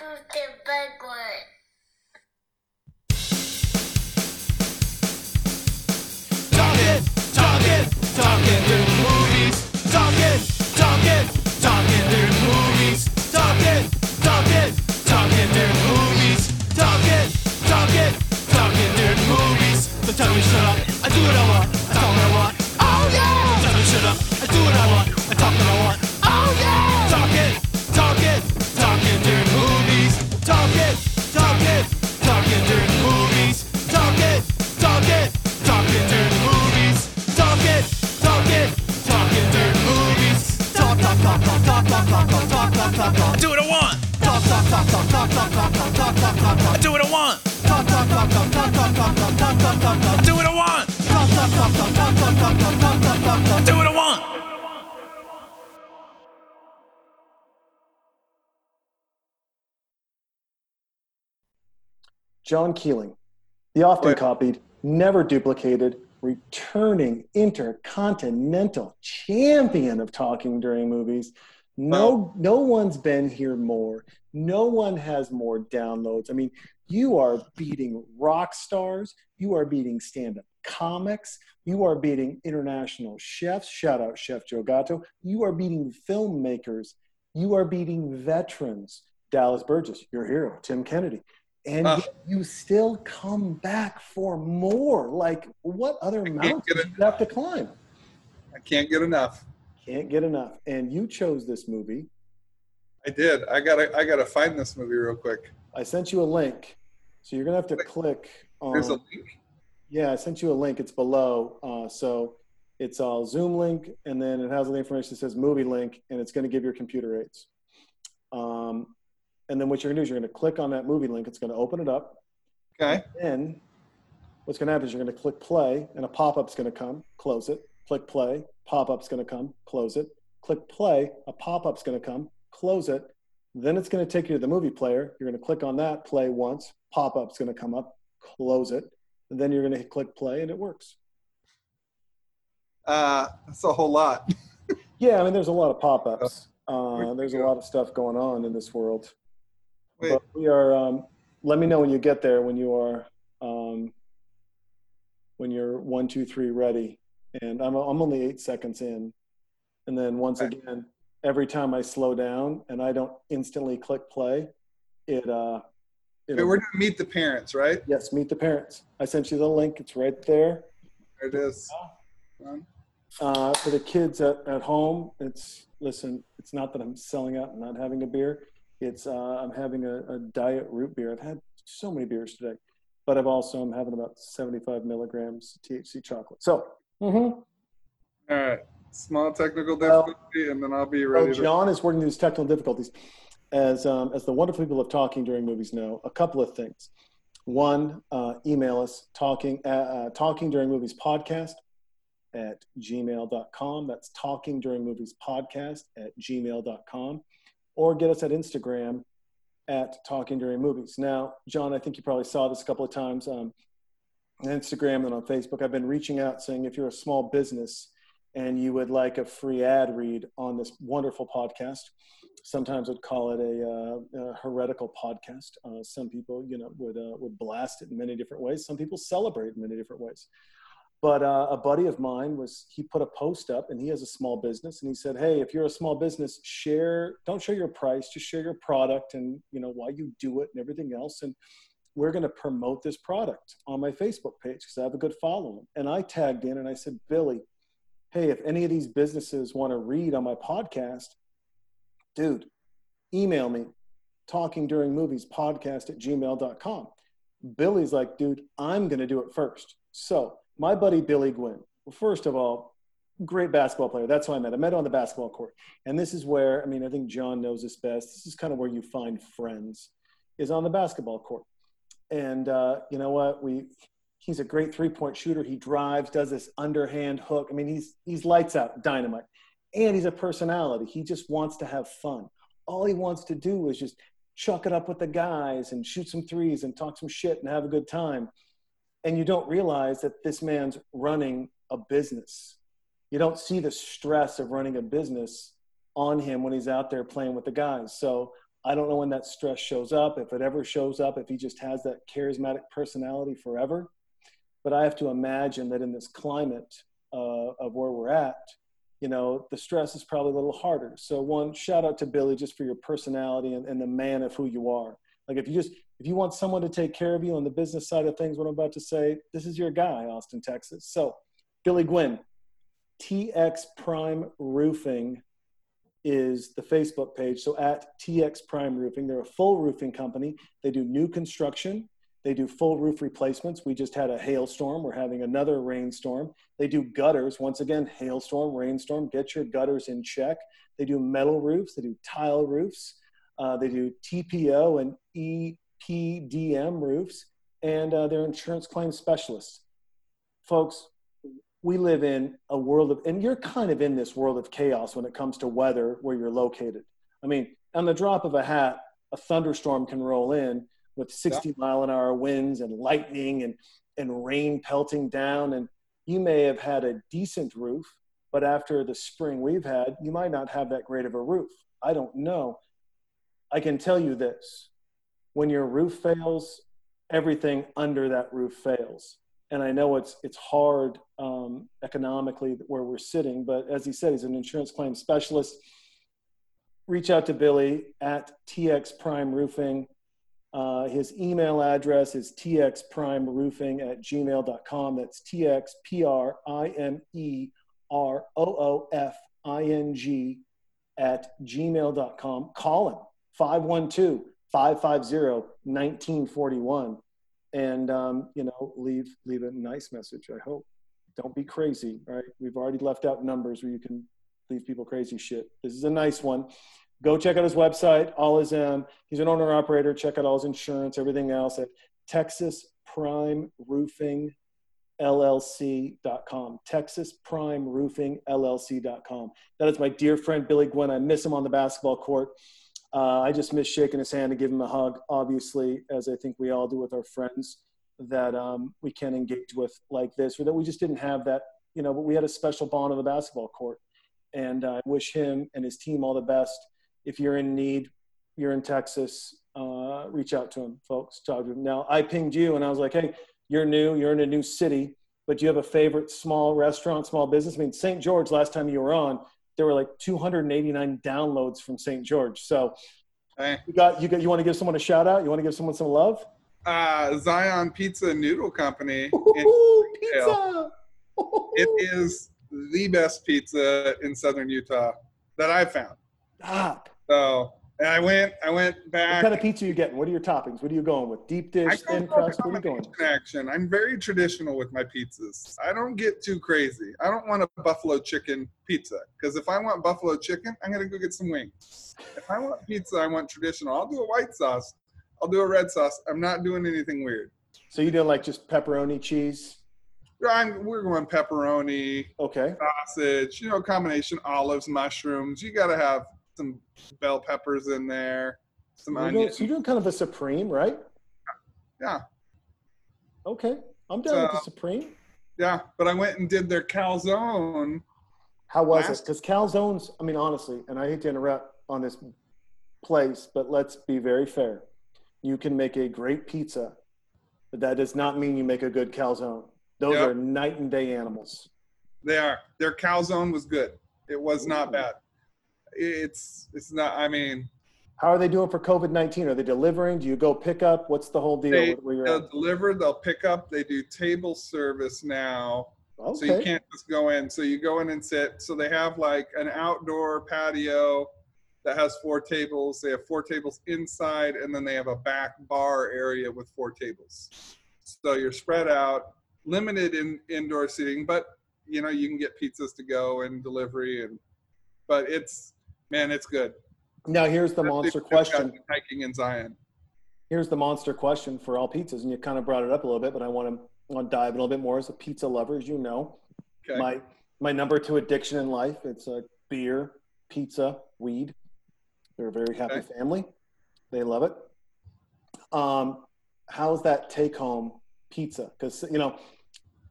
who's the big one? Talking, talking, talking through movies. Talking, talking, talking through movies. Talking, talking, talking through movies. Talking, talking, talking through movies. So tell me shut up, I do what I want, I talk what I want. Oh yeah! Tell me shut up, Do what I want. Do what I want. Do what I want. Do what I want. John Keeling, the often copied, never duplicated, returning intercontinental champion of talking during movies, no, no one's been here more. No one has more downloads. I mean, you are beating rock stars. You are beating stand-up comics. You are beating international chefs. Shout out Chef Joe Gatto. You are beating filmmakers. You are beating veterans. Dallas Burgess, your hero, Tim Kennedy and ah. yet you still come back for more. Like, what other mountains get do you have to climb? I can't get enough. Can't get enough. And you chose this movie. I did. I gotta. I gotta find this movie real quick. I sent you a link, so you're gonna have to click on. There's a link. Yeah, I sent you a link. It's below. Uh, so it's a Zoom link, and then it has all the information that says movie link, and it's to give your computer rates. Um, and then what you're to do is you're to click on that movie link. It's to open it up. Okay. Then what's to happen is you're to click play, and a pop-up's to come. Close it. Click play. Pop-up's going to come. Close it. Click play. A pop-up's going to come. Close it. Then it's going to take you to the movie player. You're going to click on that. Play once. Pop-up's going to come up. Close it. And then you're going to click play, and it works. Uh, that's a whole lot. Yeah, I mean, there's a lot of pop-ups. Uh, there's a lot of stuff going on in this world. Wait. But we are. Um, let me know when you get there. When you are. Um, when you're one, two, three ready, and I'm I'm only eight seconds in, and then once Okay. again, every time I slow down and I don't instantly click play, it uh, it'll- we're gonna meet the parents, right? yes, meet the parents. I sent you the link. It's right there. There it is. Uh, for the kids at, at home, it's listen. It's not that I'm selling out and not having a beer. It's uh, I'm having a, a diet root beer. I've had so many beers today, but I've also I'm having about 75 milligrams THC chocolate. So, mhm. All right. Small technical Well- difficulty, and then I'll be ready to. John is working through these technical difficulties. As um, as the wonderful people of talking during movies know, a couple of things. One, uh, email us talking uh, uh, talking during movies podcast at gmail.com. That's talking during movies podcast at gmail.com. Or get us at Instagram at talking during movies. Now, John, I think you probably saw this a couple of times um, on Instagram and on Facebook. I've been reaching out saying if you're a small business and you would like a free ad read on this wonderful podcast, sometimes I'd call it a, uh, a heretical podcast. Uh, some people, you know, would uh, would blast it in many different ways. Some people celebrate in many different ways. But uh, a buddy of mine was he put a post up, and he has a small business, and he said, "Hey, if you're a small business, share. Don't share your price, just share your product, and you know why you do it, and everything else, and." We're going to promote this product on my Facebook page because I have a good following. And I tagged in and I said, Billy, hey, if any of these businesses want to read on my podcast, dude, email me talking during movies podcast at gmail.com. Billy's like, dude, I'm going to do it first. So my buddy Billy Gwynn, well, first of all, great basketball player. That's who I met. I met on the basketball court. And this is where, I mean, I think John knows this best. This is kind of where you find friends is on the basketball court. And uh, you know what? We, he's a great three-point shooter. He drives, does this underhand hook. I mean, he's, he's lights out, dynamite. And he's a personality. He just wants to have fun. All he wants to do is just chuck it up with the guys and shoot some threes and talk some shit and have a good time. And you don't realize that this man's running a business. You don't see the stress of running a business on him when he's out there playing with the guys. So I don't know when that stress shows up, if it ever shows up, if he just has that charismatic personality forever. But I have to imagine that in this climate uh, of where we're at, you know, the stress is probably a little harder. So one shout out to Billy just for your personality and, and the man of who you are. Like if you just if you want someone to take care of you on the business side of things, what I'm about to say, this is your guy, Austin, Texas. So Billy Gwynn, TX Prime Roofing is the Facebook page. So at TX Prime Roofing, they're a full roofing company. They do new construction. They do full roof replacements. We just had a hailstorm. We're having another rainstorm. They do gutters. Once again, hailstorm, rainstorm. Get your gutters in check. They do metal roofs. They do tile roofs. Uh, they do TPO and EPDM roofs. And uh, they're insurance claim specialists. Folks, we live in a world of, and you're kind of in this world of chaos when it comes to weather where you're located. I mean, on the drop of a hat, a thunderstorm can roll in with 60 yeah. mile an hour winds and lightning and, and rain pelting down. And you may have had a decent roof, but after the spring we've had, you might not have that great of a roof. I don't know. I can tell you this when your roof fails, everything under that roof fails and I know it's it's hard um, economically where we're sitting, but as he said, he's an insurance claim specialist. Reach out to Billy at TX Prime Roofing. Uh, his email address is txprimeroofing at gmail.com. That's T-X-P-R-I-M-E-R-O-O-F-I-N-G at gmail.com. Call him, 512 550 1941 and um, you know leave leave a nice message i hope. Don't be crazy right? We've already left out numbers where you can leave people crazy shit. This is a nice one. Go check out his website all his um he's an owner operator check out all his insurance everything else at texas prime roofing llc.com texas prime roofing llc.com that is my dear friend billy gwynn. I miss him on the basketball court uh, I just miss shaking his hand and give him a hug, obviously, as I think we all do with our friends that um, we can engage with like this, or that we just didn't have that, you know, but we had a special bond on the basketball court. And I wish him and his team all the best. If you're in need, you're in Texas, uh, reach out to him, folks. Talk to him. Now, I pinged you and I was like, hey, you're new, you're in a new city, but you have a favorite small restaurant, small business? I mean, St. George, last time you were on, there were like 289 downloads from St. George. So hey. you got you got you want to give someone a shout out? You want to give someone some love? Uh, Zion Pizza Noodle Company. Ooh, pizza. it is the best pizza in southern Utah that I've found. Stop. So and I went, I went back. What kind of pizza are you getting? What are your toppings? What are you going with? Deep dish, thin crust? What are you going? Action. I'm very traditional with my pizzas. I don't get too crazy. I don't want a buffalo chicken pizza because if I want buffalo chicken, I'm gonna go get some wings. If I want pizza, I want traditional. I'll do a white sauce. I'll do a red sauce. I'm not doing anything weird. So you do like just pepperoni cheese? I'm, we're going pepperoni, okay, sausage, you know, combination olives, mushrooms. You got to have some bell peppers in there, some you're onions. Doing, so you're doing kind of a supreme, right? Yeah. Okay, I'm down with the supreme. Yeah, but I went and did their calzone. How was last- it? Because calzones, I mean, honestly, and I hate to interrupt on this place, but let's be very fair. You can make a great pizza, but that does not mean you make a good calzone. Those yep. are night and day animals. They are. Their calzone was good. It was not bad it's it's not. I mean, how are they doing for COVID nineteen? Are they delivering? Do you go pick up? What's the whole deal? They, they'll at? deliver. They'll pick up. They do table service now. Okay. So you can't just go in. So you go in and sit. So they have like an outdoor patio that has four tables. They have four tables inside, and then they have a back bar area with four tables. So you're spread out, limited in indoor seating, but you know you can get pizzas to go and delivery and. But it's man, it's good. Now here's the monster question. Hiking in Zion. Here's the monster question for all pizzas, and you kind of brought it up a little bit, but I want to want to dive a little bit more as a pizza lover, as you know. Okay. My my number two addiction in life it's a beer, pizza, weed. They're a very happy okay. family. They love it. Um, how's that take home pizza? Because you know,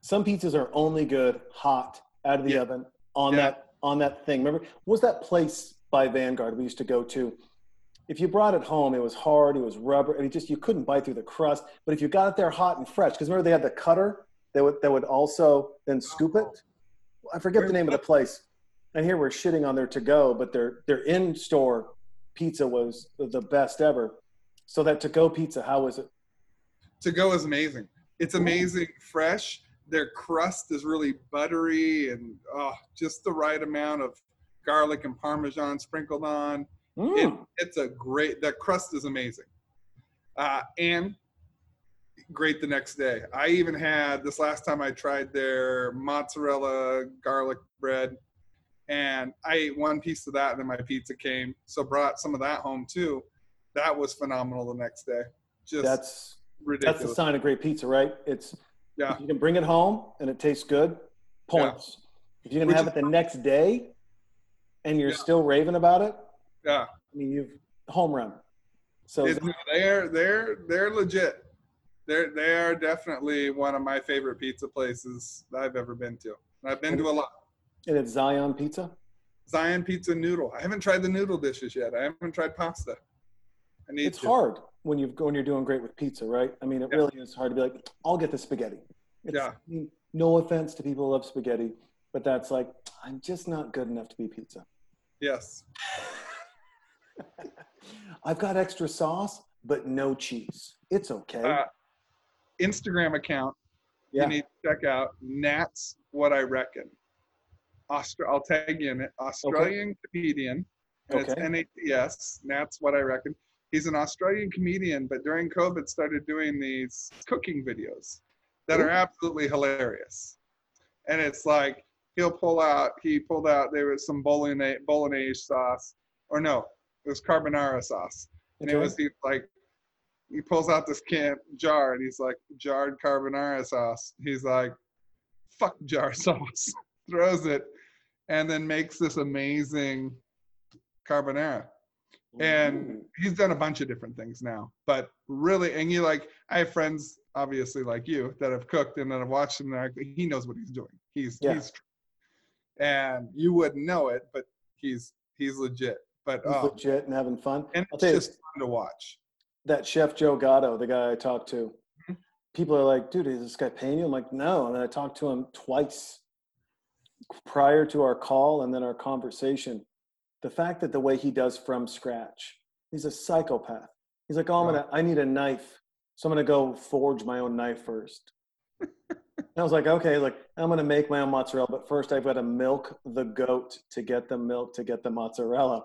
some pizzas are only good hot out of the yeah. oven on yeah. that on that thing. Remember, was that place by Vanguard we used to go to if you brought it home, it was hard, it was rubber, and it just you couldn't bite through the crust. But if you got it there hot and fresh, because remember they had the cutter that would that would also then scoop it. I forget the name of the place. And here we're shitting on their to go, but their their in store pizza was the best ever. So that to go pizza, how was it? To go is amazing. It's amazing fresh. Their crust is really buttery and oh, just the right amount of garlic and parmesan sprinkled on. Mm. It, it's a great. The crust is amazing, uh, and great the next day. I even had this last time I tried their mozzarella garlic bread, and I ate one piece of that, and then my pizza came. So brought some of that home too. That was phenomenal the next day. Just that's ridiculous. That's the sign of great pizza, right? It's yeah. you can bring it home and it tastes good. Points. Yeah. If you can Which have it the next day, and you're yeah. still raving about it. Yeah. I mean, you've home run. So it, they're they're they're legit. They're they are definitely one of my favorite pizza places I've ever been to. I've been and, to a lot. And it's Zion Pizza. Zion Pizza noodle. I haven't tried the noodle dishes yet. I haven't tried pasta. I need. It's to. hard when you when you're doing great with pizza, right? I mean, it yeah. really is hard to be like, I'll get the spaghetti. It's, yeah. I mean, no offense to people who love spaghetti, but that's like, I'm just not good enough to be pizza. Yes. I've got extra sauce, but no cheese. It's okay. Uh, Instagram account yeah. you need to check out. Nat's What I Reckon. Austra- I'll tag you in it. Australian okay. comedian. And okay. It's N-A-T-S. Nat's What I Reckon. He's an Australian comedian, but during COVID started doing these cooking videos that Ooh. are absolutely hilarious. And it's like he'll pull out. He pulled out. There was some bolognese, bolognese sauce, or no, it was carbonara sauce, and okay. it was he, like he pulls out this can jar and he's like jarred carbonara sauce. He's like, fuck jar sauce, throws it, and then makes this amazing carbonara. And he's done a bunch of different things now, but really, and you like, I have friends obviously like you that have cooked and that have watched him. There, he knows what he's doing. He's yeah. he's and you wouldn't know it, but he's he's legit. But he's oh, legit and having fun. And I'll it's just fun to watch. That chef Joe Gatto, the guy I talked to, mm-hmm. people are like, "Dude, is this guy paying you?" I'm like, "No." And then I talked to him twice prior to our call and then our conversation. The fact that the way he does from scratch, he's a psychopath. He's like, "Oh, I'm gonna, I need a knife, so I'm gonna go forge my own knife first. I was like, okay, like I'm gonna make my own mozzarella, but first I've got to milk the goat to get the milk to get the mozzarella,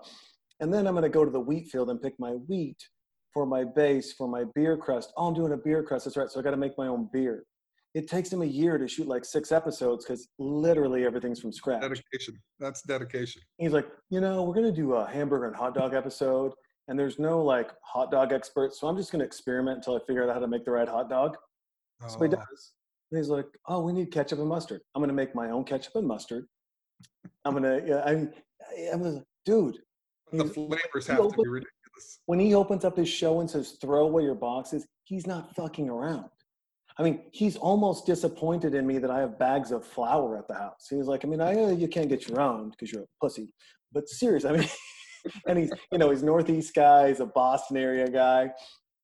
and then I'm gonna go to the wheat field and pick my wheat for my base for my beer crust. Oh, I'm doing a beer crust. That's right. So I got to make my own beer. It takes him a year to shoot like six episodes because literally everything's from scratch. Dedication. That's dedication. He's like, you know, we're gonna do a hamburger and hot dog episode, and there's no like hot dog expert, so I'm just gonna experiment until I figure out how to make the right hot dog. So he oh. does. And he's like, "Oh, we need ketchup and mustard. I'm gonna make my own ketchup and mustard. I'm gonna, yeah, I, I'm gonna, dude. The flavors have to be ridiculous. When he opens up his show and says, "Throw away your boxes," he's not fucking around. I mean, he's almost disappointed in me that I have bags of flour at the house. He's like, I mean, I know you can't get your own because you're a pussy, but seriously, I mean, and he's, you know, he's Northeast guy, he's a Boston area guy,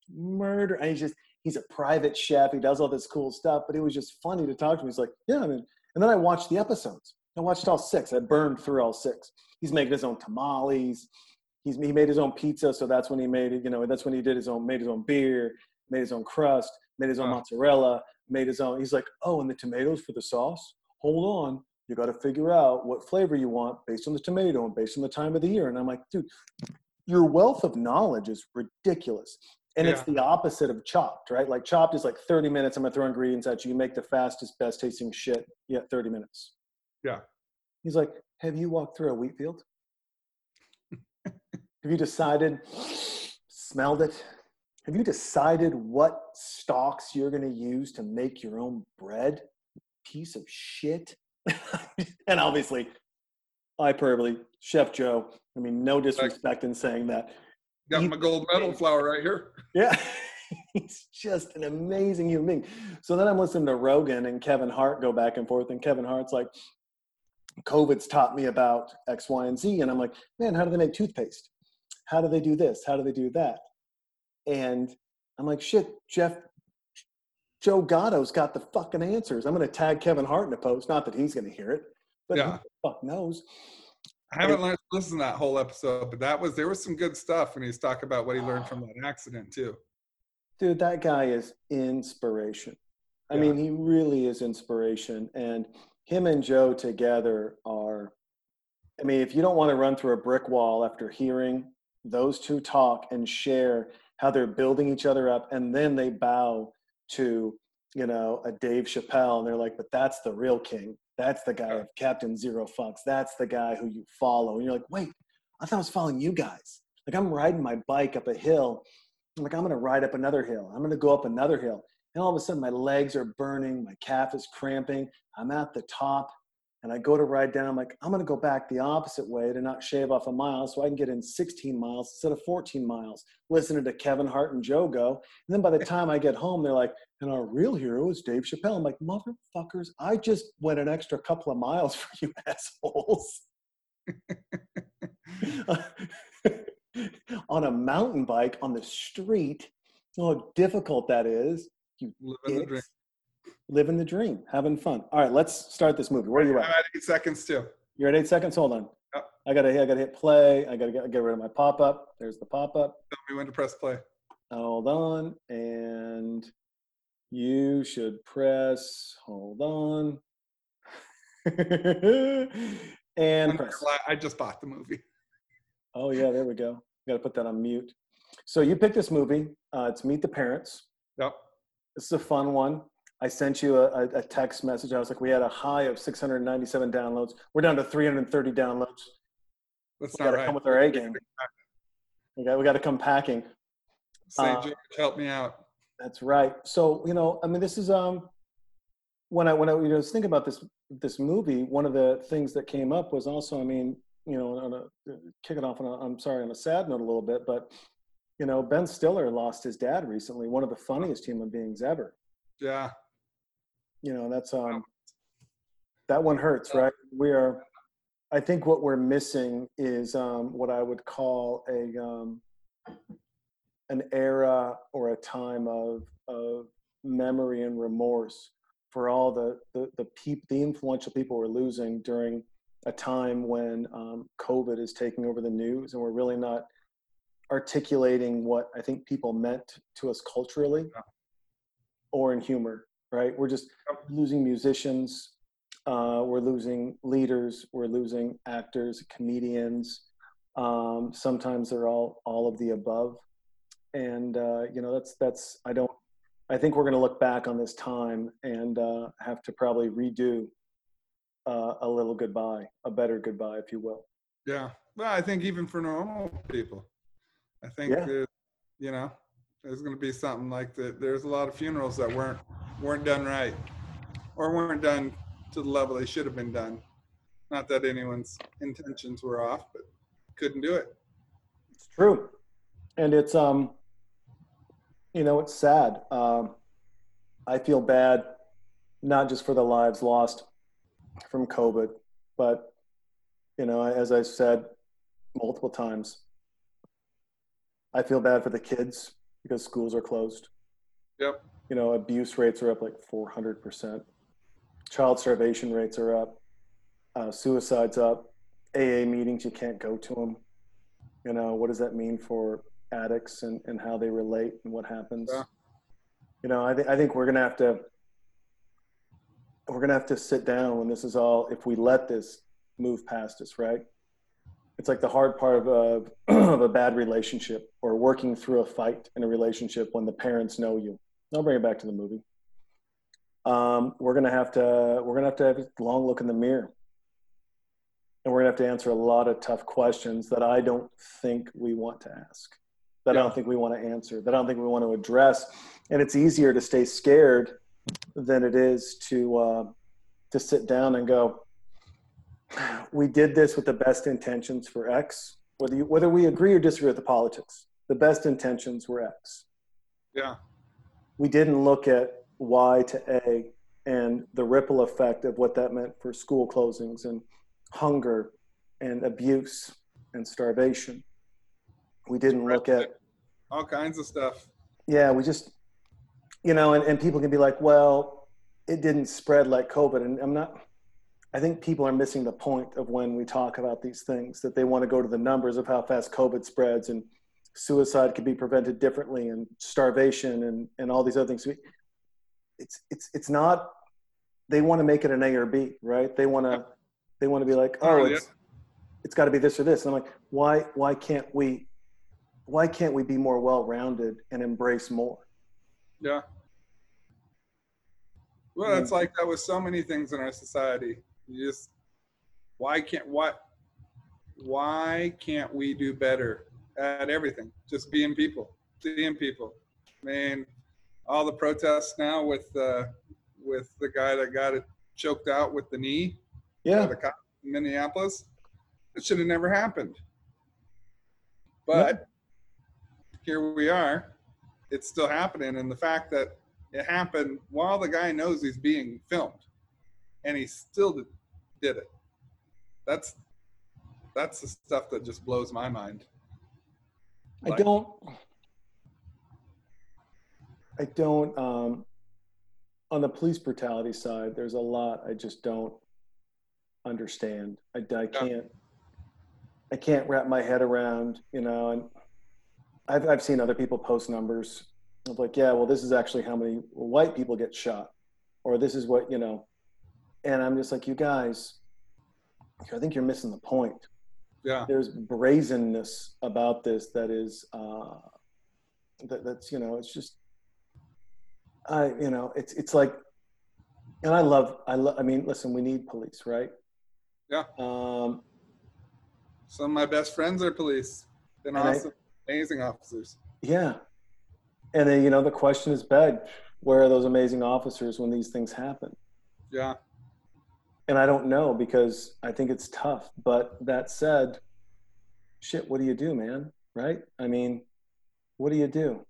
murder, and he's just he's a private chef. He does all this cool stuff. But it was just funny to talk to him. He's like, yeah, I mean, and then I watched the episodes. I watched all six. I burned through all six. He's making his own tamales. He's he made his own pizza, so that's when he made it. You know, that's when he did his own, made his own beer, made his own crust, made his own wow. mozzarella, made his own. He's like, oh, and the tomatoes for the sauce. Hold on, you got to figure out what flavor you want based on the tomato and based on the time of the year. And I'm like, dude, your wealth of knowledge is ridiculous. And yeah. it's the opposite of chopped, right? Like chopped is like 30 minutes. I'm gonna throw ingredients at you. You make the fastest, best tasting shit. Yeah, 30 minutes. Yeah. He's like, Have you walked through a wheat field? Have you decided, smelled it? Have you decided what stalks you're gonna use to make your own bread? Piece of shit. and obviously, hyperbole, Chef Joe. I mean, no disrespect in saying that Got my gold medal flour right here. Yeah. He's just an amazing human being. So then I'm listening to Rogan and Kevin Hart go back and forth, and Kevin Hart's like, COVID's taught me about X, Y, and Z. And I'm like, man, how do they make toothpaste? How do they do this? How do they do that? And I'm like, shit, Jeff, Joe Gatto's got the fucking answers. I'm going to tag Kevin Hart in a post. Not that he's going to hear it, but yeah. fuck knows. I haven't listened to that whole episode, but that was there was some good stuff when he's talking about what he learned from that accident too. Dude, that guy is inspiration. I yeah. mean, he really is inspiration. And him and Joe together are I mean, if you don't want to run through a brick wall after hearing those two talk and share how they're building each other up, and then they bow to, you know, a Dave Chappelle, and they're like, but that's the real king. That's the guy of Captain Zero Funks. That's the guy who you follow. And you're like, wait, I thought I was following you guys. Like I'm riding my bike up a hill. I'm like, I'm gonna ride up another hill. I'm gonna go up another hill. And all of a sudden my legs are burning, my calf is cramping. I'm at the top and I go to ride down. I'm like, I'm going to go back the opposite way to not shave off a mile so I can get in 16 miles instead of 14 miles, listening to Kevin Hart and Joe go. And then by the time I get home, they're like, and our real hero is Dave Chappelle. I'm like, motherfuckers, I just went an extra couple of miles for you assholes. on a mountain bike on the street. Oh, how difficult that is. You living the dream living the dream, having fun. All right, let's start this movie. Where are you at? I'm at eight seconds too. You're at eight seconds. Hold on. Yep. I gotta, I gotta hit play. I gotta get, get rid of my pop up. There's the pop up. Tell me when to press play. Hold on, and you should press. Hold on. and press. I just bought the movie. Oh yeah, there we go. Got to put that on mute. So you picked this movie. Uh, it's Meet the Parents. Yep. This is a fun one. I sent you a, a, text message. I was like, we had a high of 697 downloads. We're down to 330 downloads. That's we got to right. come with our A game. We got, we got to come packing. St. Uh, George, help me out. That's right. So, you know, I mean, this is, um, when I, when I you know, was thinking about this, this movie, one of the things that came up was also, I mean, you know, on a, kick it off on a, I'm sorry, on a sad note a little bit, but, you know, Ben Stiller lost his dad recently, one of the funniest human beings ever. Yeah you know that's um that one hurts right? We are i think what we're missing is um what i would call a um an era or a time of of memory and remorse for all the the the, peop, the influential people we're losing during a time when um, COVID is taking over the news, and we're really not articulating what I think people meant to us culturally or in humor right? We're just losing musicians, uh, we're losing leaders, we're losing actors, comedians. Um, sometimes they're all all of the above, and uh, you know that's that's I don't. I think we're going to look back on this time and uh, have to probably redo uh, a little goodbye, a better goodbye, if you will. Yeah, well, I think even for normal people, I think yeah. you know there's going to be something like that. There's a lot of funerals that weren't weren't done right, or weren't done to the level they should have been done. Not that anyone's intentions were off, but couldn't do it. It's true, and it's um, you know, it's sad. Um, I feel bad, not just for the lives lost from COVID, but you know, as I said multiple times, I feel bad for the kids because schools are closed. Yep. You know, abuse rates are up like 400%. Child starvation rates are up. Uh, suicides up. AA meetings, you can't go to them. You know, what does that mean for addicts and, and how they relate and what happens? Yeah. You know, I, th- I think we're going to have to we're going to have to sit down when this is all if we let this move past us right it's like the hard part of a, of a bad relationship or working through a fight in a relationship when the parents know you. I'll bring it back to the movie. Um, we're gonna have to we're gonna have to have a long look in the mirror, and we're gonna have to answer a lot of tough questions that I don't think we want to ask, that yeah. I don't think we want to answer, that I don't think we want to address. And it's easier to stay scared than it is to uh, to sit down and go, we did this with the best intentions for X. Whether you, whether we agree or disagree with the politics, the best intentions were X. Yeah. We didn't look at Y to A and the ripple effect of what that meant for school closings and hunger and abuse and starvation. We didn't look at all kinds of stuff. Yeah, we just, you know, and, and people can be like, well, it didn't spread like COVID. And I'm not, I think people are missing the point of when we talk about these things that they want to go to the numbers of how fast COVID spreads and suicide can be prevented differently and starvation and, and all these other things. It's, it's, it's not, they want to make it an A or B, right? They want to, they want to be like, oh, oh it's, it's got to be this or this. And I'm like, why, why can't we, why can't we be more well-rounded and embrace more? Yeah. Well, it's like that with so many things in our society. You just, why can't, what, why can't we do better at everything? Just being people, being people. I mean, all the protests now with, uh, with the guy that got it choked out with the knee. Yeah. The cop in Minneapolis. It should have never happened. But here we are. It's still happening. And the fact that it happened while the guy knows he's being filmed and he still did, it. That's that's the stuff that just blows my mind. Like, I don't I don't um on the police brutality side there's a lot I just don't understand. I, I can't I can't wrap my head around, you know, and I've, I've seen other people post numbers of like, yeah, well, this is actually how many white people get shot, or this is what, you know, and I'm just like, you guys, I think you're missing the point. Yeah. There's brazenness about this that is, uh, that, that's, you know, it's just, I, you know, it's, it's like, and I love, I love, I mean, listen, we need police, right? Yeah. Um, Some of my best friends are police. Been awesome. I, amazing officers. Yeah. And then, you know, the question is begged where are those amazing officers when these things happen? Yeah. And I don't know because I think it's tough. But that said, shit, what do you do, man? Right? I mean, what do you do?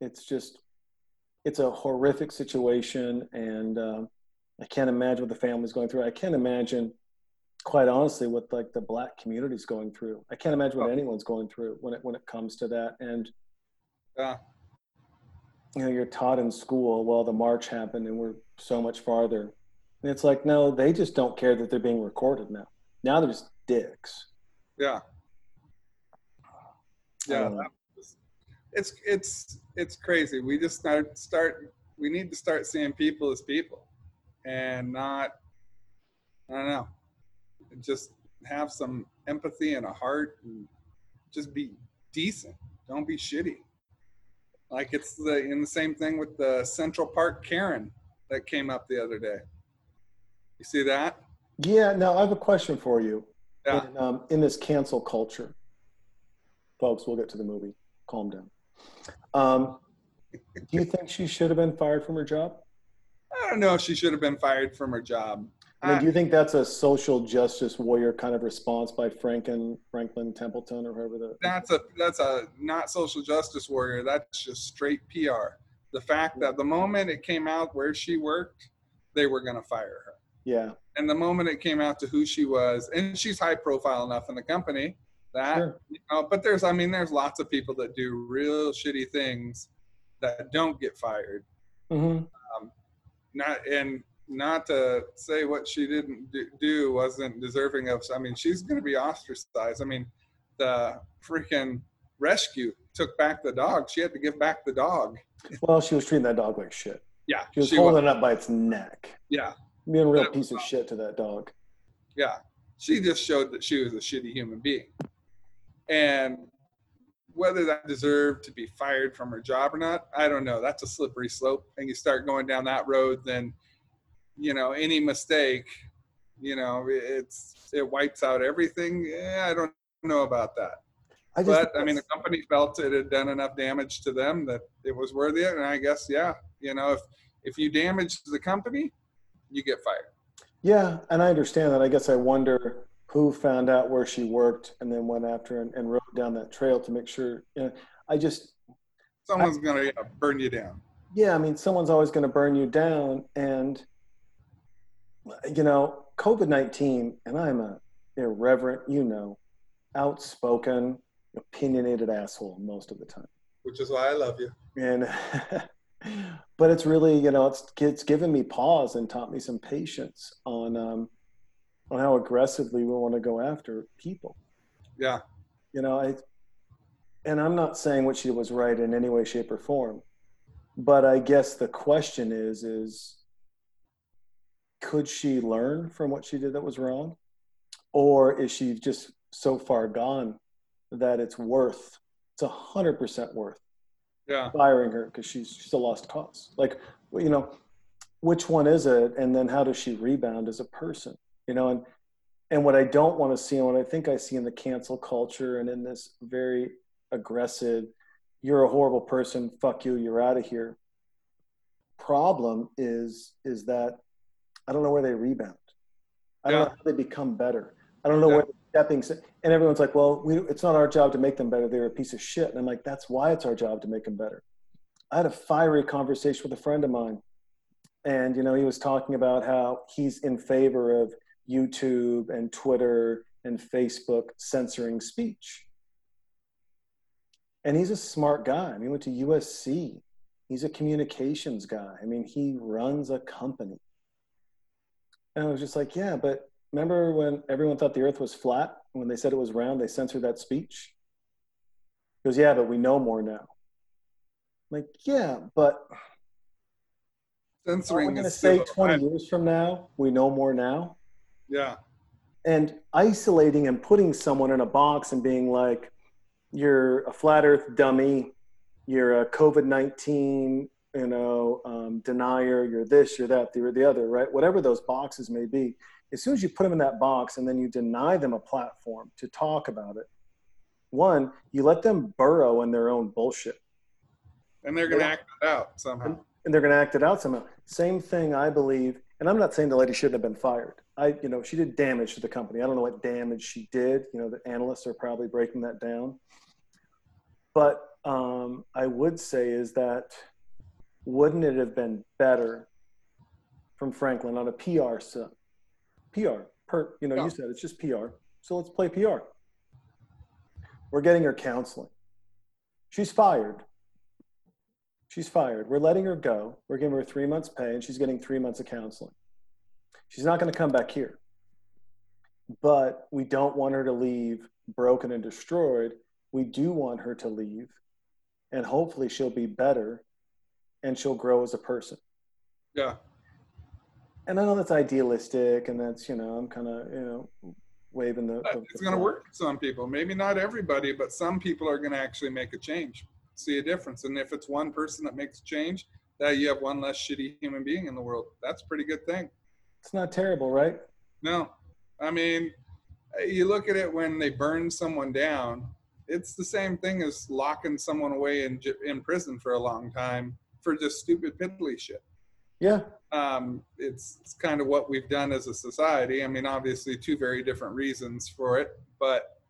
It's just, it's a horrific situation. And um, I can't imagine what the family's going through. I can't imagine quite honestly what like the black community's going through i can't imagine what oh. anyone's going through when it when it comes to that and yeah you know you're taught in school well the march happened and we're so much farther and it's like no they just don't care that they're being recorded now now they're just dicks yeah yeah it's it's it's crazy we just start start we need to start seeing people as people and not i don't know just have some empathy and a heart and just be decent. Don't be shitty. Like it's the in the same thing with the Central Park Karen that came up the other day. You see that? Yeah. Now I have a question for you. Yeah. In, um, in this cancel culture, folks, we'll get to the movie. Calm down. Um, do you think she should have been fired from her job? I don't know if she should have been fired from her job. I mean, do you think that's a social justice warrior kind of response by Franklin Franklin Templeton or whoever the? That's a that's a not social justice warrior. That's just straight PR. The fact that the moment it came out where she worked, they were going to fire her. Yeah. And the moment it came out to who she was, and she's high profile enough in the company that sure. you know. But there's, I mean, there's lots of people that do real shitty things that don't get fired. Mm-hmm. Um, not and not to say what she didn't do wasn't deserving of. I mean, she's going to be ostracized. I mean, the freaking rescue took back the dog. She had to give back the dog. Well, she was treating that dog like shit. Yeah, she was she holding was. it up by its neck. Yeah, being a real piece of shit to that dog. Yeah, she just showed that she was a shitty human being, and whether that deserved to be fired from her job or not, I don't know. That's a slippery slope, and you start going down that road, then you know any mistake you know it's it wipes out everything. Yeah i don't know about that. I but i mean the company felt it had done enough damage to them that it was worthy and i guess yeah you know if if you damage the company you get fired yeah and i understand that i guess i wonder who found out where she worked and then went after and, and rode down that trail to make sure you know, i just someone's I, gonna uh, burn you down yeah i mean someone's always going to burn you down and you know, COVID 19, and I'm a irreverent, you know, outspoken, opinionated asshole most of the time. Which is why I love you. And but it's really, you know, it's it's given me pause and taught me some patience on um, on how aggressively we want to go after people. Yeah. You know, I and I'm not saying what she did was right in any way, shape, or form, but I guess the question is is could she learn from what she did that was wrong? Or is she just so far gone that it's worth it's a hundred percent worth yeah. firing her because she's she's a lost cause. Like you know, which one is it? And then how does she rebound as a person? You know, and and what I don't want to see and what I think I see in the cancel culture and in this very aggressive, you're a horrible person, fuck you, you're out of here. Problem is is that I don't know where they rebound. I don't know how they become better. I don't know yeah. where stepping. And everyone's like, well, we, it's not our job to make them better. They're a piece of shit. And I'm like, that's why it's our job to make them better. I had a fiery conversation with a friend of mine. And, you know, he was talking about how he's in favor of YouTube and Twitter and Facebook censoring speech. And he's a smart guy. I mean, he went to USC. He's a communications guy. I mean, he runs a company. And I was just like, yeah, but remember when everyone thought the earth was flat? When they said it was round, they censored that speech? He goes, yeah, but we know more now. I'm like, yeah, but censoring we're going to say 20 years from now, we know more now. Yeah. And isolating and putting someone in a box and being like, you're a flat earth dummy, you're a COVID 19 you know, um, denier, you're this, you're that, you're the other, right? Whatever those boxes may be, as soon as you put them in that box and then you deny them a platform to talk about it, one, you let them burrow in their own bullshit. And they're going to act it out somehow. And they're going to act it out somehow. Same thing, I believe. And I'm not saying the lady shouldn't have been fired. I, you know, she did damage to the company. I don't know what damage she did. You know, the analysts are probably breaking that down. But um, I would say is that wouldn't it have been better from Franklin on a PR side? PR, per, you know, yeah. you said it's just PR. So let's play PR. We're getting her counseling. She's fired. She's fired. We're letting her go. We're giving her three months' pay, and she's getting three months of counseling. She's not going to come back here. But we don't want her to leave broken and destroyed. We do want her to leave, and hopefully she'll be better and she'll grow as a person. Yeah. And I know that's idealistic, and that's you know I'm kind of you know waving the. the it's going to work for some people. Maybe not everybody, but some people are going to actually make a change, see a difference. And if it's one person that makes a change, that you have one less shitty human being in the world. That's a pretty good thing. It's not terrible, right? No, I mean, you look at it when they burn someone down. It's the same thing as locking someone away in in prison for a long time for just stupid piddly shit. Yeah. Um, it's, it's kind of what we've done as a society. I mean, obviously, two very different reasons for it, but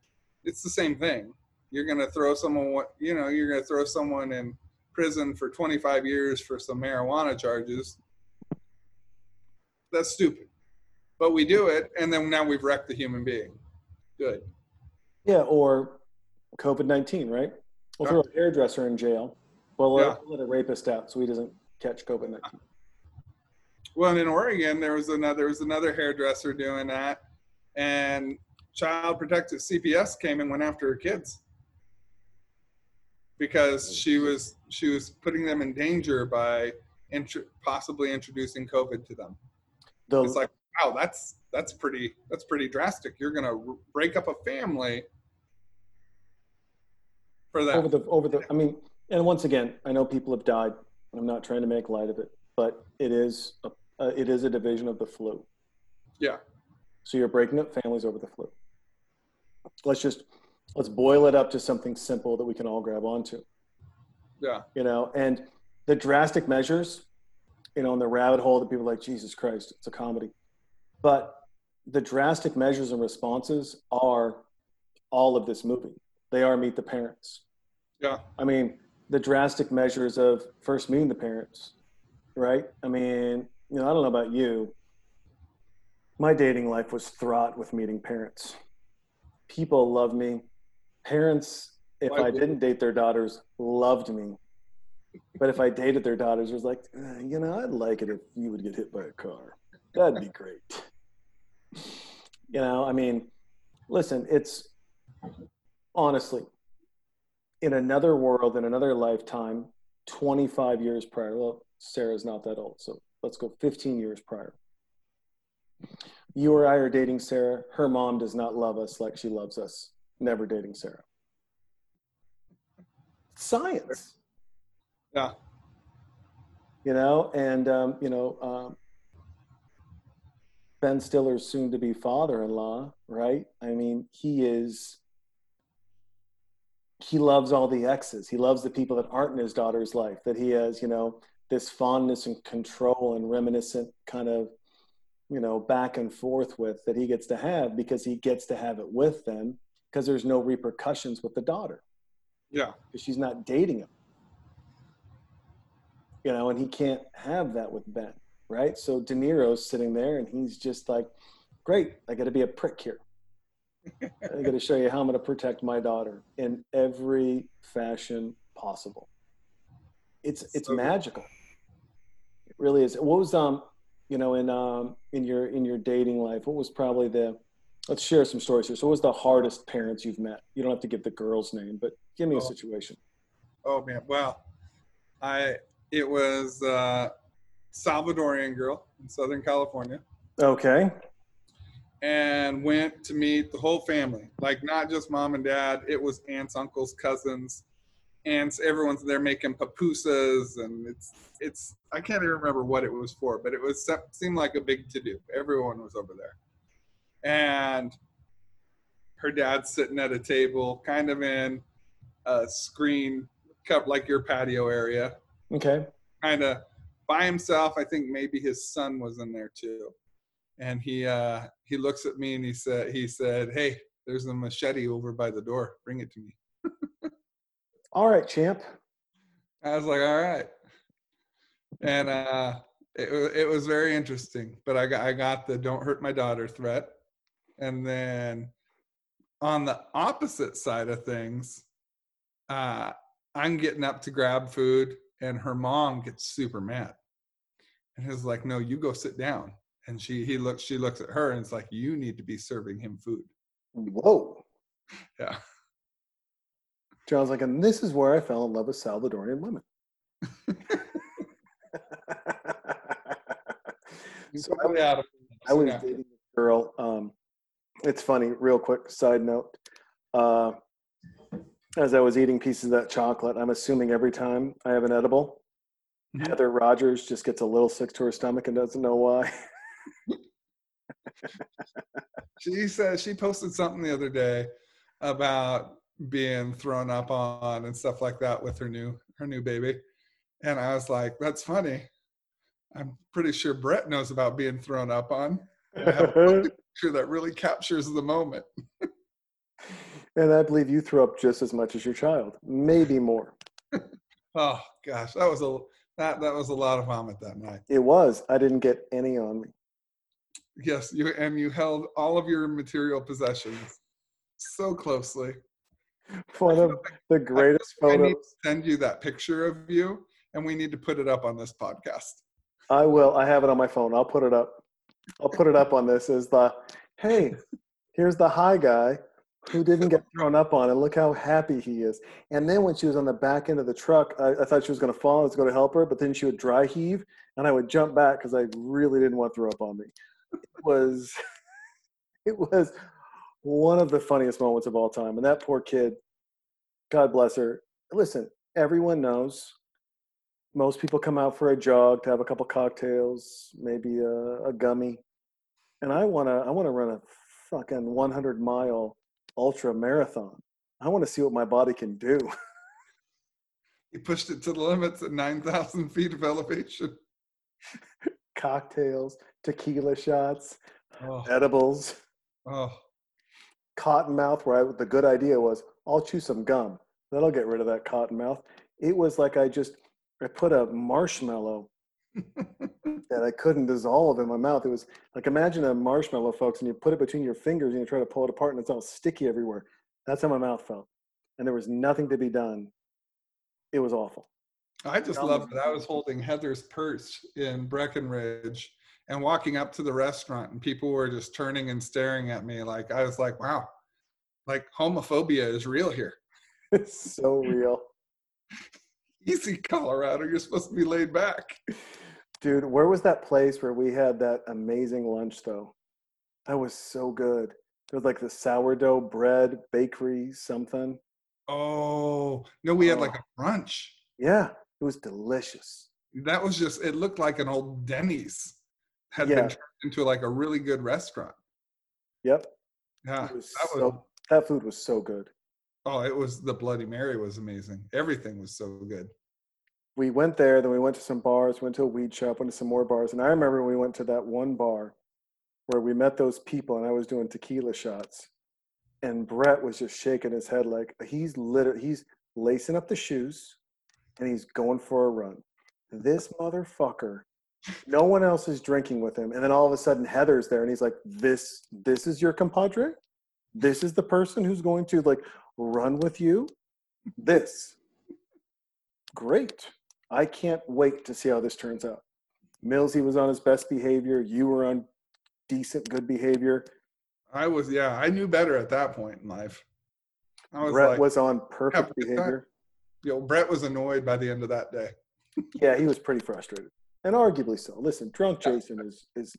it's the same thing. You're going to throw someone, you know, you're going to throw someone in prison for 25 years for some marijuana charges. That's stupid. But we do it, and then now we've wrecked the human being. Good. Yeah, or COVID 19, right? We'll throw a hairdresser in jail well, yeah. let a rapist out so he doesn't catch COVID nineteen. Well, in Oregon, there was another there was another hairdresser doing that, and Child Protective CPS came and went after her kids because oh, she was she was putting them in danger by possibly introducing COVID to them. The, it's like, wow, that's that's pretty that's pretty drastic. You're gonna break up a family for that. Over the over the, I mean, and once again, I know people have died. I'm not trying to make light of it, but it is a, uh, it is a division of the flu. Yeah. So you're breaking up families over the flu. Let's just let's boil it up to something simple that we can all grab onto. Yeah. You know, and the drastic measures, you know, in the rabbit hole that people are like, Jesus Christ, it's a comedy. But the drastic measures and responses are all of this movie. They are meet the parents. Yeah. I mean, the drastic measures of first meeting the parents, right? I mean, you know, I don't know about you. My dating life was fraught with meeting parents. People love me. Parents if I didn't date their daughters, loved me. But if I dated their daughters, it was like, eh, you know, I'd like it if you would get hit by a car. That'd be great. You know, I mean, listen, it's honestly in another world, in another lifetime, 25 years prior. Well, Sarah's not that old, so let's go 15 years prior. You or I are dating Sarah. Her mom does not love us like she loves us. Never dating Sarah. Science. Yeah. You know, and, um, you know, um, Ben Stiller's soon to be father in law, right? I mean, he is, he loves all the exes. He loves the people that aren't in his daughter's life, that he has, you know, this fondness and control and reminiscent kind of, you know, back and forth with that he gets to have because he gets to have it with them because there's no repercussions with the daughter. Yeah. Because she's not dating him. You know, and he can't have that with Ben right? So De Niro's sitting there and he's just like, great, I got to be a prick here. I got to show you how I'm going to protect my daughter in every fashion possible. It's it's so magical. It really is. What was um, you know, in um in your in your dating life, what was probably the let's share some stories here. So what was the hardest parents you've met? You don't have to give the girl's name, but give me oh. a situation. Oh man, well, I it was uh Salvadorian girl in Southern California. Okay. And went to meet the whole family, like not just mom and dad. It was aunts, uncles, cousins, aunts. Everyone's there making pupusas, and it's it's. I can't even remember what it was for, but it was seemed like a big to do. Everyone was over there, and her dad's sitting at a table, kind of in a screen, cup like your patio area. Okay. Kind of by himself. I think maybe his son was in there too. And he uh, he looks at me and he said he said, "Hey, there's a machete over by the door. Bring it to me." All right, champ. I was like, "All right." And uh, it it was very interesting. But I got I got the "Don't hurt my daughter" threat, and then on the opposite side of things, uh, I'm getting up to grab food, and her mom gets super mad and he's like, no, you go sit down. And she he looks she looks at her and it's like, you need to be serving him food. Whoa. Yeah. John's like, and this is where I fell in love with Salvadorian women. so I, was, I was dating a girl. Um, it's funny, real quick side note. Uh, as I was eating pieces of that chocolate, I'm assuming every time I have an edible, Mm-hmm. Heather Rogers just gets a little sick to her stomach and doesn't know why. she said she posted something the other day about being thrown up on and stuff like that with her new her new baby. And I was like, that's funny. I'm pretty sure Brett knows about being thrown up on. I have a picture that really captures the moment. and I believe you threw up just as much as your child, maybe more. oh gosh, that was a that that was a lot of vomit that night. It was. I didn't get any on me. Yes, you and you held all of your material possessions so closely. One of the greatest I, photos. I need to send you that picture of you, and we need to put it up on this podcast. I will. I have it on my phone. I'll put it up. I'll put it up on this as the hey, here's the high guy who didn't get thrown up on and look how happy he is and then when she was on the back end of the truck i, I thought she was going to fall i was going to help her but then she would dry heave and i would jump back because i really didn't want to throw up on me it was it was one of the funniest moments of all time and that poor kid god bless her listen everyone knows most people come out for a jog to have a couple cocktails maybe a, a gummy and i want to i want to run a fucking 100 mile ultra marathon. I want to see what my body can do. he pushed it to the limits at 9,000 feet of elevation. Cocktails, tequila shots, oh. edibles, oh. Cotton mouth. Where I, the good idea was, I'll chew some gum. That'll get rid of that cotton mouth. It was like I just I put a marshmallow that I couldn't dissolve in my mouth. It was like imagine a marshmallow, folks, and you put it between your fingers and you try to pull it apart, and it's all sticky everywhere. That's how my mouth felt. and there was nothing to be done. It was awful. I just loved that I was holding Heather's purse in Breckenridge and walking up to the restaurant, and people were just turning and staring at me. Like I was like, "Wow, like homophobia is real here." It's so real. Easy, Colorado. You're supposed to be laid back. Dude, where was that place where we had that amazing lunch though? That was so good. It was like the sourdough bread bakery something. Oh no, we had like oh. a brunch. Yeah, it was delicious. That was just. It looked like an old Denny's had yeah. been turned into like a really good restaurant. Yep. Yeah, that, so, was, that food was so good. Oh, it was the Bloody Mary was amazing. Everything was so good. We went there, then we went to some bars, went to a weed shop, went to some more bars, and I remember we went to that one bar where we met those people, and I was doing tequila shots, and Brett was just shaking his head like he's literally he's lacing up the shoes, and he's going for a run. This motherfucker no one else is drinking with him. And then all of a sudden heather's there and he's like this this is your compadre? This is the person who's going to like run with you? This. Great. I can't wait to see how this turns out. Millsy was on his best behavior. You were on decent good behavior. I was yeah i knew better at that point in life. I was brett like, was on perfect behavior. You know brett was annoyed by the end of that day. Yeah he was pretty frustrated and arguably so. Listen, drunk Jason is is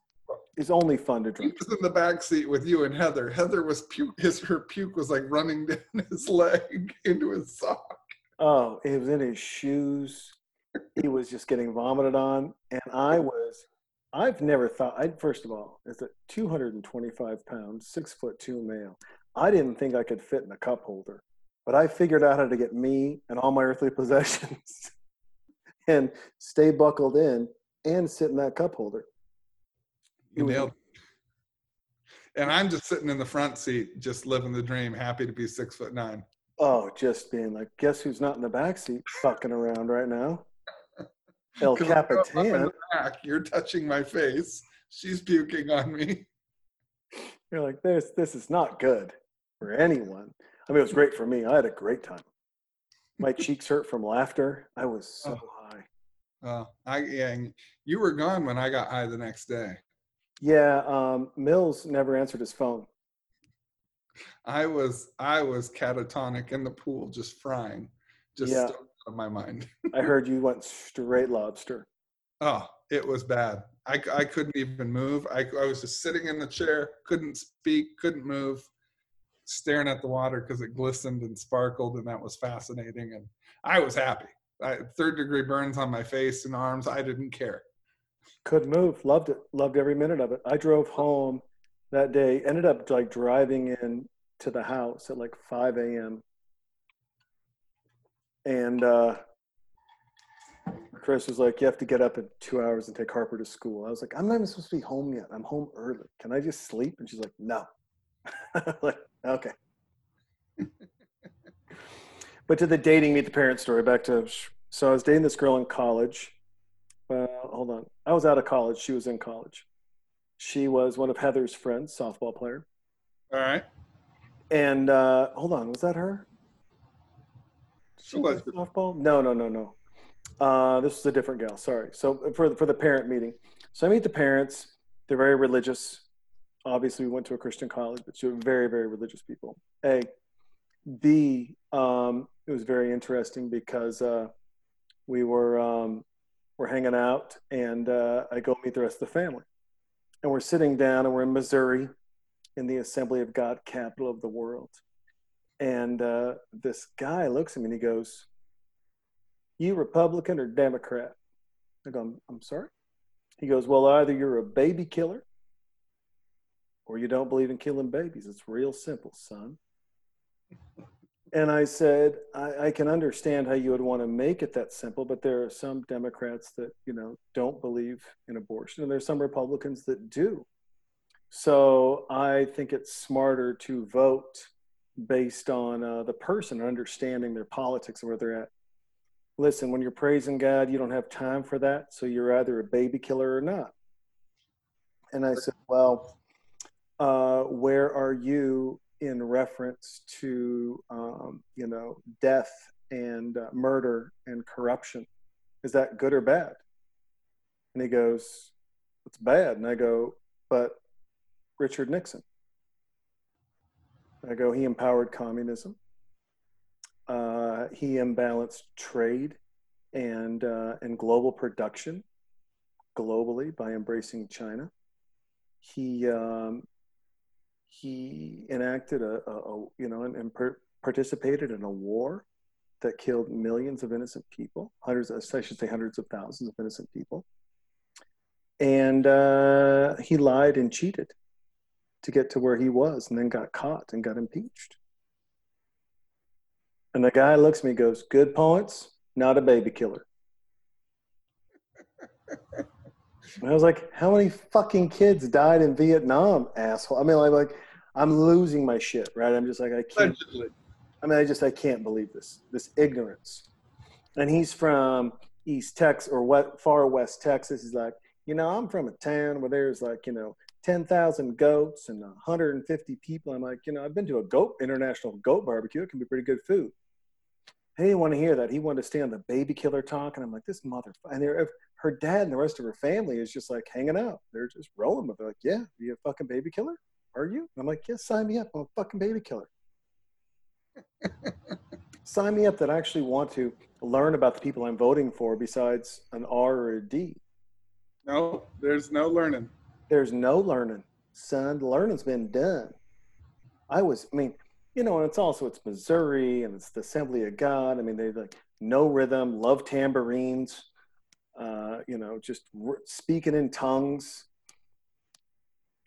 is only fun to drink. He was in the back seat with you and Heather. Heather was puke. His her puke was like running down his leg into his sock. Oh, it was in his shoes. He was just getting vomited on, and I was. I've never thought. I first of all, as a 225 pound, six foot two male, I didn't think I could fit in a cup holder, but I figured out how to get me and all my earthly possessions and stay buckled in and sit in that cup holder. You nailed. And I'm just sitting in the front seat, just living the dream, happy to be six foot nine. Oh, just being like, guess who's not in the back seat fucking around right now? El Capitan. Back, you're touching my face. She's puking on me. You're like, this this is not good for anyone. I mean, it was great for me. I had a great time. My cheeks hurt from laughter. I was so oh. Uh, I yeah, you were gone when I got high the next day. Yeah, um, Mills never answered his phone. I was I was catatonic in the pool, just frying, just yeah. out of my mind. I heard you went straight lobster. Oh, it was bad. I, I couldn't even move. I, I was just sitting in the chair, couldn't speak, couldn't move, staring at the water because it glistened and sparkled, and that was fascinating. And I was happy. I, third degree burns on my face and arms. I didn't care. Couldn't move. Loved it. Loved every minute of it. I drove home that day. Ended up like driving in to the house at like 5 a.m. And uh, Chris was like, "You have to get up in two hours and take Harper to school." I was like, "I'm not even supposed to be home yet. I'm home early. Can I just sleep?" And she's like, "No." like, okay. but to the dating meet the parent story back to so i was dating this girl in college. Uh, hold on. I was out of college. She was in college. She was one of heather's friends softball player. All right. And uh, hold on. Was that her? She was. softball? No no no no. Uh, this was a different gal. Sorry. So for, for the parent meeting. So i meet the parents. They're very religious. Obviously we went to a christian college but they are very very religious people. A. B. Um, it was very interesting because uh, we were um, we're hanging out, and uh, I go meet the rest of the family, and we're sitting down, and we're in Missouri, in the Assembly of God, capital of the world, and uh, this guy looks at me and he goes, "You Republican or Democrat?" I go, "I'm, I'm sorry." He goes, "Well, either you're a baby killer." Or you don't believe in killing babies. It's real simple, son. And I said, I, I, can understand how you would want to make it that simple, but there are some Democrats that, you know, don't believe in abortion, and there's some Republicans that do. So I think it's smarter to vote based on uh, the person understanding their politics and where they're at. Listen, when you're praising God, you don't have time for that. So you're either a baby killer or not. And I said, well, uh, where are you in reference to um, you know death and uh, murder and corruption. Is that good or bad? And he goes, It's bad. And I go, But Richard Nixon. I go, He empowered communism. Uh, he imbalanced trade and, uh, and global production globally by embracing China. He, um, he enacted a, a, a you know, and, and per- participated in a war that killed millions of innocent people, hundreds, I should say hundreds of thousands of innocent people. And uh, he lied and cheated to get to where he was and then got caught and got impeached. And the guy looks at me goes, Good points, not a baby killer. and I was like, How many fucking kids died in Vietnam, asshole? I mean, like, like I'm losing my shit, right? I'm just like, I can't. I mean, I just I can't believe this this ignorance. And he's from East Texas or what far West Texas. He's like, you know, I'm from a town where there's like, you know, 10,000 goats and 150 people. I'm like, you know, I've been to a goat international goat barbecue. It can be pretty good food. He didn't want to hear that. He wanted to stay on the baby killer talk. And I'm like, this mother. And her dad and the rest of her family is just like hanging out. They're just rolling with it. Like, yeah, are you a fucking baby killer? Are you? And I'm like, yes, yeah, sign me up. I'm a fucking baby killer. Sign me up that I actually want to learn about the people I'm voting for besides an R or a D. No, there's no learning. There's no learning. Son, learning's been done. I was, I mean, you know, and it's also, it's Missouri and it's the Assembly of God. I mean, they like no rhythm, love tambourines, uh, you know, just r- speaking in tongues,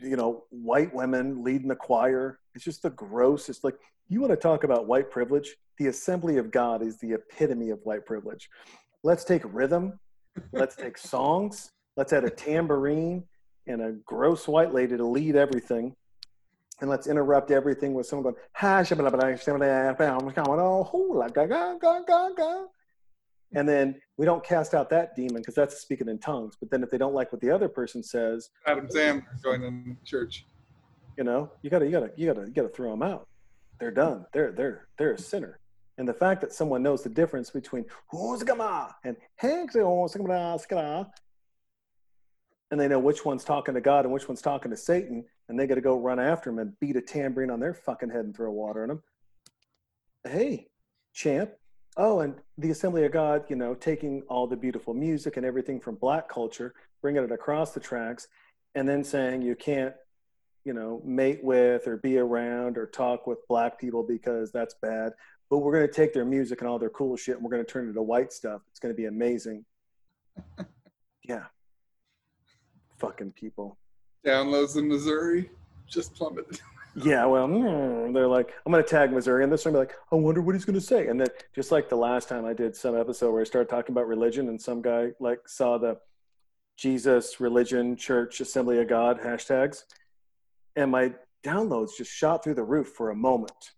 you know, white women leading the choir. It's just the grossest. Like, you want to talk about white privilege? The Assembly of God is the epitome of white privilege. Let's take rhythm, let's take songs, let's add a tambourine and a gross white lady to lead everything. And let's interrupt everything with someone going, ha, and then we don't cast out that demon because that's speaking in tongues. But then if they don't like what the other person says, Adam Sam going in church. You know, you gotta, you gotta, you gotta, you gotta throw them out they're done. They're they're they're a sinner. And the fact that someone knows the difference between and and they know which one's talking to God and which one's talking to Satan, and they got to go run after him and beat a tambourine on their fucking head and throw water on them. Hey, champ. Oh, and the Assembly of God, you know, taking all the beautiful music and everything from black culture, bringing it across the tracks, and then saying you can't you know, mate with or be around or talk with black people because that's bad. But we're going to take their music and all their cool shit and we're going to turn it to white stuff. It's going to be amazing. yeah. Fucking people. Downloads in Missouri just plummeted. yeah, well, mm, they're like, I'm going to tag Missouri, and this time be like, I wonder what he's going to say. And then, just like the last time I did some episode where I started talking about religion, and some guy like saw the Jesus, religion, church, assembly of God hashtags, and my downloads just shot through the roof for a moment.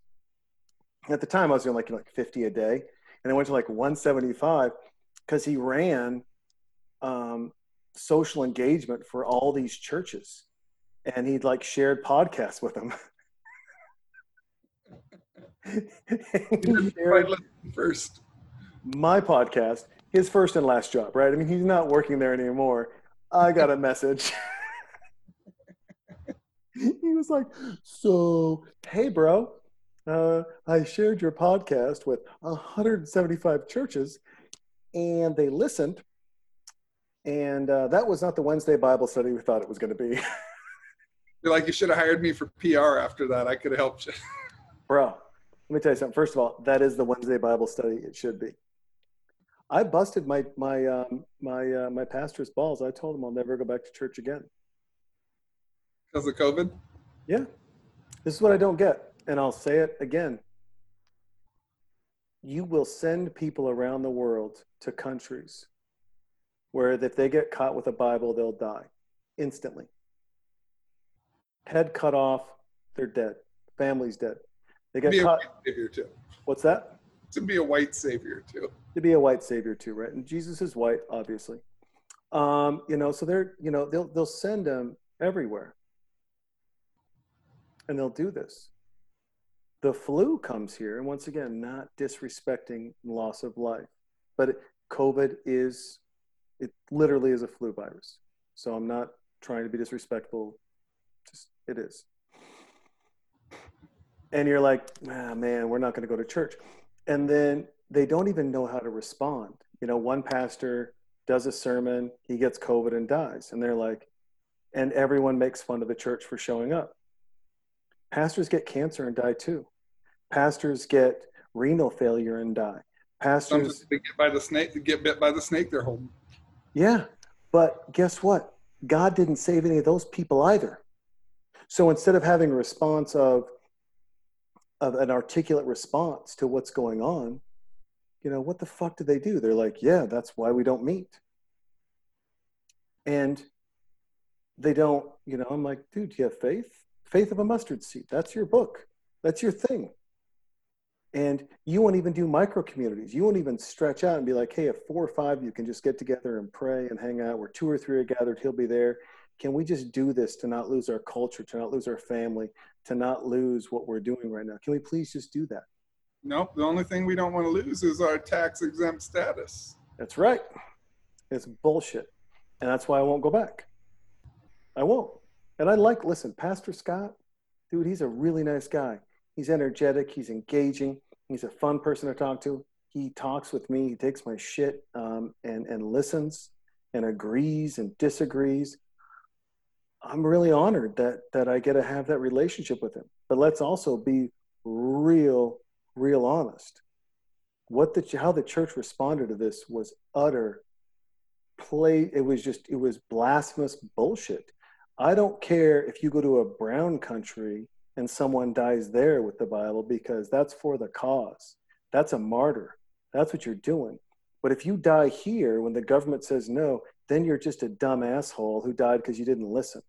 At the time, I was doing like like 50 a day, and I went to like 175 because he ran um, social engagement for all these churches, and he'd like shared podcasts with them. first, my podcast, his first and last job, right? I mean, he's not working there anymore. I got a message. he was like, So, hey, bro, uh, I shared your podcast with 175 churches and they listened. And uh, that was not the Wednesday Bible study we thought it was going to be. You're like, you should have hired me for PR after that. I could have helped you. bro, let me tell you something. First of all, that is the Wednesday Bible study. It should be. I busted my my um, my uh, my pastor's balls. I told him I'll never go back to church again. Because of COVID? Yeah. This is what I don't get. And I'll say it again. You will send people around the world to countries where if they get caught with a Bible, they'll die instantly. Head cut off, they're dead. Family's dead. They get be caught. savior too. What's that? To be a white savior too. To be a white savior too, right? And Jesus is white, obviously. Um, you know, so they're, you know, they'll they'll send them everywhere and they'll do this. the flu comes here, and once again, not disrespecting loss of life, but COVID is, it literally is a flu virus. So I'm not trying to be disrespectful. Just, it is. And you're like, ah, man, we're not going to go to church. And then they don't even know how to respond. You know, one pastor does a sermon, he gets COVID and dies. And they're like, and everyone makes fun of the church for showing up. Pastors get cancer and die too. Pastors get renal failure and die. Pastors get by the snake, get bit by the snake they're holding. Yeah, but guess what? God didn't save any of those people either. So instead of having a response of, of an articulate response to what's going on, you know, what the fuck do they do? They're like, yeah, that's why we don't meet. And they don't, you know, I'm like, dude, do you have faith? Faith of a mustard seed. That's your book. That's your thing. And you won't even do micro communities. You won't even stretch out and be like, hey, if four or five you can just get together and pray and hang out, where two or three are gathered, he'll be there. Can we just do this to not lose our culture, to not lose our family, to not lose what we're doing right now? Can we please just do that? Nope. The only thing we don't want to lose is our tax exempt status. That's right. It's bullshit. And that's why I won't go back. I won't. And I like, listen, Pastor Scott, dude, he's a really nice guy. He's energetic, he's engaging, he's a fun person to talk to. He talks with me, he takes my shit um, and, and listens and agrees and disagrees. I'm really honored that that I get to have that relationship with him. But let's also be real, real honest. What the how the church responded to this was utter play. It was just it was blasphemous bullshit. I don't care if you go to a brown country and someone dies there with the Bible because that's for the cause. That's a martyr. That's what you're doing. But if you die here when the government says no, then you're just a dumb asshole who died because you didn't listen.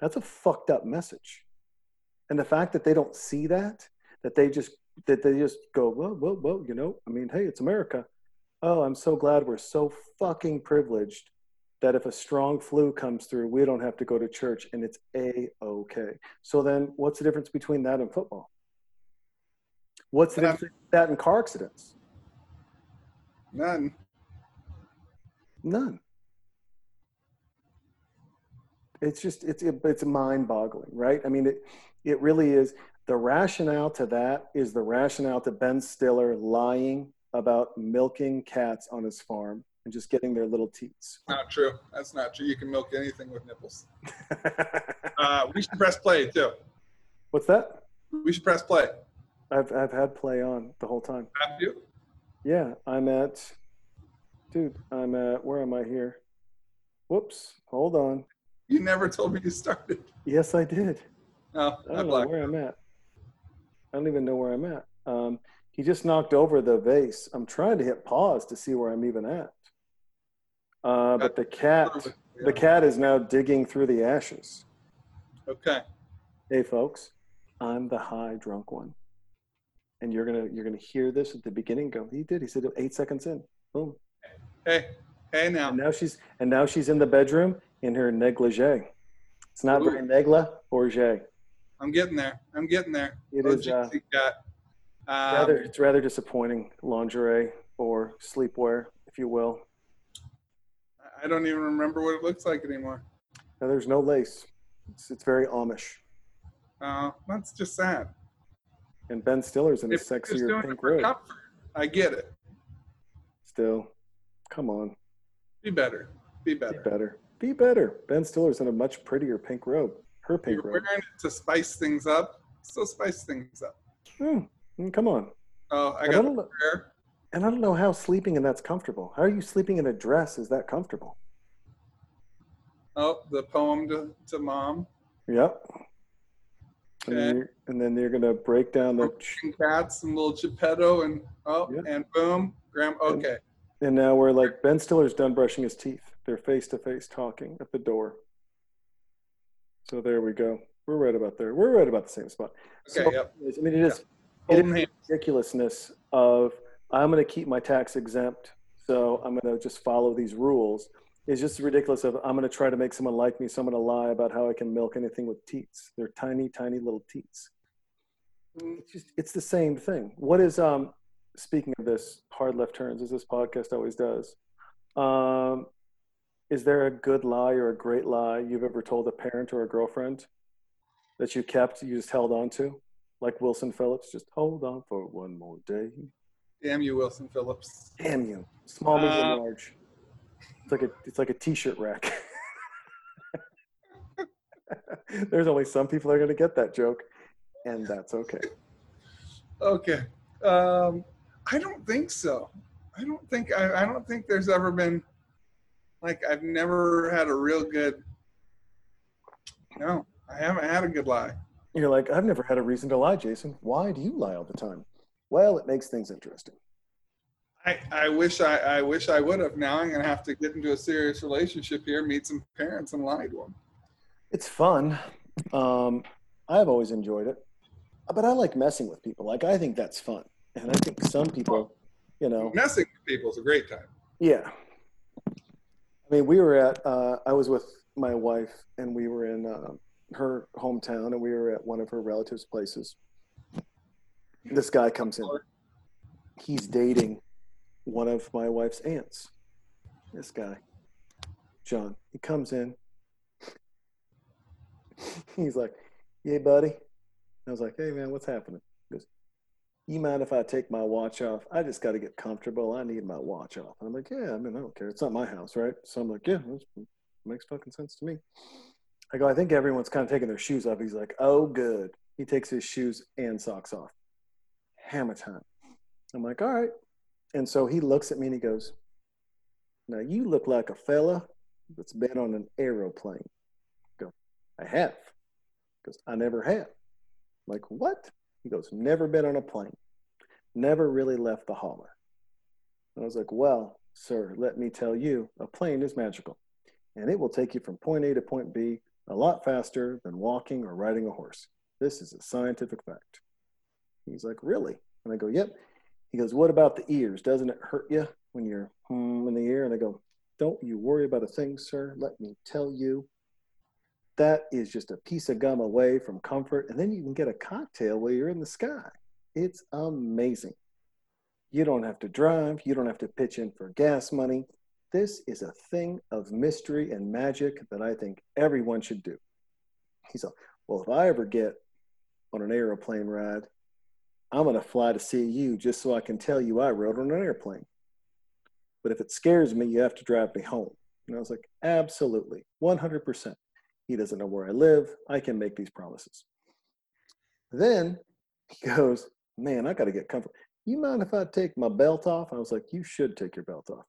That's a fucked up message. And the fact that they don't see that, that they just that they just go, well, well, well, you know, I mean, hey, it's America. Oh, I'm so glad we're so fucking privileged that if a strong flu comes through, we don't have to go to church and it's a okay. So then, what's the difference between that and football? What's the difference between that and car accidents? None. None. It's just it's it's mind-boggling, right? I mean, it it really is. The rationale to that is the rationale to Ben Stiller lying about milking cats on his farm and just getting their little teats. Not true. That's not true. You can milk anything with nipples. uh, we should press play too. What's that? We should press play. I've I've had play on the whole time. Have you? Yeah, I'm at. Dude, I'm at. Where am I here? Whoops. Hold on. You never told me you started. Yes, I did. Oh, I don't know where I'm at. I don't even know where I'm at. Um, he just knocked over the vase. I'm trying to hit pause to see where I'm even at. Uh, but the cat, the cat is now digging through the ashes. Okay. Hey, folks, I'm the high drunk one, and you're gonna you're gonna hear this at the beginning. Go, he did. He said eight seconds in. Boom. Hey, hey now. And now she's and now she's in the bedroom in her negligee. It's not Ooh. very negla or jay. I'm getting there. I'm getting there. It is. Uh, um, rather, it's rather disappointing lingerie or sleepwear, if you will. I don't even remember what it looks like anymore. Now, there's no lace. It's, it's very Amish. Uh, that's just sad. And Ben Stiller's in a sexier pink robe. I get it. Still, come on. Be better. Be better. Be better. Be better. Ben Stiller's in a much prettier pink robe. Her pink You're robe. wearing it to spice things up. So spice things up. Hmm. come on. Oh, I got the prayer. And I don't know how sleeping in that's comfortable. How are you sleeping in a dress is that comfortable? Oh, the poem to, to mom. Yep. Okay. And, then and then you're gonna break down the cats and little Geppetto and oh yep. and boom, Graham. Okay. And, and now we're like Ben Stiller's done brushing his teeth. They're face to face talking at the door. So there we go. We're right about there. We're right about the same spot. Okay. So, yep. I mean, it is, it is ridiculousness of I'm going to keep my tax exempt, so I'm going to just follow these rules. It's just ridiculous. Of I'm going to try to make someone like me, so I'm going to lie about how I can milk anything with teats. They're tiny, tiny little teats. It's just it's the same thing. What is um speaking of this hard left turns as this podcast always does. Um is there a good lie or a great lie you've ever told a parent or a girlfriend that you kept, you just held on to? Like Wilson Phillips, just hold on for one more day. Damn you, Wilson Phillips. Damn you. Small, medium, uh, large. It's like a it's like a t-shirt rack. There's only some people that are going to get that joke, and that's okay. Okay. Um, I don't think so. I don't think I, I don't think there's ever been like I've never had a real good. No, I haven't had a good lie. You're like I've never had a reason to lie, Jason. Why do you lie all the time? Well, it makes things interesting. I, I wish I, I wish I would have. Now I'm gonna have to get into a serious relationship here, meet some parents, and lie to them. It's fun. Um, I've always enjoyed it, but I like messing with people. Like I think that's fun, and I think some people, you know, messing with people is a great time. Yeah. I mean, we were at. Uh, I was with my wife, and we were in uh, her hometown, and we were at one of her relatives' places. This guy comes in. He's dating one of my wife's aunts. This guy, John. He comes in. He's like, "Hey, buddy." I was like, "Hey, man, what's happening?" He goes, "You mind if I take my watch off? I just got to get comfortable. I need my watch off." And I'm like, "Yeah, I mean, I don't care. It's not my house, right?" So I'm like, "Yeah, that makes fucking sense to me." I go, "I think everyone's kind of taking their shoes off." He's like, "Oh, good." He takes his shoes and socks off. Hammer time. I'm like, "All right." And so he looks at me and he goes, Now you look like a fella that's been on an aeroplane. I go, I have. Because I never have. I'm like, what? He goes, never been on a plane. Never really left the holler. I was like, well, sir, let me tell you, a plane is magical. And it will take you from point A to point B a lot faster than walking or riding a horse. This is a scientific fact. He's like, really? And I go, yep. He goes, What about the ears? Doesn't it hurt you when you're hmm in the ear? And I go, Don't you worry about a thing, sir. Let me tell you. That is just a piece of gum away from comfort. And then you can get a cocktail while you're in the sky. It's amazing. You don't have to drive, you don't have to pitch in for gas money. This is a thing of mystery and magic that I think everyone should do. He said, Well, if I ever get on an aeroplane ride I'm going to fly to see you just so I can tell you I rode on an airplane. But if it scares me, you have to drive me home. And I was like, absolutely, 100%. He doesn't know where I live. I can make these promises. Then he goes, man, I got to get comfortable. You mind if I take my belt off? I was like, you should take your belt off.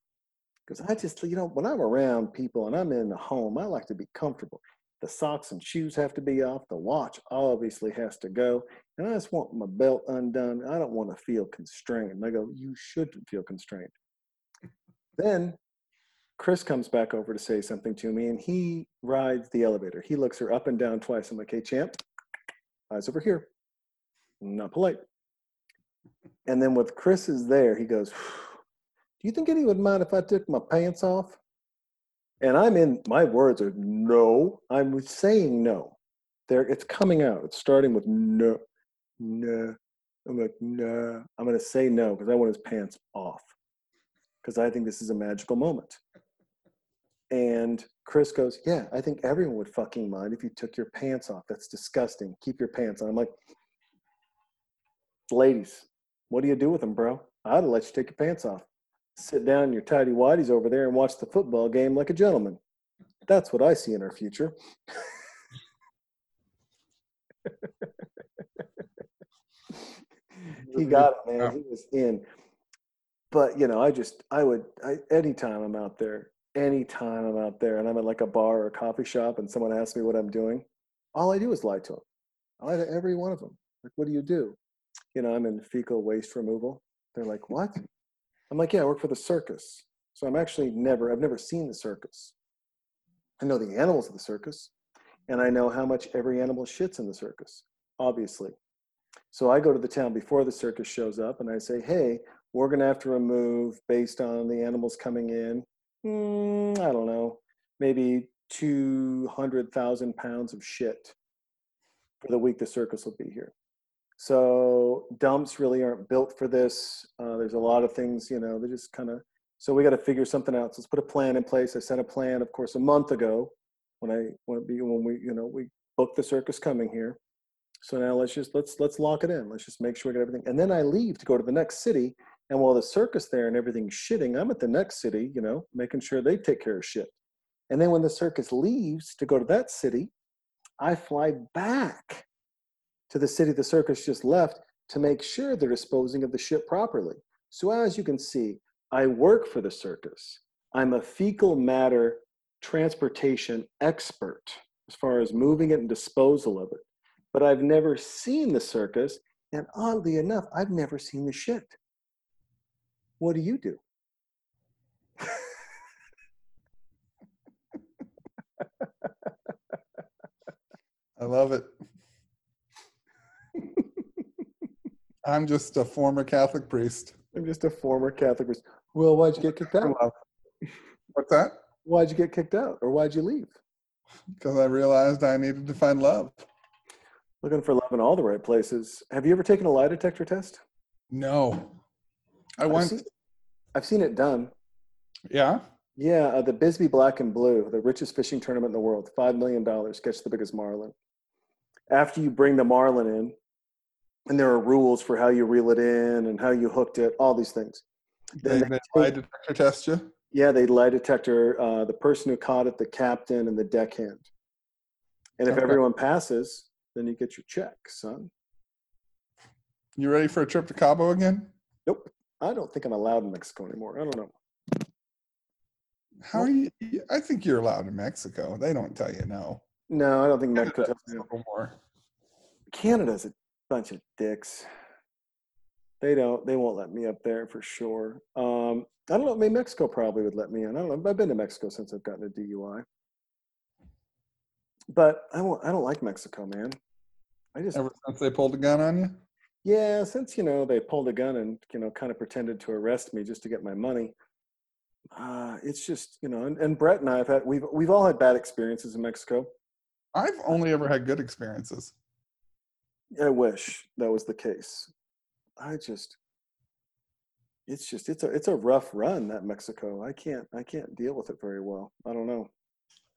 Because I just, you know, when I'm around people and I'm in the home, I like to be comfortable. The socks and shoes have to be off. The watch obviously has to go. And I just want my belt undone. I don't want to feel constrained. And I go, You shouldn't feel constrained. Then Chris comes back over to say something to me and he rides the elevator. He looks her up and down twice. I'm like, Hey, champ, eyes over here. Not polite. And then with Chris is there, he goes, Do you think anyone would mind if I took my pants off? And I'm in, my words are no. I'm saying no. There, it's coming out. It's starting with no, no. I'm like, no. I'm going to say no because I want his pants off because I think this is a magical moment. And Chris goes, yeah, I think everyone would fucking mind if you took your pants off. That's disgusting. Keep your pants on. I'm like, ladies, what do you do with them, bro? I'd let you take your pants off sit down in your tidy whities over there and watch the football game like a gentleman. That's what I see in our future. he got it, man. He was in. But you know, I just I would I anytime I'm out there, anytime I'm out there and I'm at like a bar or a coffee shop and someone asks me what I'm doing, all I do is lie to them. I lie to every one of them. Like, what do you do? You know, I'm in fecal waste removal. They're like, what? I'm like, yeah, I work for the circus. So I'm actually never, I've never seen the circus. I know the animals of the circus, and I know how much every animal shits in the circus, obviously. So I go to the town before the circus shows up and I say, hey, we're going to have to remove, based on the animals coming in, mm, I don't know, maybe 200,000 pounds of shit for the week the circus will be here. So dumps really aren't built for this. Uh, there's a lot of things, you know, they just kind of. So we got to figure something out. So let's put a plan in place. I sent a plan, of course, a month ago when I when, when we you know we booked the circus coming here. So now let's just let's let's lock it in. Let's just make sure we get everything. And then I leave to go to the next city. And while the circus there and everything's shitting, I'm at the next city, you know, making sure they take care of shit. And then when the circus leaves to go to that city, I fly back to the city the circus just left to make sure they're disposing of the ship properly. So as you can see, I work for the circus. I'm a fecal matter transportation expert as far as moving it and disposal of it but I've never seen the circus. And oddly enough, I've never seen the shit. What do you do? I love it. I'm just a former Catholic priest. I'm just a former Catholic priest. Well, why'd you get kicked out? What's that? Why'd you get kicked out or why'd you leave? Because I realized I needed to find love. Looking for love in all the right places. Have you ever taken a lie detector test? No. I I've went. Seen, I've seen it done. Yeah. Yeah, uh, the Bisbee Black and Blue, the richest fishing tournament in the world, $5 million, catch the biggest marlin. After you bring the marlin in, and there are rules for how you reel it in and how you hooked it, all these things. Then they, they, lie detector test you? Yeah, they lie detector uh, the person who caught it, the captain, and the deckhand. And if okay. everyone passes, then you get your check, son. You ready for a trip to Cabo again? Nope. I don't think I'm allowed in Mexico anymore. I don't know. How are you? I think you're allowed in Mexico. They don't tell you no. No, I don't think Mexico tells you more. Canada's a bunch of dicks. They don't. They won't let me up there for sure. Um, I don't know. Maybe Mexico probably would let me in. I don't know. I've been to Mexico since I've gotten a DUI but I won't, I don't like Mexico, man. I just ever since they pulled a gun on you. Yeah, since you know they pulled a gun and you know kind of pretended to arrest me just to get my money. Uh, it's just you know, and, and Brett and I have had we've we've all had bad experiences in Mexico. I've only ever had good experiences. I wish that was the case. I just it's just it's a it's a rough run that Mexico. I can't I can't deal with it very well. I don't know.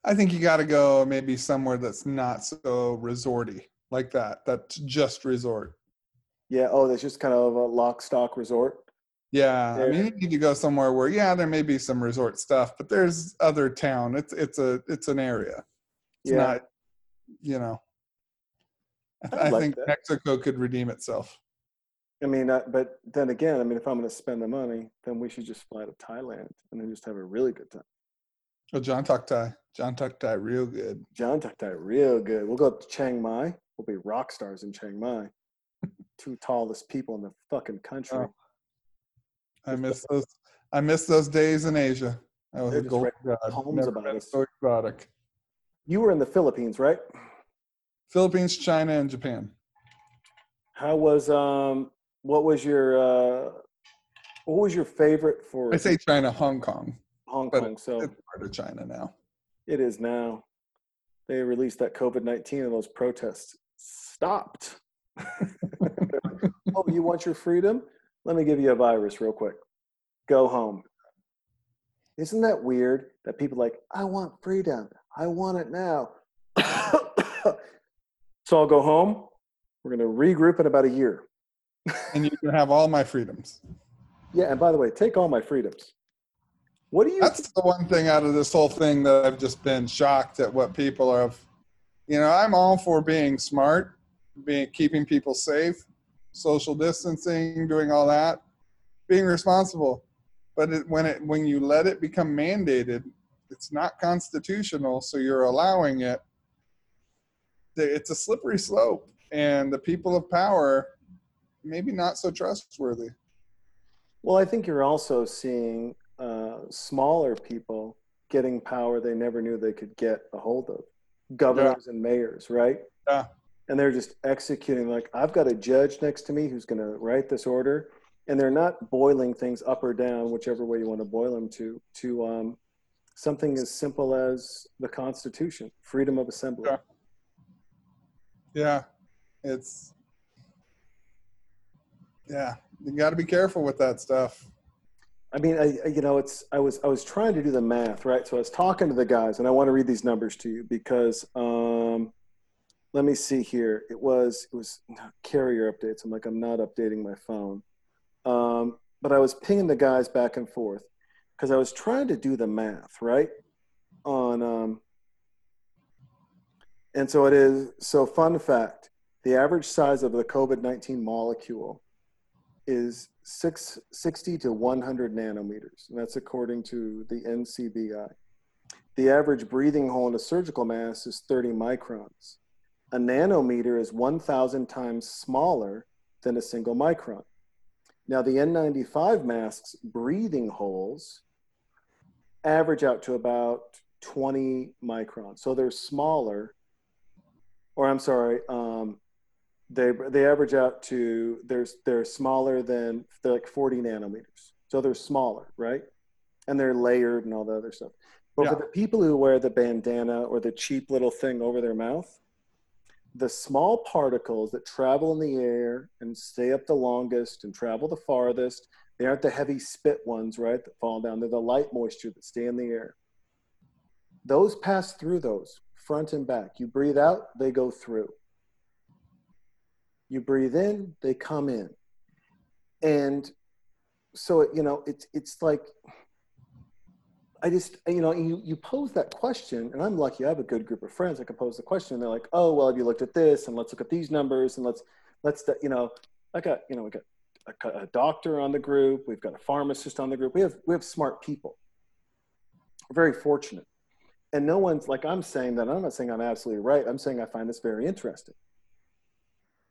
I think you got to go maybe somewhere that's not so resorty like that. That's just resort. Yeah. Oh, that's just kind of a lock stock resort. Yeah, there. I mean, you need to go somewhere where, yeah, there may be some resort stuff, but there's other town. It's it's a it's an area. It's yeah. not, you know. I, I like think that. Mexico could redeem itself. I mean, uh, but then again, I mean, if I'm going to spend the money, then we should just fly to Thailand and then just have a really good time. Oh, John Tok Thai. John Tok Thai, real good. John Tok Thai, real good. We'll go up to Chiang Mai. We'll be rock stars in Chiang Mai. Two tallest people in the fucking country. Oh. I miss those. I miss those days in Asia. I was They're a gold god. Never about so exotic. You were in the Philippines, right? Philippines, China, and Japan. How was um? What was your uh? What was your favorite for? I say China, Hong Kong. Hong Kong. so it's part of China now. It is now. They released that COVID 19 and those protests stopped. oh, you want your freedom? Let me give you a virus real quick. Go home. Isn't that weird that people like, I want freedom. I want it now. so I'll go home. We're going to regroup in about a year. and you can have all my freedoms. Yeah, and by the way, take all my freedoms. What do you? That's the one thing out of this whole thing that I've just been shocked at what people have. You know, I'm all for being smart, being keeping people safe, social distancing, doing all that, being responsible. But it, when it when you let it become mandated, it's not constitutional. So you're allowing it. It's a slippery slope, and the people of power maybe not so trustworthy. Well, I think you're also seeing uh, smaller people getting power they never knew they could get a hold of. Governors yeah. and mayors right? Yeah. And they're just executing like i've got a judge next to me who's going to write this order and they're not boiling things up or down whichever way you want to boil them to to um, something as simple as the constitution freedom of assembly. Yeah, yeah. it's Yeah, you got to be careful with that stuff. I mean, I, you know, it's I was I was trying to do the math, right? So I was talking to the guys, and I want to read these numbers to you because um, let me see here. It was it was carrier updates. I'm like I'm not updating my phone, um, but I was pinging the guys back and forth because I was trying to do the math, right? On um, and so it is. So fun fact: the average size of the COVID 19 molecule is six, 60 to 100 nanometers. And that's according to the NCBI. The average breathing hole in a surgical mask is 30 microns. A nanometer is 1,000 times smaller than a single micron. Now, the N95 masks breathing holes average out to about 20 microns. So they're smaller, or I'm sorry, um, they they average out to they're they're smaller than they're like 40 nanometers. So they're smaller right? And they're layered and all the other stuff. But yeah. for the people who wear the bandana or the cheap little thing over their mouth the small particles that travel in the air and stay up the longest and travel the farthest they aren't the heavy spit ones right that fall down. They're the light moisture that stay in the air. Those pass through those front and back you breathe out they go through you breathe in, they come in. And so, you know, it's, it's like, I just, you know, you, you pose that question, and I'm lucky I have a good group of friends I can pose the question. And they're like, oh, well, have you looked at this? And let's look at these numbers, and let's, let's, you know, I got, you know, we got a, a doctor on the group, we've got a pharmacist on the group. We have, we have smart people. We're very fortunate. And no one's like, I'm saying that, I'm not saying I'm absolutely right. I'm saying I find this very interesting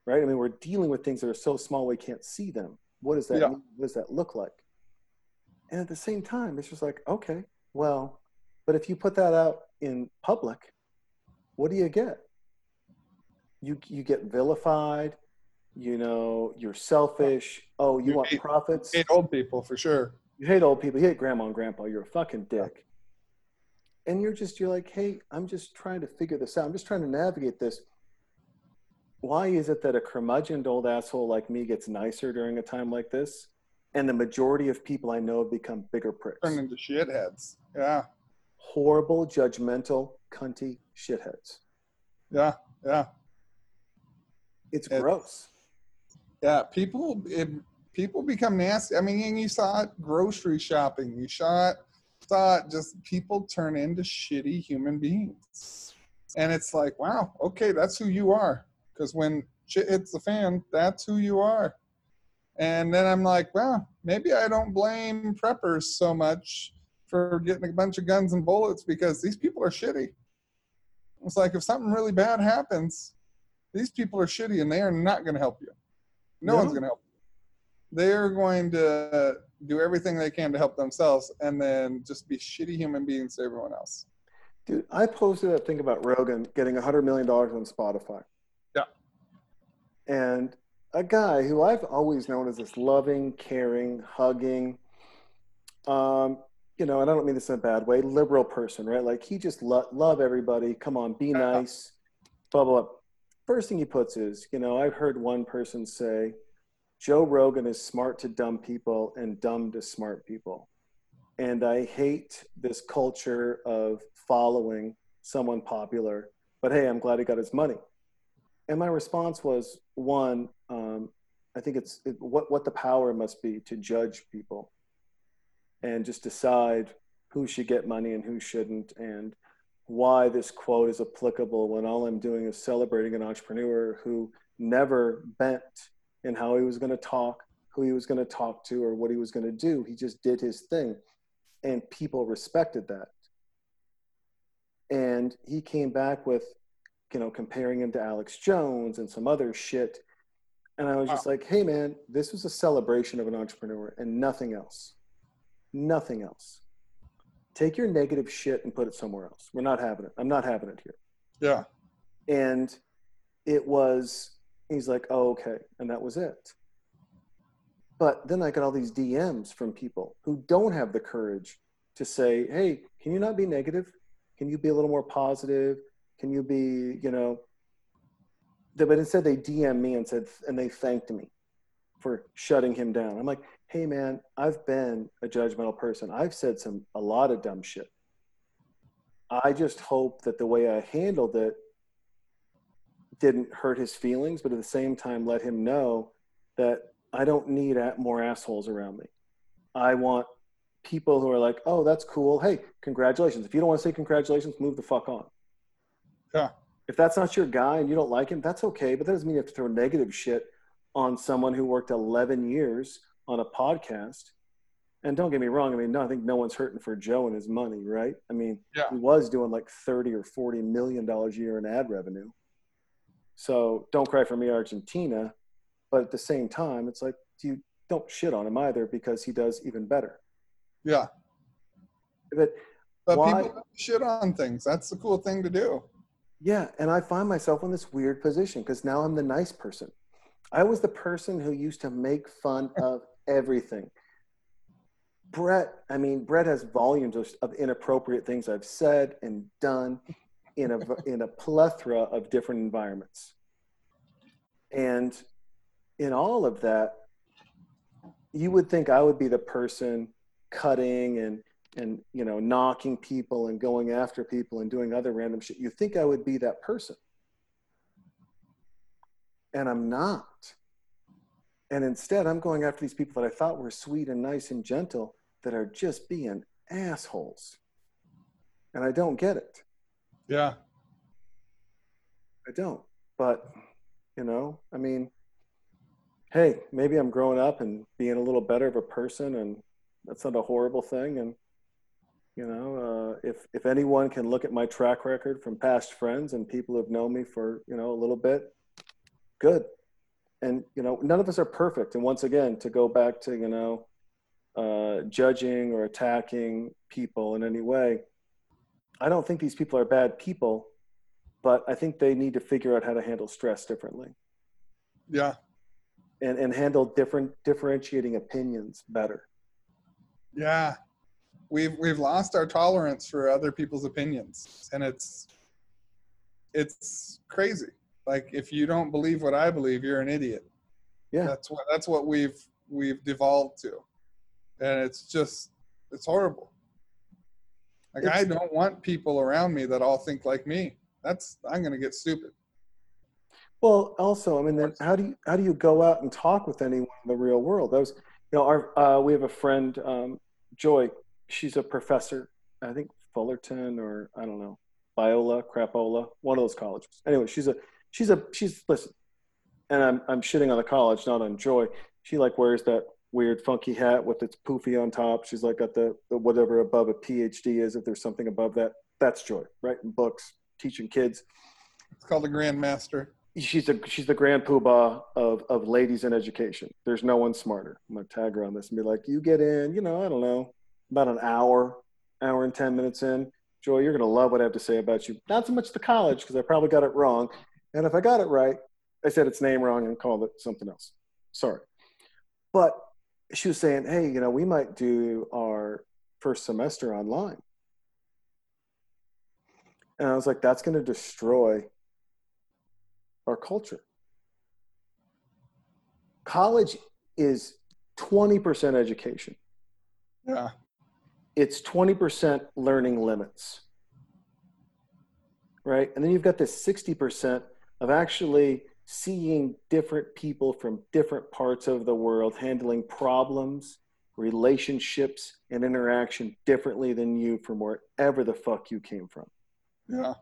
right? I mean, we're dealing with things that are so small we can't see them. What does that yeah. mean? What does that look like? And at the same time, it's just like, okay, well, but if you put that out in public, what do you get? You you get vilified. You know, you're selfish. Oh, you, you want hate, profits? Hate old people for sure. You hate old people. You hate grandma and grandpa. You're a fucking dick. And you're just you're like, hey, I'm just trying to figure this out. I'm just trying to navigate this why is it that a curmudgeoned old asshole like me gets nicer during a time like this, and the majority of people I know have become bigger pricks? Turn into shitheads. Yeah. Horrible, judgmental, cunty shitheads. Yeah, yeah. It's it, gross. Yeah, people it, people become nasty. I mean, you saw it grocery shopping. You saw it, it just people turn into shitty human beings. And it's like, wow, okay, that's who you are because when shit hits the fan, that's who you are. And then I'm like, well, maybe I don't blame preppers so much for getting a bunch of guns and bullets because these people are shitty. It's like if something really bad happens, these people are shitty and they are not going to help you. No, no. one's going to help you. They're going to do everything they can to help themselves and then just be shitty human beings to everyone else. Dude, I posted that thing about Rogan getting $100 million on Spotify Yeah. and a guy who I've always known as this loving, caring, hugging, um, you know, and I don't mean this in a bad way, liberal person, right? Like he just lo- love everybody. Come on, be nice, blah, blah, blah. First thing he puts is, you know, I've heard one person say, Joe Rogan is smart to dumb people and dumb to smart people. And I hate this culture of following someone popular, but hey, I'm glad he got his money and my response was one um, i think it's it, what what the power must be to judge people and just decide who should get money and who shouldn't and why this quote is applicable when all i'm doing is celebrating an entrepreneur who never bent in how he was going to talk who he was going to talk to or what he was going to do he just did his thing and people respected that and he came back with you know, comparing him to Alex Jones and some other shit. And I was just like, hey, man, this was a celebration of an entrepreneur and nothing else. Nothing else. Take your negative shit and put it somewhere else. We're not having it. I'm not having it here. Yeah. And it was, he's like, oh, okay. And that was it. But then I got all these DMs from people who don't have the courage to say, hey, can you not be negative? Can you be a little more positive? Can you be, you know, but instead they DM me and said, and they thanked me for shutting him down. I'm like, hey man, I've been a judgmental person. I've said some a lot of dumb shit. I just hope that the way I handled it didn't hurt his feelings, but at the same time let him know that I don't need more assholes around me. I want people who are like, oh, that's cool. Hey, congratulations. If you don't want to say congratulations, move the fuck on. Yeah. If that's not your guy and you don't like him, that's okay. But that doesn't mean you have to throw negative shit on someone who worked 11 years on a podcast. And don't get me wrong. I mean, no, I think no one's hurting for Joe and his money, right? I mean, yeah. he was doing like 30 or 40 million dollars a year in ad revenue. So don't cry for me, Argentina. But at the same time, it's like you don't shit on him either because he does even better. Yeah. But, but why, people shit on things. That's the cool thing to do. Yeah. And I find myself in this weird position because now I'm the nice person. I was the person who used to make fun of everything. Brett, I mean, Brett has volumes of, of inappropriate things I've said and done in a, in a plethora of different environments. And in all of that, you would think I would be the person cutting and and you know knocking people and going after people and doing other random shit. You think I would be that person. And I'm not. And instead, I'm going after these people that I thought were sweet and nice and gentle that are just being assholes. And I don't get it. Yeah. I don't. But, you know, I mean, hey, maybe I'm growing up and being a little better of a person, and that's not a horrible thing. And, you know, uh, if, if anyone can look at my track record from past friends and people who've known me for, you know, a little bit, good. And, you know, none of us are perfect. And once again, to go back to, you know, uh, judging or attacking people in any way, I don't think these people are bad people, but I think they need to figure out how to handle stress differently. Yeah. And, and handle different differentiating opinions better. Yeah. We've we've lost our tolerance for other people's opinions. And it's it's crazy. Like if you don't believe what I believe, you're an idiot. Yeah. That's what that's what we've we've devolved to. And it's just it's horrible. Like it's, I don't want people around me that all think like me. That's I'm going to get stupid. Well, also, I mean, then how do you how do you go out and talk with anyone in the real world? That was, you know, our uh, we have a friend, um, Joy. She's a professor. I think Fullerton or I don't know, Biola, Crapola, one of those colleges. Anyway, she's a she's a she's listen, and I'm I'm shitting on the college, not on Joy. She like wears that weird funky hat with its poofy on top. She's like got the, the whatever above a PhD is. If there's something above that, that's Joy, writing books, teaching kids. It's called the Grandmaster. She's a she's the grand poobah of of ladies in education. There's no one smarter. I'm gonna tag her on this and be like, you get in, you know, I don't know, about an hour, hour and ten minutes in. Joy, you're gonna love what I have to say about you. Not so much the college because I probably got it wrong, and if I got it right, I said its name wrong and called it something else. Sorry, but she was saying, hey, you know, we might do our first semester online. And I was like, that's going to destroy our culture. College is 20% education. Yeah. It's 20% learning limits. Right? And then you've got this 60% of actually seeing different people from different parts of the world handling problems, relationships, and interaction differently than you from wherever the fuck you came from. Yeah.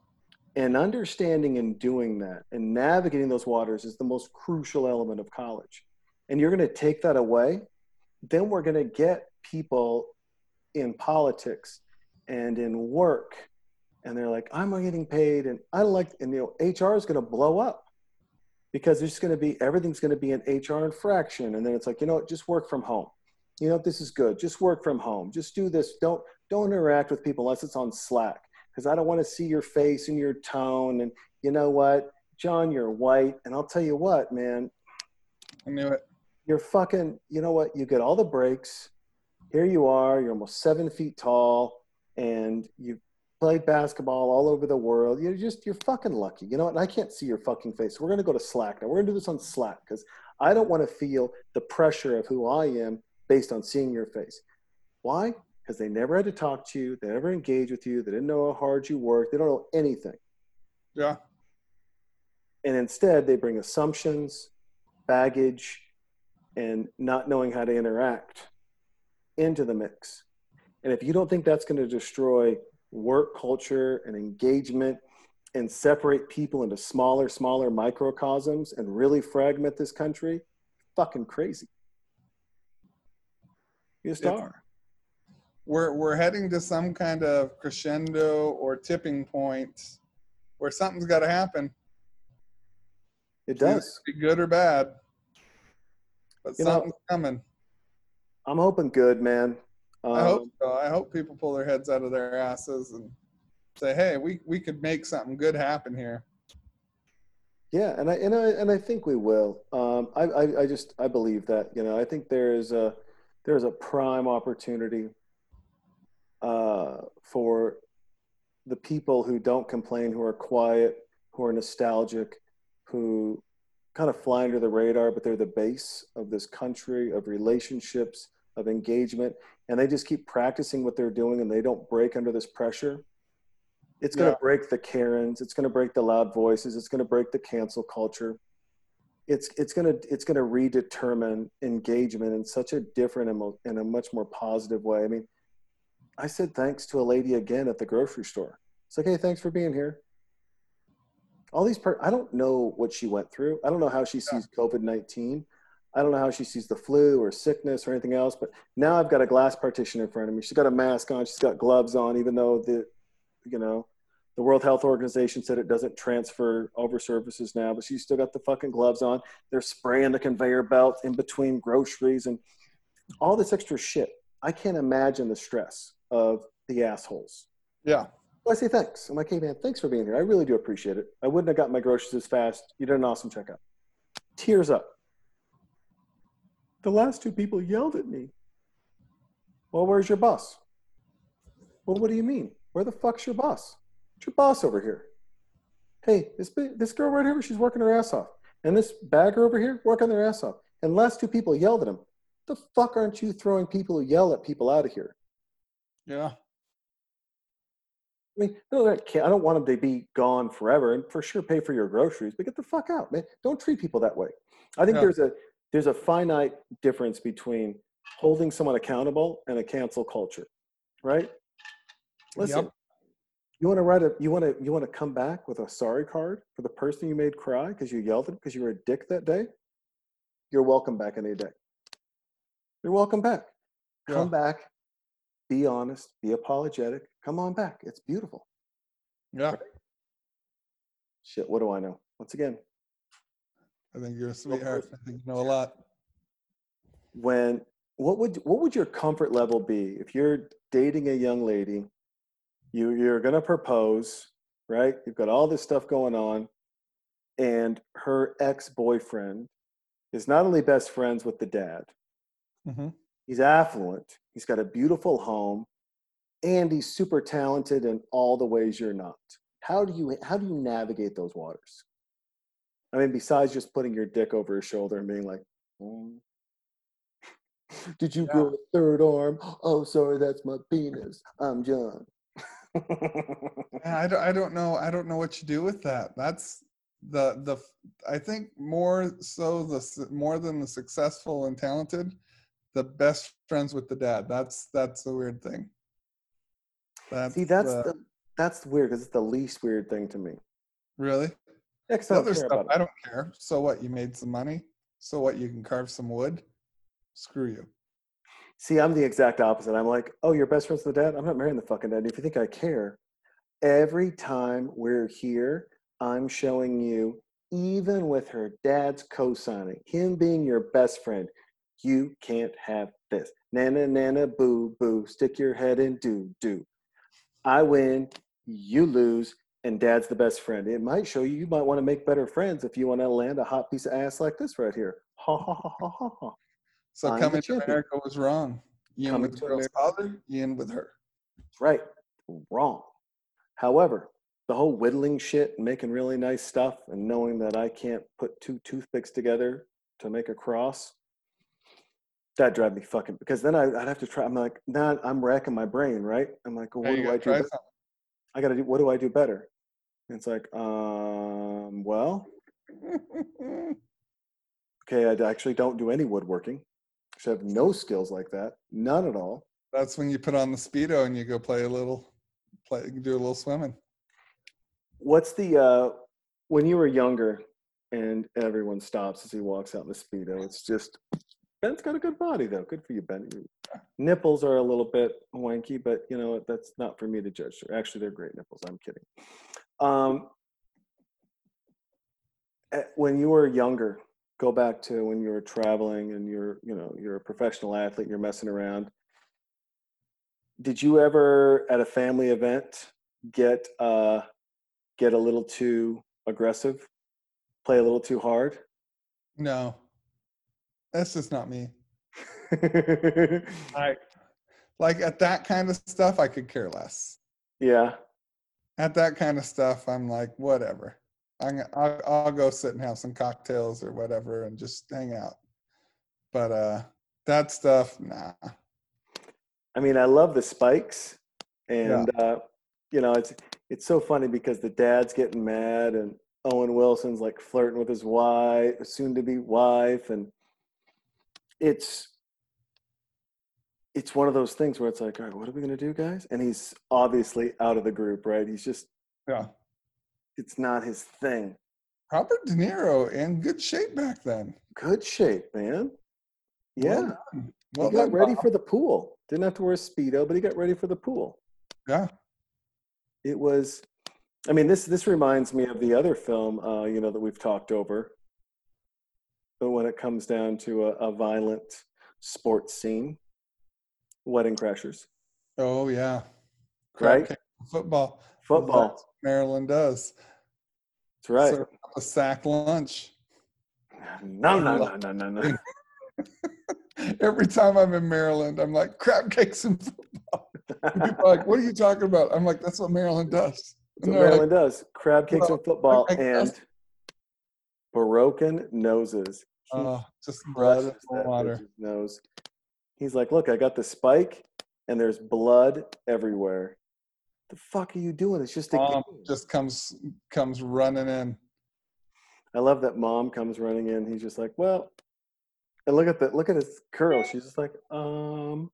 And understanding and doing that and navigating those waters is the most crucial element of college. And you're going to take that away, then we're going to get people in politics and in work. And they're like, I'm getting paid, and I like, and you know, HR is going to blow up because it's going to be everything's going to be an HR infraction, and then it's like you know what, just work from home. You know this is good. Just work from home. Just do this. Don't don't interact with people unless it's on Slack because I don't want to see your face and your tone. And you know what, John, you're white, and I'll tell you what, man. I knew it. You're fucking. You know what? You get all the breaks. Here you are. You're almost seven feet tall, and you played basketball all over the world. You're just you're fucking lucky. You know what? I can't see your fucking face. we're gonna go to Slack now. We're gonna do this on Slack because I don't want to feel the pressure of who I am based on seeing your face. Why? Because they never had to talk to you, they never engaged with you, they didn't know how hard you worked, they don't know anything. Yeah. And instead, they bring assumptions, baggage, and not knowing how to interact into the mix. And if you don't think that's going to destroy work culture and engagement and separate people into smaller, smaller microcosms and really fragment this country, fucking crazy. You just are. We're, we're heading to some kind of crescendo or tipping point where something's got to happen. It does. Be good or bad. But you something's know, coming. I'm hoping good, man. Um, I hope um, so. I hope people pull their heads out of their asses and say, "Hey, we we could make something good happen here." Yeah, and I and I and I think we will. Um, I, I I just I believe that you know I think there is a there's a prime opportunity uh, for the people who don't complain, who are quiet, who are nostalgic, who kind of fly under the radar, but they're the base of this country, of relationships, of engagement, and they just keep practicing what they're doing and they don't break under this pressure. It's going to yeah. break the Karens. It's going to break the loud voices. It's going to break the cancel culture. It's it's going to it's going to redetermine engagement in such a different and in a much more positive way. I mean, I said thanks to a lady again at the grocery store. It's like, hey, thanks for being here all these per- i don't know what she went through i don't know how she sees covid-19 i don't know how she sees the flu or sickness or anything else but now i've got a glass partition in front of me she's got a mask on she's got gloves on even though the you know the world health organization said it doesn't transfer over surfaces now but she's still got the fucking gloves on they're spraying the conveyor belt in between groceries and all this extra shit i can't imagine the stress of the assholes yeah I say thanks. I'm like, hey man, thanks for being here. I really do appreciate it. I wouldn't have got my groceries as fast. You did an awesome checkout. Tears up. The last two people yelled at me. Well, where's your boss? Well, what do you mean? Where the fuck's your boss? What's your boss over here? Hey, this this girl right here, she's working her ass off. And this bagger over here, working their ass off. And last two people yelled at him. The fuck aren't you throwing people who yell at people out of here? Yeah. I mean, no, I don't want them to be gone forever, and for sure pay for your groceries. But get the fuck out, man! Don't treat people that way. I think there's a there's a finite difference between holding someone accountable and a cancel culture, right? Listen, yep. you want to write a you want to you want to come back with a sorry card for the person you made cry because you yelled at because you were a dick that day. You're welcome back any day. You're welcome back. Come yeah. back be honest, be apologetic. Come on back. It's beautiful. Yeah. Right? Shit, what do I know? Once again, I think you're a sweetheart. I think you know a lot. When what would what would your comfort level be if you're dating a young lady, you you're gonna propose, right? You've got all this stuff going on, and her ex-boyfriend is not only best friends with the dad, mm-hmm. He's affluent. He's got a beautiful home, and he's super talented in all the ways you're not. How do you how do you navigate those waters? I mean, besides just putting your dick over his shoulder and being like, mm. "Did you yeah. grow a third arm? Oh, sorry, that's my penis. I'm John." yeah, I don't, I don't know. I don't know what you do with that. That's the the. I think more so the more than the successful and talented the best friends with the dad. That's that's the weird thing. That's See, that's the, the that's weird because it's the least weird thing to me. Really? Yeah, the other stuff, I don't care. So what? You made some money. So what? You can carve some wood. Screw you. See, I'm the exact opposite. I'm like, oh, you're best friends the dad. I'm not marrying the fucking dad. If you think I care, every time we're here, I'm showing you, even with her dad's co-signing, him being your best friend, you can't have this. Nana, nana, boo, boo. Stick your head in, do, do. I win, you lose, and dad's the best friend. It might show you you might want to make better friends if you want to land a hot piece of ass like this right here. Ha ha ha ha ha ha. So I'm coming to America was wrong. You in with the girl's father, you in with her. Right. Wrong. However, the whole whittling shit and making really nice stuff and knowing that I can't put two toothpicks together to make a cross. That drive me fucking because then I, would have to try. I'm like, nah, I'm racking my brain, right? I'm like, well, what do I do? I got to do. What do I do better? And it's like, um, well, okay, I actually don't do any woodworking. I have no skills like that, none at all. That's when you put on the speedo and you go play a little, play, do a little swimming. What's the uh, when you were younger and everyone stops as he walks out in the speedo? It's just Ben's got a good body though. Good for you, Ben. Your nipples are a little bit wanky, but you know that's not for me to judge. Actually, they're great nipples. I'm kidding. Um, when you were younger, go back to when you were traveling and you're, you know, you're a professional athlete. And you're messing around. Did you ever, at a family event, get uh, get a little too aggressive, play a little too hard? No. That's just not me. I like at that kind of stuff I could care less. Yeah. At that kind of stuff I'm like whatever. I'm, I'll, I'll go sit and have some cocktails or whatever and just hang out. But uh that stuff nah. I mean, I love the spikes and yeah. uh you know, it's it's so funny because the dad's getting mad and Owen Wilson's like flirting with his wife, soon to be wife and it's it's one of those things where it's like, all right, what are we gonna do, guys? And he's obviously out of the group, right? He's just yeah. It's not his thing. Robert De Niro in good shape back then. Good shape, man. Yeah. Well, well he got ready for the pool. Didn't have to wear a speedo, but he got ready for the pool. Yeah. It was. I mean, this this reminds me of the other film, uh, you know, that we've talked over but when it comes down to a, a violent sports scene, Wedding Crashers. Oh yeah, right. Football. Football. Maryland does. That's right. a sack lunch. No, no, no, no, no, no. Every time I'm in Maryland, I'm like crab cakes and football. People are like, "What are you talking about?" I'm like, "That's what Maryland does." That's what Maryland like, does: crab cakes and football and broken noses. Oh, just blood water. Nose. He's like, look, I got the spike, and there's blood everywhere. The fuck are you doing? It's just a mom game. just comes comes running in. I love that mom comes running in. He's just like, well, and look at the look at his curl. She's just like, um,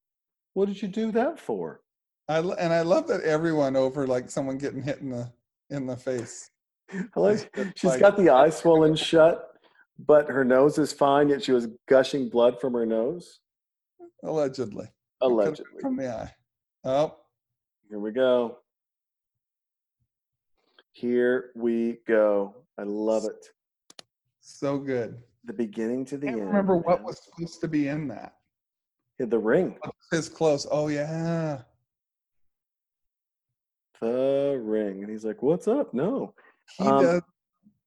what did you do that for? I and I love that everyone over like someone getting hit in the in the face. I like, she's like, got the eye swollen shut but her nose is fine, yet she was gushing blood from her nose? Allegedly. Allegedly. From the eye. Oh. Here we go. Here we go. I love it. So good. The beginning to the I end. remember man. what was supposed to be in that. Yeah, the ring. His clothes. Oh yeah. The ring. And he's like, What's up? No. He um, does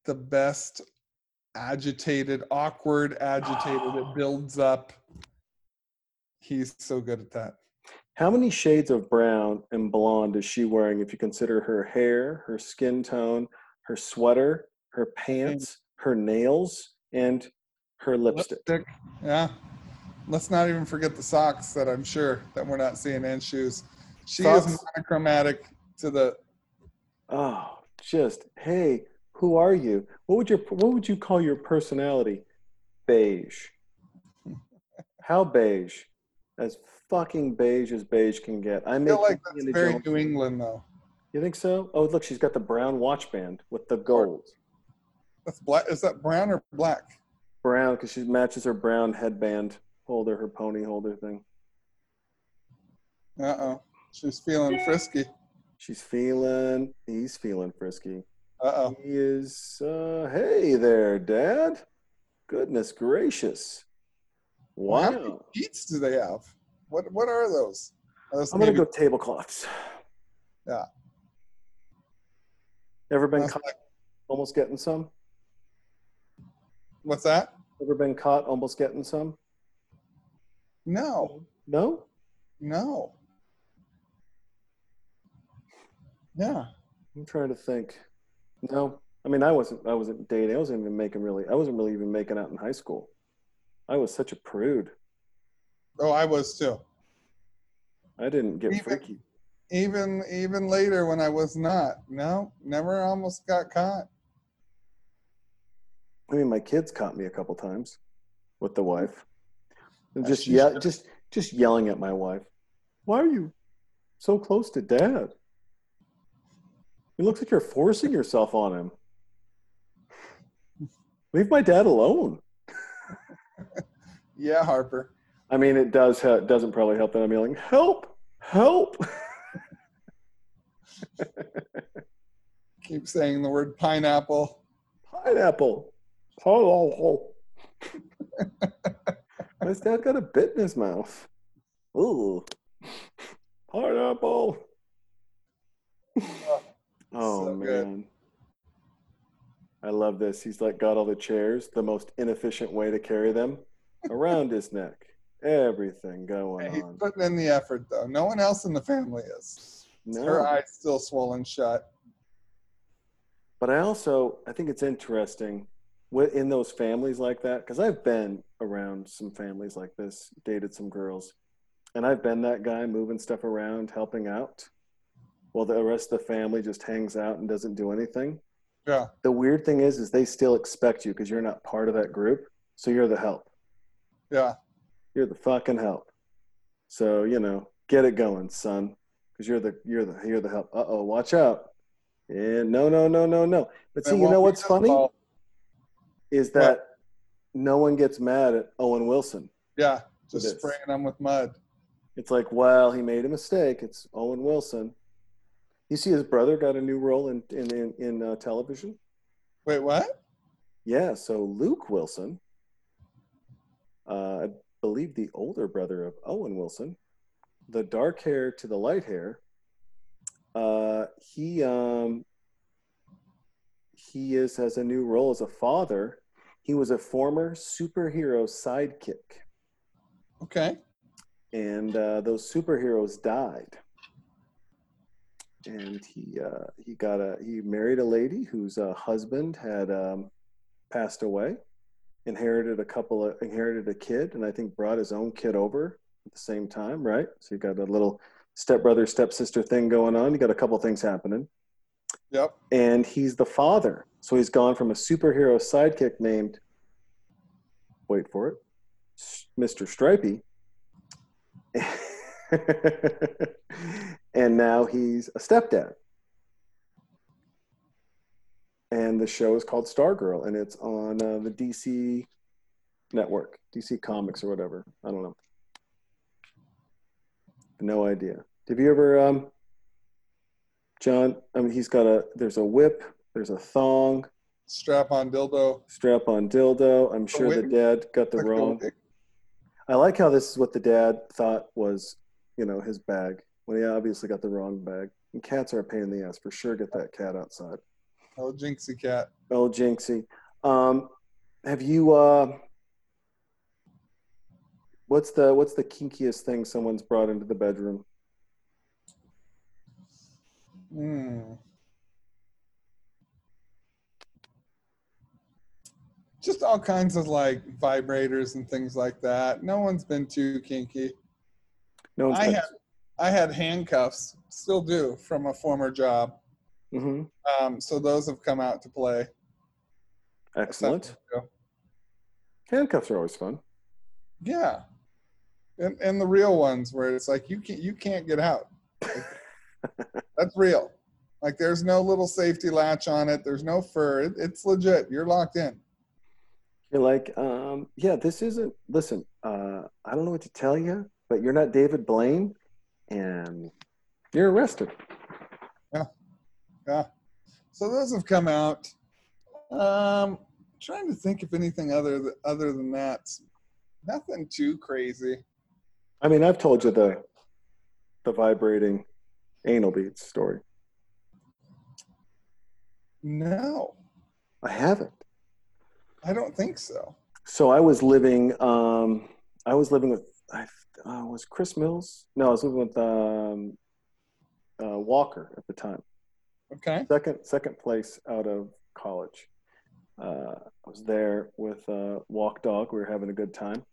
the best agitated, awkward, agitated. It builds up. He's so good at that. How many shades of brown and blonde is she wearing if you consider her hair, her skin tone, her sweater, her pants, her nails, and her lipstick? lipstick. Yeah. Let's not even forget the socks that I'm sure that we're not seeing and shoes. She socks. is monochromatic to the Oh, just hey, who are you? What would your what would you call your personality? Beige. How beige? As fucking beige as beige can get. I, I feel like that's very New England though. You think so? Oh, look, she's got the brown watch band with the gold. That's black. Is that brown or black? Brown, because she matches her brown headband holder, her pony holder thing. Uh oh, she's feeling frisky. She's feeling. He's feeling frisky. Uh-oh. He is, uh, hey there, Dad. Goodness gracious. Wow. How many sheets do they have? What What are those? those I'm going to go tablecloths. Yeah. Ever been caught like... almost getting some? What's that? Ever been caught almost getting some? No. No? No. Yeah. I'm trying to think. No, I mean, I wasn't. I wasn't dating. I wasn't even making really. I wasn't really even making out in high school. I was such a prude. Oh, I was too. I didn't get Even- freaky. Even even later when I was not. No, never almost got caught. I mean, my kids caught me a couple times with the wife, and just yeah, just just yelling at my wife. Why are you so close to dad? It looks like you're forcing yourself on him. Leave my dad alone. Yeah, Harper. I mean, it does. It doesn't probably help that I'm yelling, "Help! Help!" Keep saying the word pineapple. Pineapple. Pineapple. My dad got a bit in his mouth. Ooh. Pineapple. Oh, oh So man. good. I love this. He's like got all the chairs, the most inefficient way to carry them around his neck. Everything going He's on. putting in the effort though. No one else in the family is. Her eyes still swollen shut. But I also I think it's interesting in those families like that because I've been around some families like this, dated some girls, and I've been that guy moving stuff around, helping out, while the rest of the family just hangs out and doesn't do anything. Yeah. The weird thing is, is they still expect you because you're not part of that group, so you're the help. Yeah. You're the fucking help. So you know, get it going, son, because you're the you're the you're the help. Uh oh, watch out. And no, no, no, no, no. But see, you know what's funny is that no one gets mad at Owen Wilson. Yeah. Just spraying them with mud. It's like, well, he made a mistake. It's Owen Wilson. You see, his brother got a new role in in in, in uh, television. Wait, what? Yeah, so Luke Wilson, uh, I believe the older brother of Owen Wilson, the dark hair to the light hair, uh, he um, he is has a new role as a father. He was a former superhero sidekick, Okay. and uh, those superheroes died. And he uh, he got a he married a lady whose uh, husband had um, passed away, inherited a couple of inherited a kid, and I think brought his own kid over at the same time, right? So you got a little stepbrother stepsister thing going on. You got a couple things happening, Yep. and he's the father. So he's gone from a superhero sidekick named wait for it, Mr. Stripey. and now he's a stepdad. And the show is called Stargirl, and it's on uh, the DC network, DC Comics or whatever. I don't know. No idea. Have you ever, um, John? I mean, he's got a. There's a whip. There's a thong. Strap on dildo. Strap on dildo. I'm sure the dad got the Like wrong. I like how this is what the dad thought was, you know, his bag when he obviously got the wrong bag. And cats are a pain in the ass for sure. Get that cat outside. Oh, Jinxie cat. Oh, Jinxie. Um, have you? Uh, what's the what's the kinkiest thing someone's brought into the bedroom? Hmm. Just all kinds of like vibrators and things like that. No one's been too kinky. No one's I had I had handcuffs, still do, from a former job. Mhm. Um, so those have come out to play. Excellent. Handcuffs are always fun. Yeah. And and the real ones where it's like you can't you can't get out. That's real. Like there's no little safety latch on it. There's no fur. It, it's legit. You're locked in. You're like, um, yeah, this isn't. Listen, uh, I don't know what to tell you, but you're not David Blaine, and you're arrested. Yeah. So those have come out. Um, trying to think if anything other th- other than that. Nothing too crazy. I mean, I've told you the the vibrating anal beads story. No, I haven't. I don't think so. So I was living. Um, I was living with. I uh, was Chris Mills. No, I was living with um, uh, Walker at the time. Okay. Second second place out of college. uh, I was there with uh, Walk Dog. We were having a good time.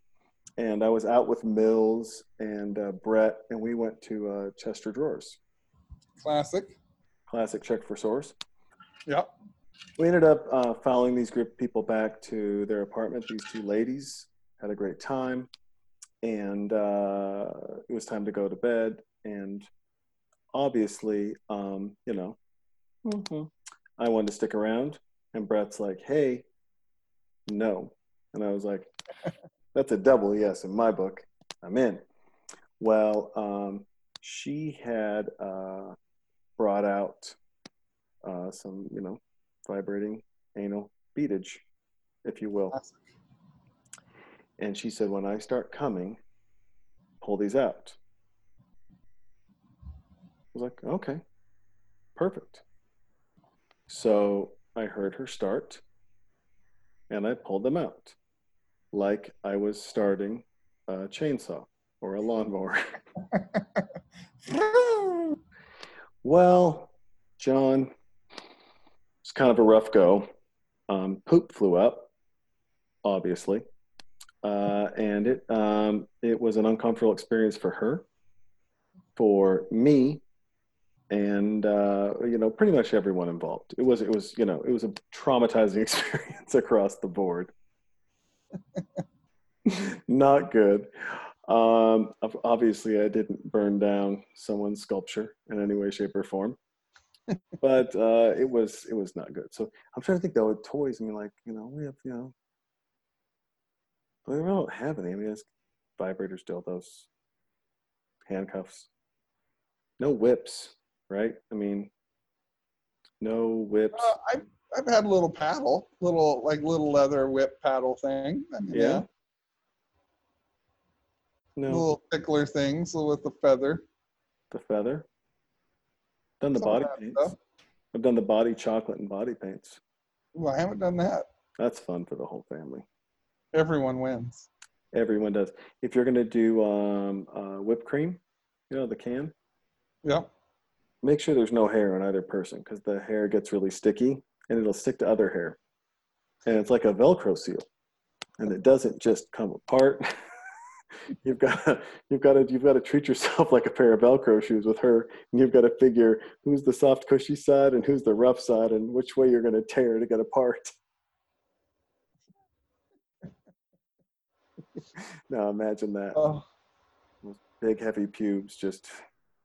And I was out with Mills and uh, Brett, and we went to uh, Chester Drawers. Classic. Classic check for source. Yep. We ended up uh, following these group of people back to their apartment. These two ladies had a great time, and uh, it was time to go to bed. And obviously, um, you know, mm-hmm. I wanted to stick around. And Brett's like, "Hey, no," and I was like, "That's a double yes in my book. I'm in." Well, um, she had uh, brought out uh, some, you know, vibrating anal beadage, if you will. And she said, when I start coming, pull these out. I was like, okay, perfect. So I heard her start and I pulled them out like I was starting a chainsaw or a lawnmower. well, John, it's kind of a rough go. Um, poop flew up, obviously, uh, and it um, it was an uncomfortable experience for her, for me, and uh, you know, pretty much everyone involved. It was it was you know it was a traumatizing experience across the board. Not good. Um, obviously, I didn't burn down someone's sculpture in any way, shape, or form, but uh, it was it was not good. So I'm trying to think though with toys. I mean, like you know, we have you know, we don't have any. I mean, it's vibrators, dildos, handcuffs, no whips, right? I mean, no whips. Uh, I've I've had a little paddle, little like little leather whip paddle thing. I mean, yeah. yeah no. Little tickler things with the feather. The feather. Done the Some body paints. Stuff. I've done the body chocolate and body paints. Well, I haven't done that. That's fun for the whole family. Everyone wins. Everyone does. If you're going to do um, uh, whipped cream, you know, the can. Yeah. Make sure there's no hair on either person because the hair gets really sticky and it'll stick to other hair. And it's like a Velcro seal. And it doesn't just come apart. you've got to, you've got to you've got to treat yourself like a pair of velcro shoes with her and you've got to figure who's the soft cushy side and who's the rough side and which way you're going to tear to get apart now imagine that oh. big heavy pubes just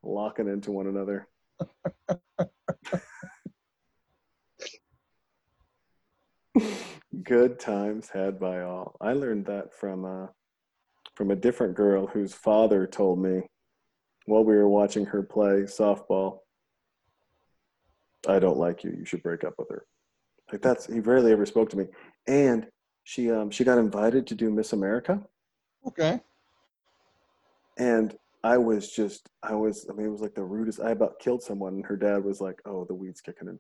locking into one another good times had by all i learned that from uh, from a different girl whose father told me while we were watching her play softball, I don't like you. You should break up with her. Like that's he rarely ever spoke to me. And she um she got invited to do Miss America. Okay. And I was just I was I mean it was like the rudest I about killed someone and her dad was like, Oh, the weed's kicking in.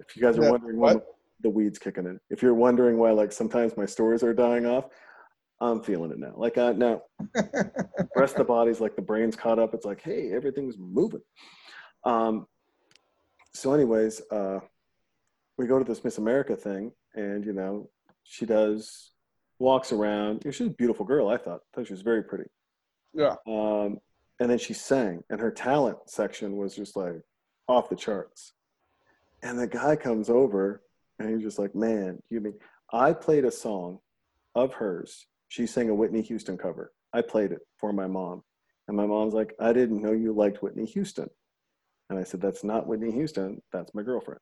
If you guys are yeah, wondering what the weed's kicking in. If you're wondering why like sometimes my stories are dying off, I'm feeling it now. Like I now, rest of the body's like the brain's caught up. It's like, hey, everything's moving. Um, so, anyways, uh, we go to this Miss America thing, and you know, she does walks around. She's a beautiful girl. I thought. I thought she was very pretty. Yeah. Um, and then she sang, and her talent section was just like off the charts. And the guy comes over, and he's just like, "Man, you mean I played a song of hers she sang a Whitney Houston cover. I played it for my mom. And my mom's like, I didn't know you liked Whitney Houston. And I said, That's not Whitney Houston. That's my girlfriend.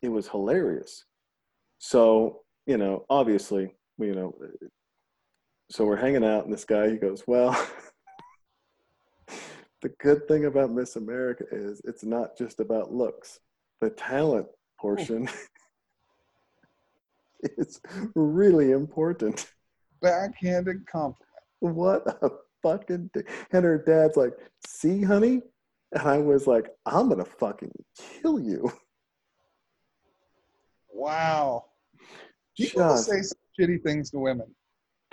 It was hilarious. So, you know, obviously, you know, so we're hanging out, and this guy, he goes, Well, the good thing about Miss America is it's not just about looks, the talent portion is really important. Backhanded compliment. What a fucking dick. And her dad's like, see, honey? And I was like, I'm going to fucking kill you. Wow. People just, say shitty things to women.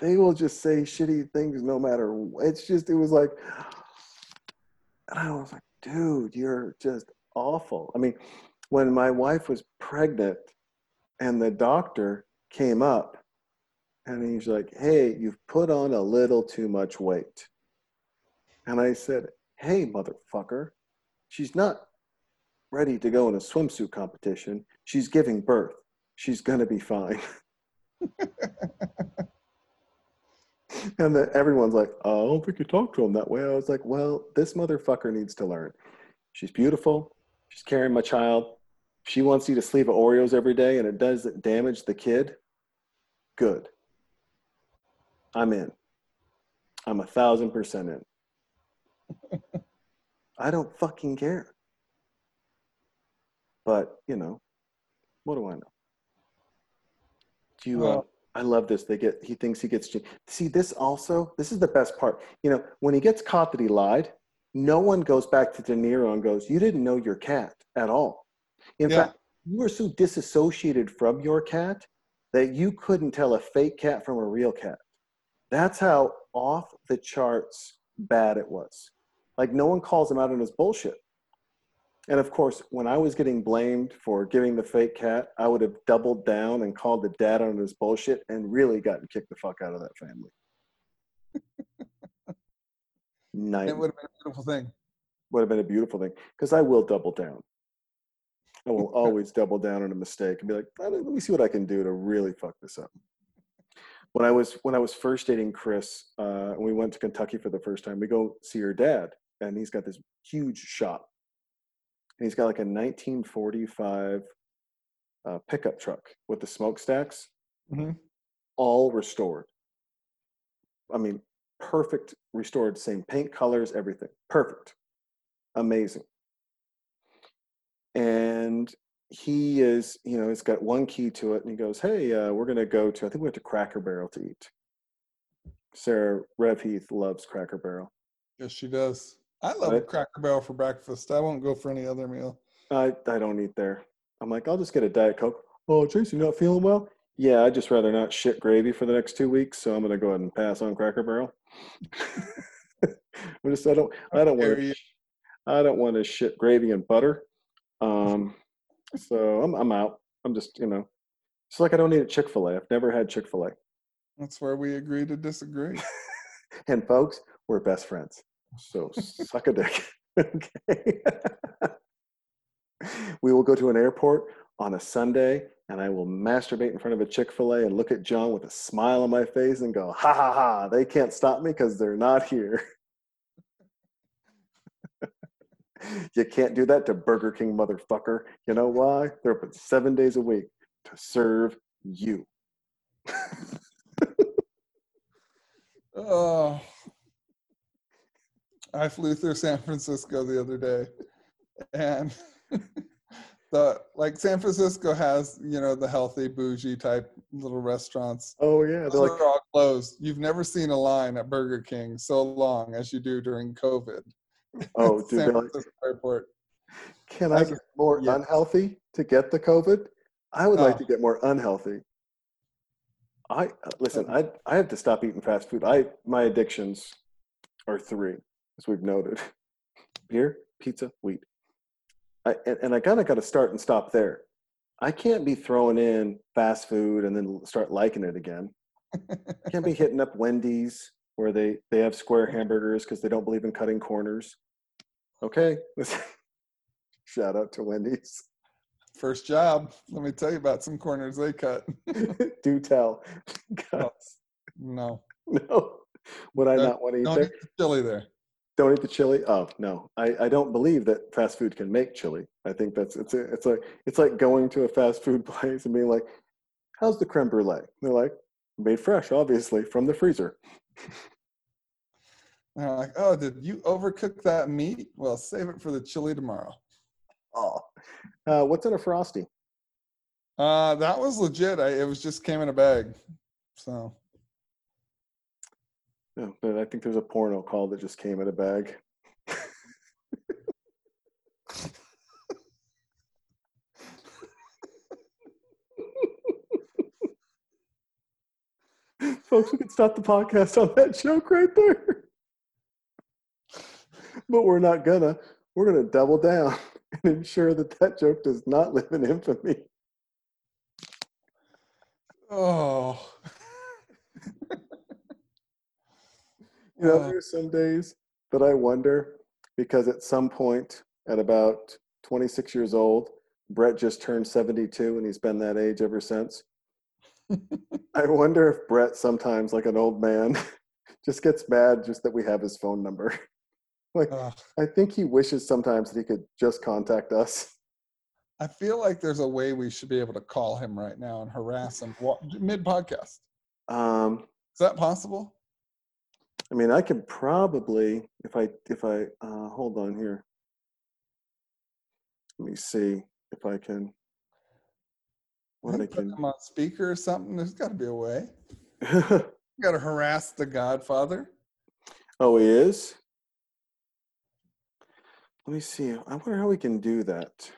They will just say shitty things no matter. It's just, it was like, and I was like, dude, you're just awful. I mean, when my wife was pregnant and the doctor came up and he's like, Hey, you've put on a little too much weight. And I said, Hey, motherfucker, she's not ready to go in a swimsuit competition. She's giving birth. She's to be fine. and then everyone's like, oh, I don't think you talk to him that way. I was like, well, this motherfucker needs to learn. She's beautiful. She's carrying my child. She wants you to sleeve of Oreos every day and it doesn't damage the kid. Good. I'm in. I'm a thousand percent in. I don't fucking care. But, you know, what do I know? Do you, uh, I love this. They get, he thinks he gets, see this also, this is the best part. You know, when he gets caught that he lied, no one goes back to De Niro and goes, you didn't know your cat at all. In yeah. fact, you were so disassociated from your cat that you couldn't tell a fake cat from a real cat. That's how off the charts bad it was. Like no one calls him out on his bullshit. And of course, when I was getting blamed for giving the fake cat, I would have doubled down and called the dad on his bullshit and really gotten kicked the fuck out of that family. Night. It would have been a beautiful thing. Would have been a beautiful thing because I will double down. I will always double down on a mistake and be like, let me see what I can do to really fuck this up. When I was when I was first dating Chris, uh, we went to Kentucky for the first time, we go see her dad, and he's got this huge shop and he's got like a 1945 uh, pickup truck with the smokestacks, mm-hmm. all restored. I mean, perfect restored, same paint colors, everything. Perfect. Amazing. And he is, you know, he's got one key to it and he goes, Hey, uh, we're going to go to, I think we went to Cracker Barrel to eat. Sarah Rev Heath loves Cracker Barrel. Yes, she does. I love a Cracker Barrel for breakfast. I won't go for any other meal. I, I don't eat there. I'm like, I'll just get a Diet Coke. Oh, Tracy, you not feeling well? Yeah, I'd just rather not shit gravy for the next two weeks, so I'm gonna go ahead and pass on Cracker Barrel. I just I don't I don't want to I don't want to shit gravy and butter. Um, so I'm I'm out. I'm just you know, it's like I don't eat a Chick Fil A. I've never had Chick Fil A. That's where we agree to disagree. and folks, we're best friends. So suck a dick. okay. we will go to an airport on a Sunday and I will masturbate in front of a Chick fil A and look at John with a smile on my face and go, ha ha ha, they can't stop me because they're not here. you can't do that to Burger King, motherfucker. You know why? They're open seven days a week to serve you. oh. I flew through San Francisco the other day, and the like San Francisco has you know the healthy bougie type little restaurants. Oh yeah, they're like, all closed. You've never seen a line at Burger King so long as you do during COVID. Oh, dude, San Francisco like, Airport. Can I get more yeah. unhealthy to get the COVID? I would oh. like to get more unhealthy. I uh, listen. Uh-huh. I I have to stop eating fast food. I my addictions are three as we've noted. Beer, pizza, wheat. I, and, and I kind of got to start and stop there. I can't be throwing in fast food and then start liking it again. I can't be hitting up Wendy's where they, they have square hamburgers because they don't believe in cutting corners. Okay. Shout out to Wendy's. First job. Let me tell you about some corners they cut. Do tell. Oh, no. no. No. Would I not want to eat don't there? Eat the chili there. Don't eat the chili. Oh no, I, I don't believe that fast food can make chili. I think that's it's a, it's like it's like going to a fast food place and being like, "How's the creme brulee?" And they're like, "Made fresh, obviously, from the freezer." And I'm like, "Oh, did you overcook that meat? Well, save it for the chili tomorrow." Oh, uh, what's in a frosty? Uh, that was legit. I, it was just came in a bag, so but I think there's a porno call that just came in a bag. Folks, we can stop the podcast on that joke right there. but we're not gonna. We're gonna double down. and ensure that that joke does not live in infamy. Oh. You know, Uh. there's some days that I wonder because at some point at about 26 years old, Brett just turned 72 and he's been that age ever since. I wonder if Brett sometimes, like an old man, just gets mad just that we have his phone number. like, Ugh. I think he wishes sometimes that he could just contact us. I feel like there's a way we should be able to call him right now and harass him mid podcast. Um, Is that possible? I mean, I could probably, if I, if I, uh, hold on here. Let me see if I can. What I Maybe put can. him on speaker or something. There's got to be a way. You got to harass the Godfather. oh, he is? Let me see. I wonder how we can do that.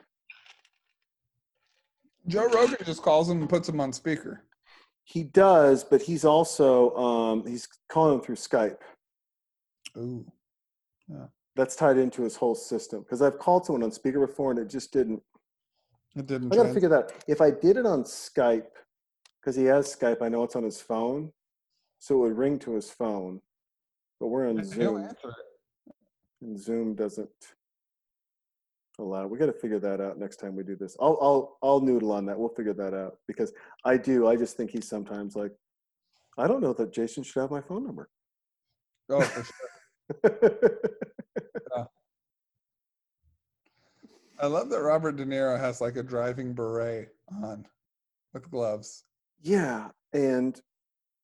Joe Rogan just calls him and puts him on speaker. He does, but he's also, um, he's calling through Skype. Ooh. That's tied into his whole system. Because I've called someone on speaker before and it just didn't. It didn't. I gotta trans- figure that. If I did it on Skype, because he has Skype, I know it's on his phone, so it would ring to his phone. But we're on Zoom, and Zoom doesn't allow. We got to figure that out next time we do this. I'll I'll I'll noodle on that. We'll figure that out because I do. I just think he's sometimes like, I don't know that Jason should have my phone number. Oh, for sure. I love that Robert De Niro has like a driving beret on with gloves. Yeah, and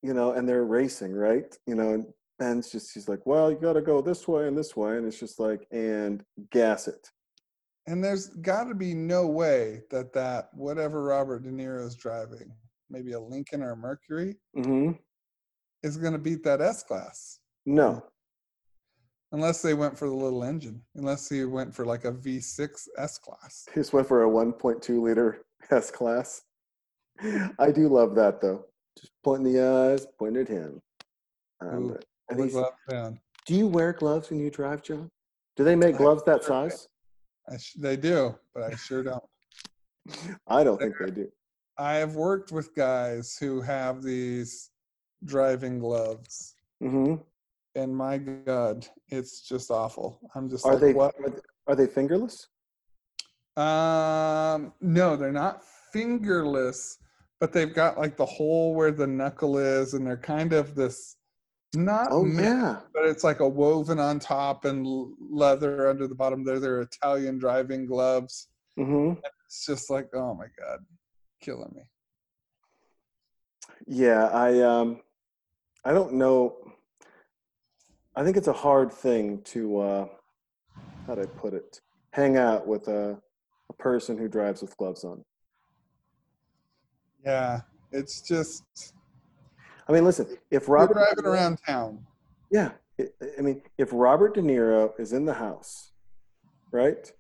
you know, and they're racing, right? You know, and Ben's just he's like, well, you got to go this way and this way, and it's just like, and gas it. And there's got to be no way that that whatever Robert De Niro is driving, maybe a Lincoln or a Mercury, hmm is going to beat that S class. No, Unless they went for the little engine. Unless he went for like a V6 S class. he just went for a 1.2 liter S class. I do love that though. Just pointing the eyes, pointing at him. Um, Ooh, he's- do you wear gloves when you drive, John? Do they make gloves that size? I sh- they do, but I sure don't. I don't think they do. I have worked with guys who have these driving gloves, hmm and my God, it's just awful. I'm just Are like, they what? are they- are they fingerless? Um, no, they're not fingerless, but they've got like the hole where the knuckle is, and they're kind of this not Oh mesh, yeah. but it's like a woven on top and leather under the bottom. They're they're Italian driving gloves. hmm It's just like, oh my God, killing me. Yeah, I um I don't know. I think it's a hard thing to uh how do I put it? Hang out with a, a person who drives with gloves on. Yeah, it's just I mean, listen, if Robert driving around town. Yeah, I mean, if Robert De Niro is in the house, right?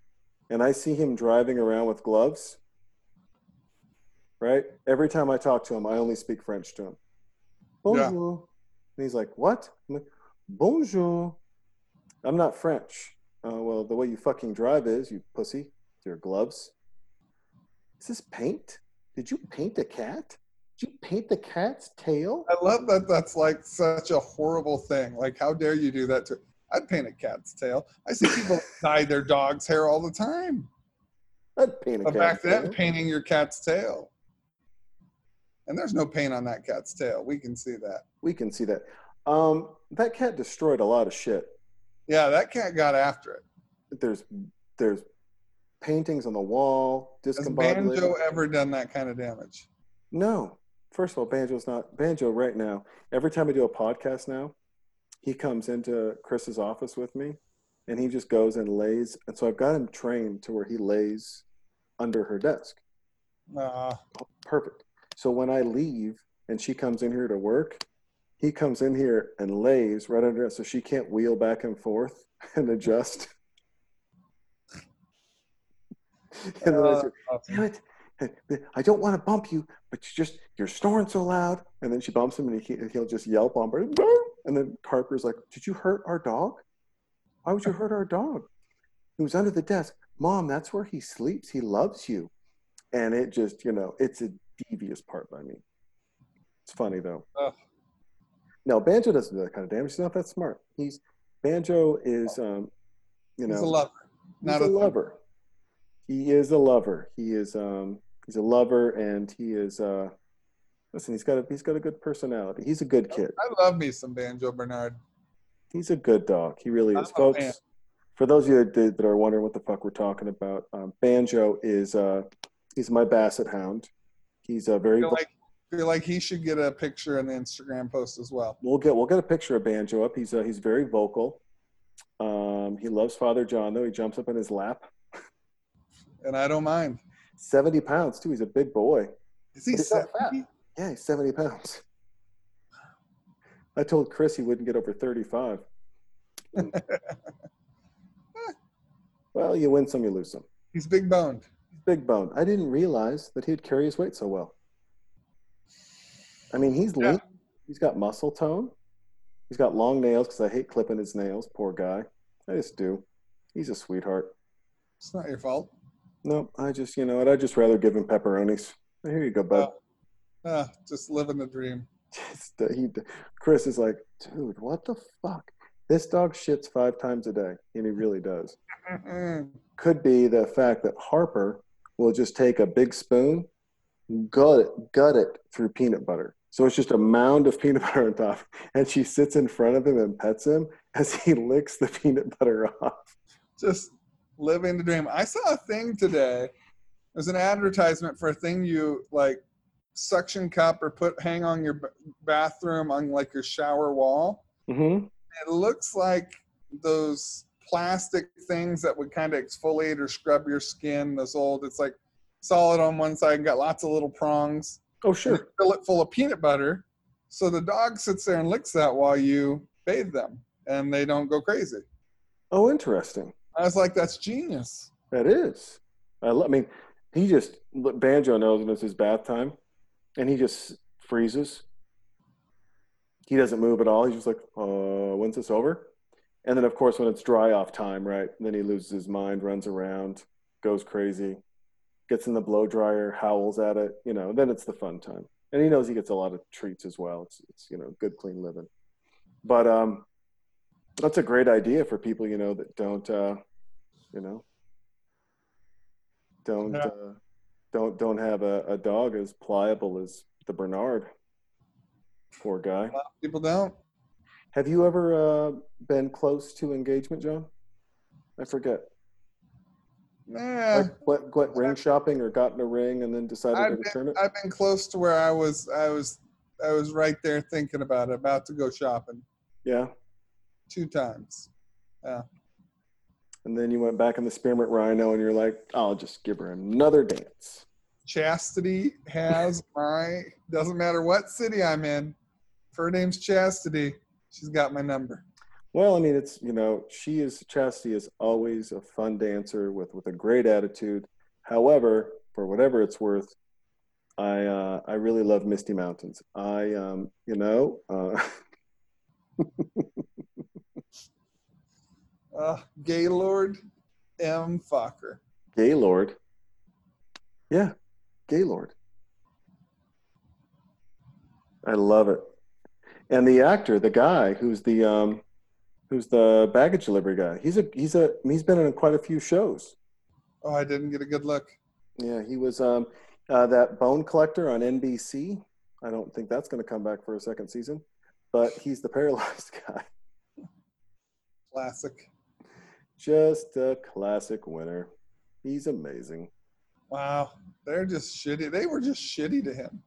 And I see him driving around with gloves, right? Every time I talk to him, I only speak French to him. Yeah. Bonjour. And he's like, what? I'm like, bonjour. I'm not French. Uh, well, the way you fucking drive is, you pussy, your gloves. Is this paint? Did you paint a cat? Did you paint the cat's tail? I love that that's like such a horrible thing. Like, how dare you do that to I'd paint a cat's tail. I see people dye their dog's hair all the time. I'd paint a But cat's back then, tail. painting your cat's tail. And there's no paint on that cat's tail. We can see that. We can see that. Um, that cat destroyed a lot of shit. Yeah, that cat got after it. There's there's paintings on the wall, Has discombobulated. Banjo ever done that kind of damage? No. First of all, Banjo's not Banjo right now. Every time I do a podcast now, he comes into Chris's office with me and he just goes and lays and so I've got him trained to where he lays under her desk. Uh, Perfect. So when I leave and she comes in here to work, he comes in here and lays right under it so she can't wheel back and forth and adjust. and then I uh, say, damn it. I don't want to bump you, but you just you're snoring so loud. And then she bumps him, and he, he'll just yelp on her. And then Harper's like, "Did you hurt our dog? Why would you hurt our dog? He was under the desk. Mom, that's where he sleeps. He loves you. And it just, you know, it's a devious part by me. It's funny though. Ugh. No, Banjo doesn't do that kind of damage. He's not that smart. He's Banjo is, um, you know, He's a lover. Not a a, lover. He is a lover. He is, um, he's a lover, and he is. Uh, listen, he's got a he's got a good personality. He's a good kid. I love me some Banjo Bernard. He's a good dog. He really is, folks. For those of you that, that are wondering what the fuck we're talking about, um, Banjo is uh, he's my Basset Hound. He's a very. feel like feel like he should get a picture in the Instagram post as well. We'll get we'll get a picture of Banjo up. He's uh, he's very vocal. Um, he loves Father John though. He jumps up in his lap. And I don't mind. Seventy pounds too. He's a big boy. Is he But fat. 70? Yeah, he's seventy pounds. I told Chris he wouldn't get over thirty-five. well, you win some, you lose some. He's big boned. Big boned. I didn't realize that he'd carry his weight so well. I mean, he's Yeah. lean. He's got muscle tone. He's got long nails because I hate clipping his nails. Poor guy. I just do. He's a sweetheart. It's not your fault. No, I just, you know what? I'd just rather give him pepperonis. Here you go, bud. Ah, just living the dream. Just, uh, he, Chris is like, dude, what the fuck? This dog shits five times a day, and he really does. Could be the fact that Harper will just take a big spoon, gut it, gut it through peanut butter. So it's just a mound of peanut butter on top, and she sits in front of him and pets him as he licks the peanut butter off. Just living the dream. I saw a thing today. It was an advertisement for a thing you like suction cup or put hang on your b- bathroom on like your shower wall. Mm-hmm. It looks like those plastic things that would kind of exfoliate or scrub your skin. Those old, it's like solid on one side and got lots of little prongs. Oh, sure. fill it full of peanut butter. So the dog sits there and licks that while you bathe them and they don't go crazy. Oh, interesting. I was like, that's genius. That is. I, I mean, he just Banjo knows when it's his bath time, and he just freezes. He doesn't move at all. He's just like, uh, when's this over? And then, of course, when it's dry off time, right? Then he loses his mind, runs around, goes crazy, gets in the blow dryer, howls at it. You know, then it's the fun time. And he knows he gets a lot of treats as well. It's, it's you know, good, clean living. But um, that's a great idea for people, you know, that don't, uh, you know, don't Yeah. uh, don't don't have a, a dog as pliable as the Bernard. Poor guy. A lot of people don't. Have you ever uh, been close to engagement, John? I forget. Nah, Like, what, what ring shopping or gotten a ring and then decided to I've return been, it? I've been close to where I was. I was. I was right there thinking about it, about to go shopping Yeah. two times. And then you went back in the spearmint rhino and you're like, I'll just give her another dance. Chastity has my. Doesn't matter what city I'm in. If her name's Chastity, she's got my number. Well, I mean, it's you know, she is Chastity is always a fun dancer with with a great attitude. However, for whatever it's worth, I uh, I really love Misty Mountains. I um, you know, uh, Uh, Gaylord M. Focker. Gaylord. Yeah, Gaylord. I love it. And the actor, the guy who's the um, who's the baggage delivery guy. He's a he's a he's been in quite a few shows. Oh, I didn't get a good look. Yeah, he was um, uh, that Bone Collector on NBC. I don't think that's going to come back for a second season, but he's the paralyzed guy. Classic. Just a classic winner. He's amazing. Wow, they're just shitty. They were just shitty to him.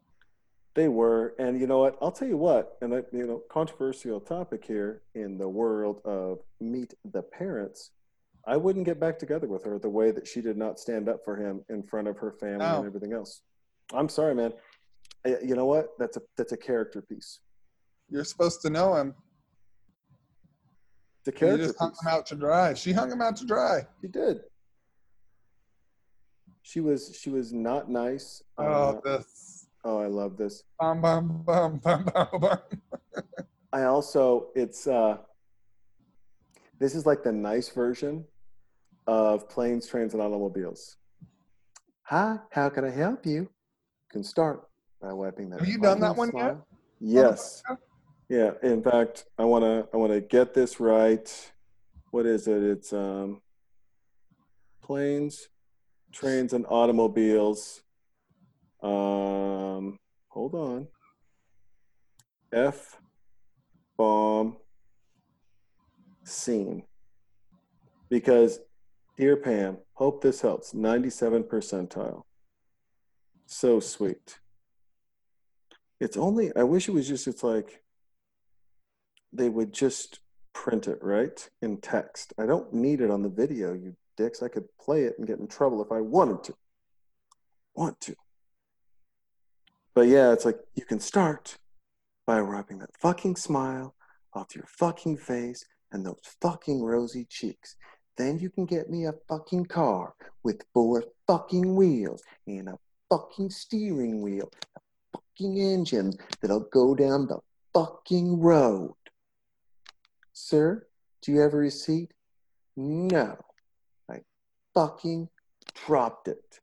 They were, and you know what? I'll tell you what, and I, you know, controversial topic here in the world of meet the parents. I wouldn't get back together with her the way that she did not stand up for him in front of her family No. and everything else. I'm sorry, man. I- You know what? That's a that's a character piece. You're supposed to know him. You character just hung him out to dry. She hung him out to dry. She did. She was she was not nice. Oh, Uh, this. oh, I love this. Bum, bum, bum, bum, bum, bum. I also it's uh this is like the nice version of planes, trains, and automobiles. Hi, how can I help you? You can start by wiping that. Have you done that one smile. Yes. Yeah. In fact, I wanna I wanna get this right. What is it? It's um planes, trains, and automobiles. Um, hold on. F bomb scene. Because, dear Pam, hope this helps. 97 percentile. So sweet. It's only, I wish it was just, it's like they would just print it, right? In text. I don't need it on the video, you dicks. I could play it and get in trouble if I wanted to. Want to. But yeah, it's like you can start by wiping that fucking smile off your fucking face and those fucking rosy cheeks. Then you can get me a fucking car with four fucking wheels and a fucking steering wheel, a fucking engine that'll go down the fucking road. Sir, do you have a receipt? No. I fucking dropped it.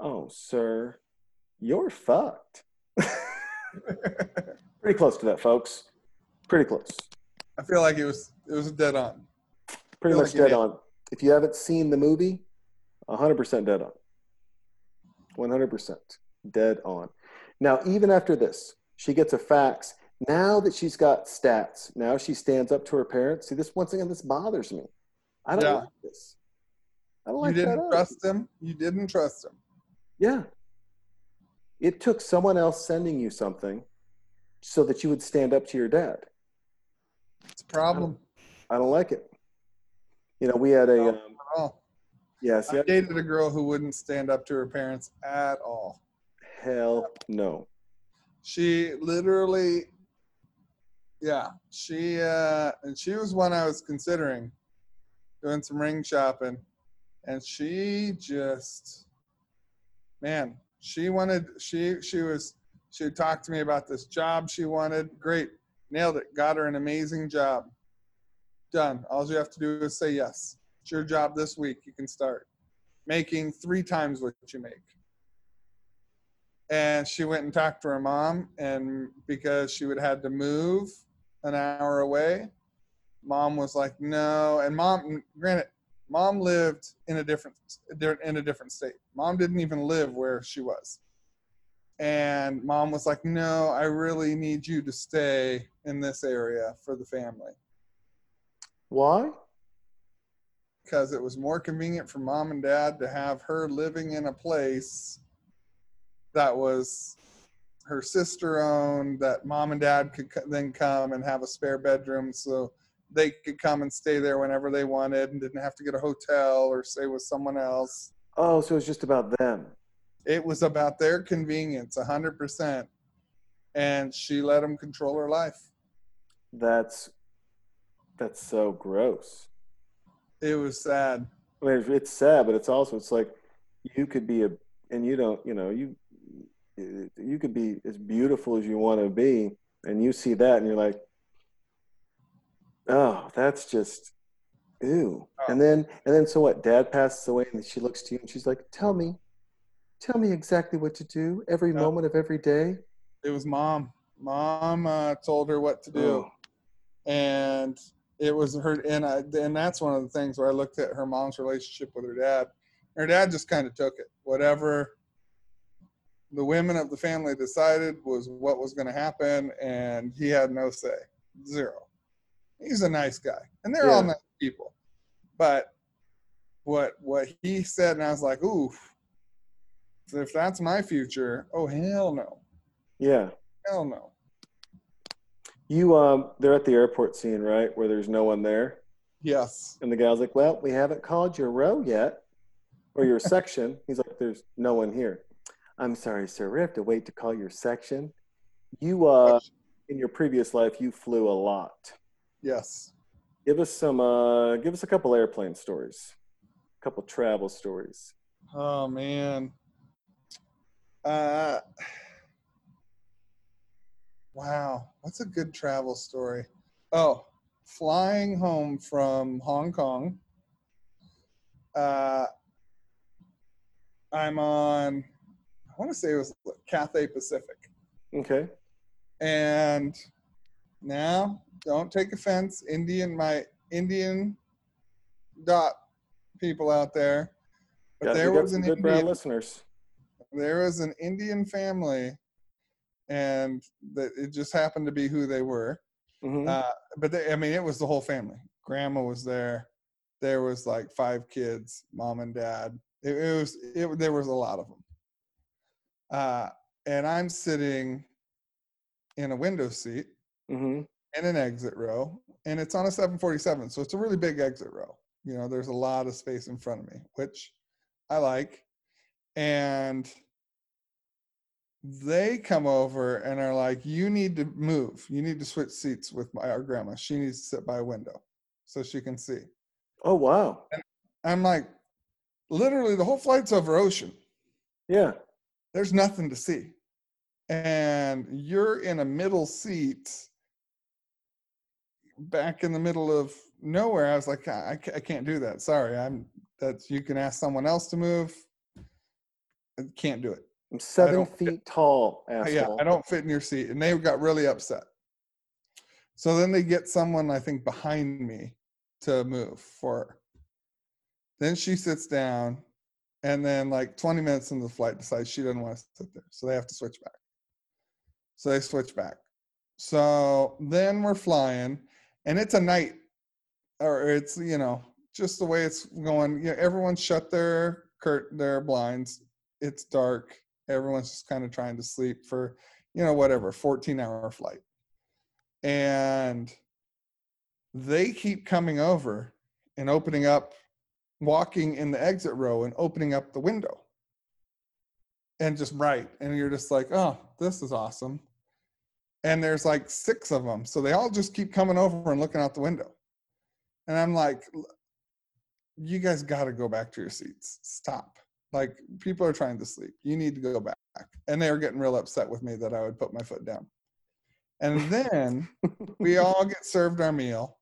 Oh, sir, you're fucked. Pretty close to that, folks. Pretty close. I feel like it was it was dead on. Pretty much like dead on. If you haven't seen the movie, 100% dead on. 100% dead on. Now, even after this, she gets a fax. Now that she's got stats, now she stands up to her parents. See, this once again, this bothers me. I don't Yeah. like this. I don't like that. You didn't trust him. You didn't trust him. Yeah. It took someone else sending you something so that you would stand up to your dad. It's a problem. I don't like it. You know, we had a, um, Oh, yeah, I dated a girl who wouldn't stand up to her parents at all. hell no. She literally, yeah, she uh, and she was one I was considering doing some ring shopping, and she just, man, she wanted she she was she would talk to me about this job she wanted. Great, nailed it. Got her an amazing job. Done. All you have to do is say yes. It's your job this week. You can start making three times what you make and she went and talked to her mom and because she would had to move an hour away. Mom was like no and mom granted mom lived in a different in a different state. Mom didn't even live where she was. And mom was like no i really need you to stay in this area for the family. Why? because it was more convenient for mom and dad to have her living in a place that was her sister owned that mom and dad could co- then come and have a spare bedroom so they could come and stay there whenever they wanted and didn't have to get a hotel or stay with someone else Oh, so it's just about them. it was about their convenience 100% and she let them control her life That's that's so gross. it was sad I mean, it's sad, but it's also it's like you could be a and you don't, you know, you you could be as beautiful as you want to be, and you see that, and you're like, oh, that's just ew. And then and then so what? Dad passes away, and she looks to you, and she's like, tell me, tell me exactly what to do every Yeah. moment of every day. it was mom mom uh, told her what to do Oh, and it was her and I, and that's one of the things where I looked at her mom's relationship with her dad. Her dad just kind of took it. Whatever the women of the family decided was what was going to happen, and he had no say. Zero. He's a nice guy, and they're all nice people. But what what he said, and I was like, ooh, if that's my future, oh hell no, yeah. hell no. You um, they're at the airport scene, right, where there's no one there. Yes. And the gal's like, Well, we haven't called your row yet or your section. He's like, There's no one here. I'm sorry, sir. We have to wait to call your section. You, uh, in your previous life, you flew a lot. Yes. Give us some, uh, give us a couple airplane stories, a couple travel stories. Oh man. Uh Wow, what's a good travel story? Oh, flying home from Hong Kong uh, I'm on. I want to say it was Cathay Pacific, Okay. and now don't take offense, Indian my Indian dot people out there, but Got, there was an good Indian listeners. there was an Indian family, and that it just happened to be who they were. Mhm. Uh, but they, I mean, it was the whole family. Grandma was there. There was like five kids, mom and dad. It, it was it. There was a lot of them. Uh, and I'm sitting in a window seat Mhm. in an exit row, and it's on a 747, so it's a really big exit row. You know, there's a lot of space in front of me, which I like. And they come over and are like, "You need to move. You need to switch seats with my our grandma. She needs to sit by a window so she can see." Oh wow. I'm like, literally, the whole flight's over ocean. Yeah. There's nothing to see. And you're in a middle seat back in the middle of nowhere. I was like i, I can't do that. Sorry i'm that's you can ask someone else to move. I can't do it. I'm 7 don't fit- feet tall, Uh, asshole. yeah i don't fit in your seat. And they got really upset. So then they get someone i think behind me to move for. Her then she sits down and then like 20 minutes into the flight decides she doesn't want to sit there so they have to switch back. So they switch back. So then we're flying and it's a night or it's you know just the way it's going you know, everyone's shut their curt their blinds it's dark everyone's just kind of trying to sleep for you know whatever 14 hour flight. And they keep coming over and opening up walking in the exit row and opening up the window. And just right and you're just like oh this is awesome. And there's like six of them so they all just keep coming over and looking out the window. And i'm like you guys got to go back to your seats. Stop. Like people are trying to sleep. You need to go back. And they were getting real upset with me that i would put my foot down. And then we all get served our meal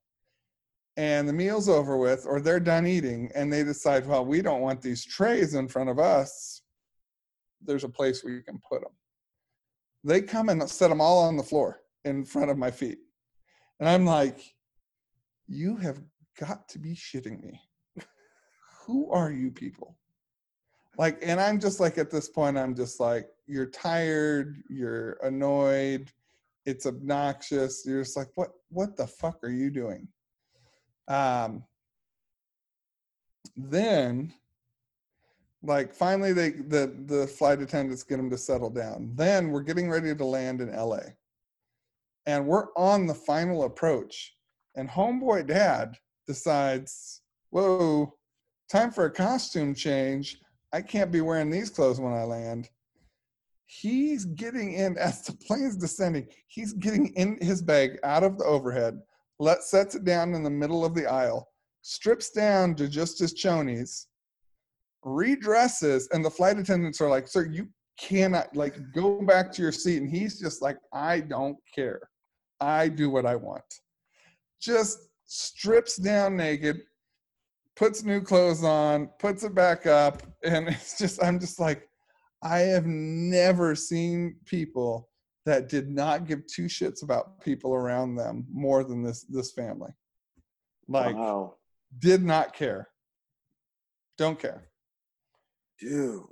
and the meal's over with or they're done eating and they decide well we don't want these trays in front of us there's a place you can put them they come and set them all on the floor in front of my feet. And i'm like you have got to be shitting me. Who are you people? Like and i'm just like at this point i'm just like you're tired you're annoyed it's obnoxious you're just like what what the fuck are you doing um then like finally they the the flight attendants get them to settle down. Then we're getting ready to land in la and we're on the final approach. And homeboy dad decides whoa time for a costume change. I can't be wearing these clothes when i land. He's getting in as the plane's descending he's getting in his bag out of the overhead let sets it down in the middle of the aisle. Strips down to just his chonies. Redresses and the flight attendants are like sir you cannot like go back to your seat. And he's just like i don't care. I do what i want. Just strips down naked puts new clothes on puts it back up and it's just i'm just like i have never seen people that did not give two shits about people around them more than this this family like wow. did not care don't care Dude.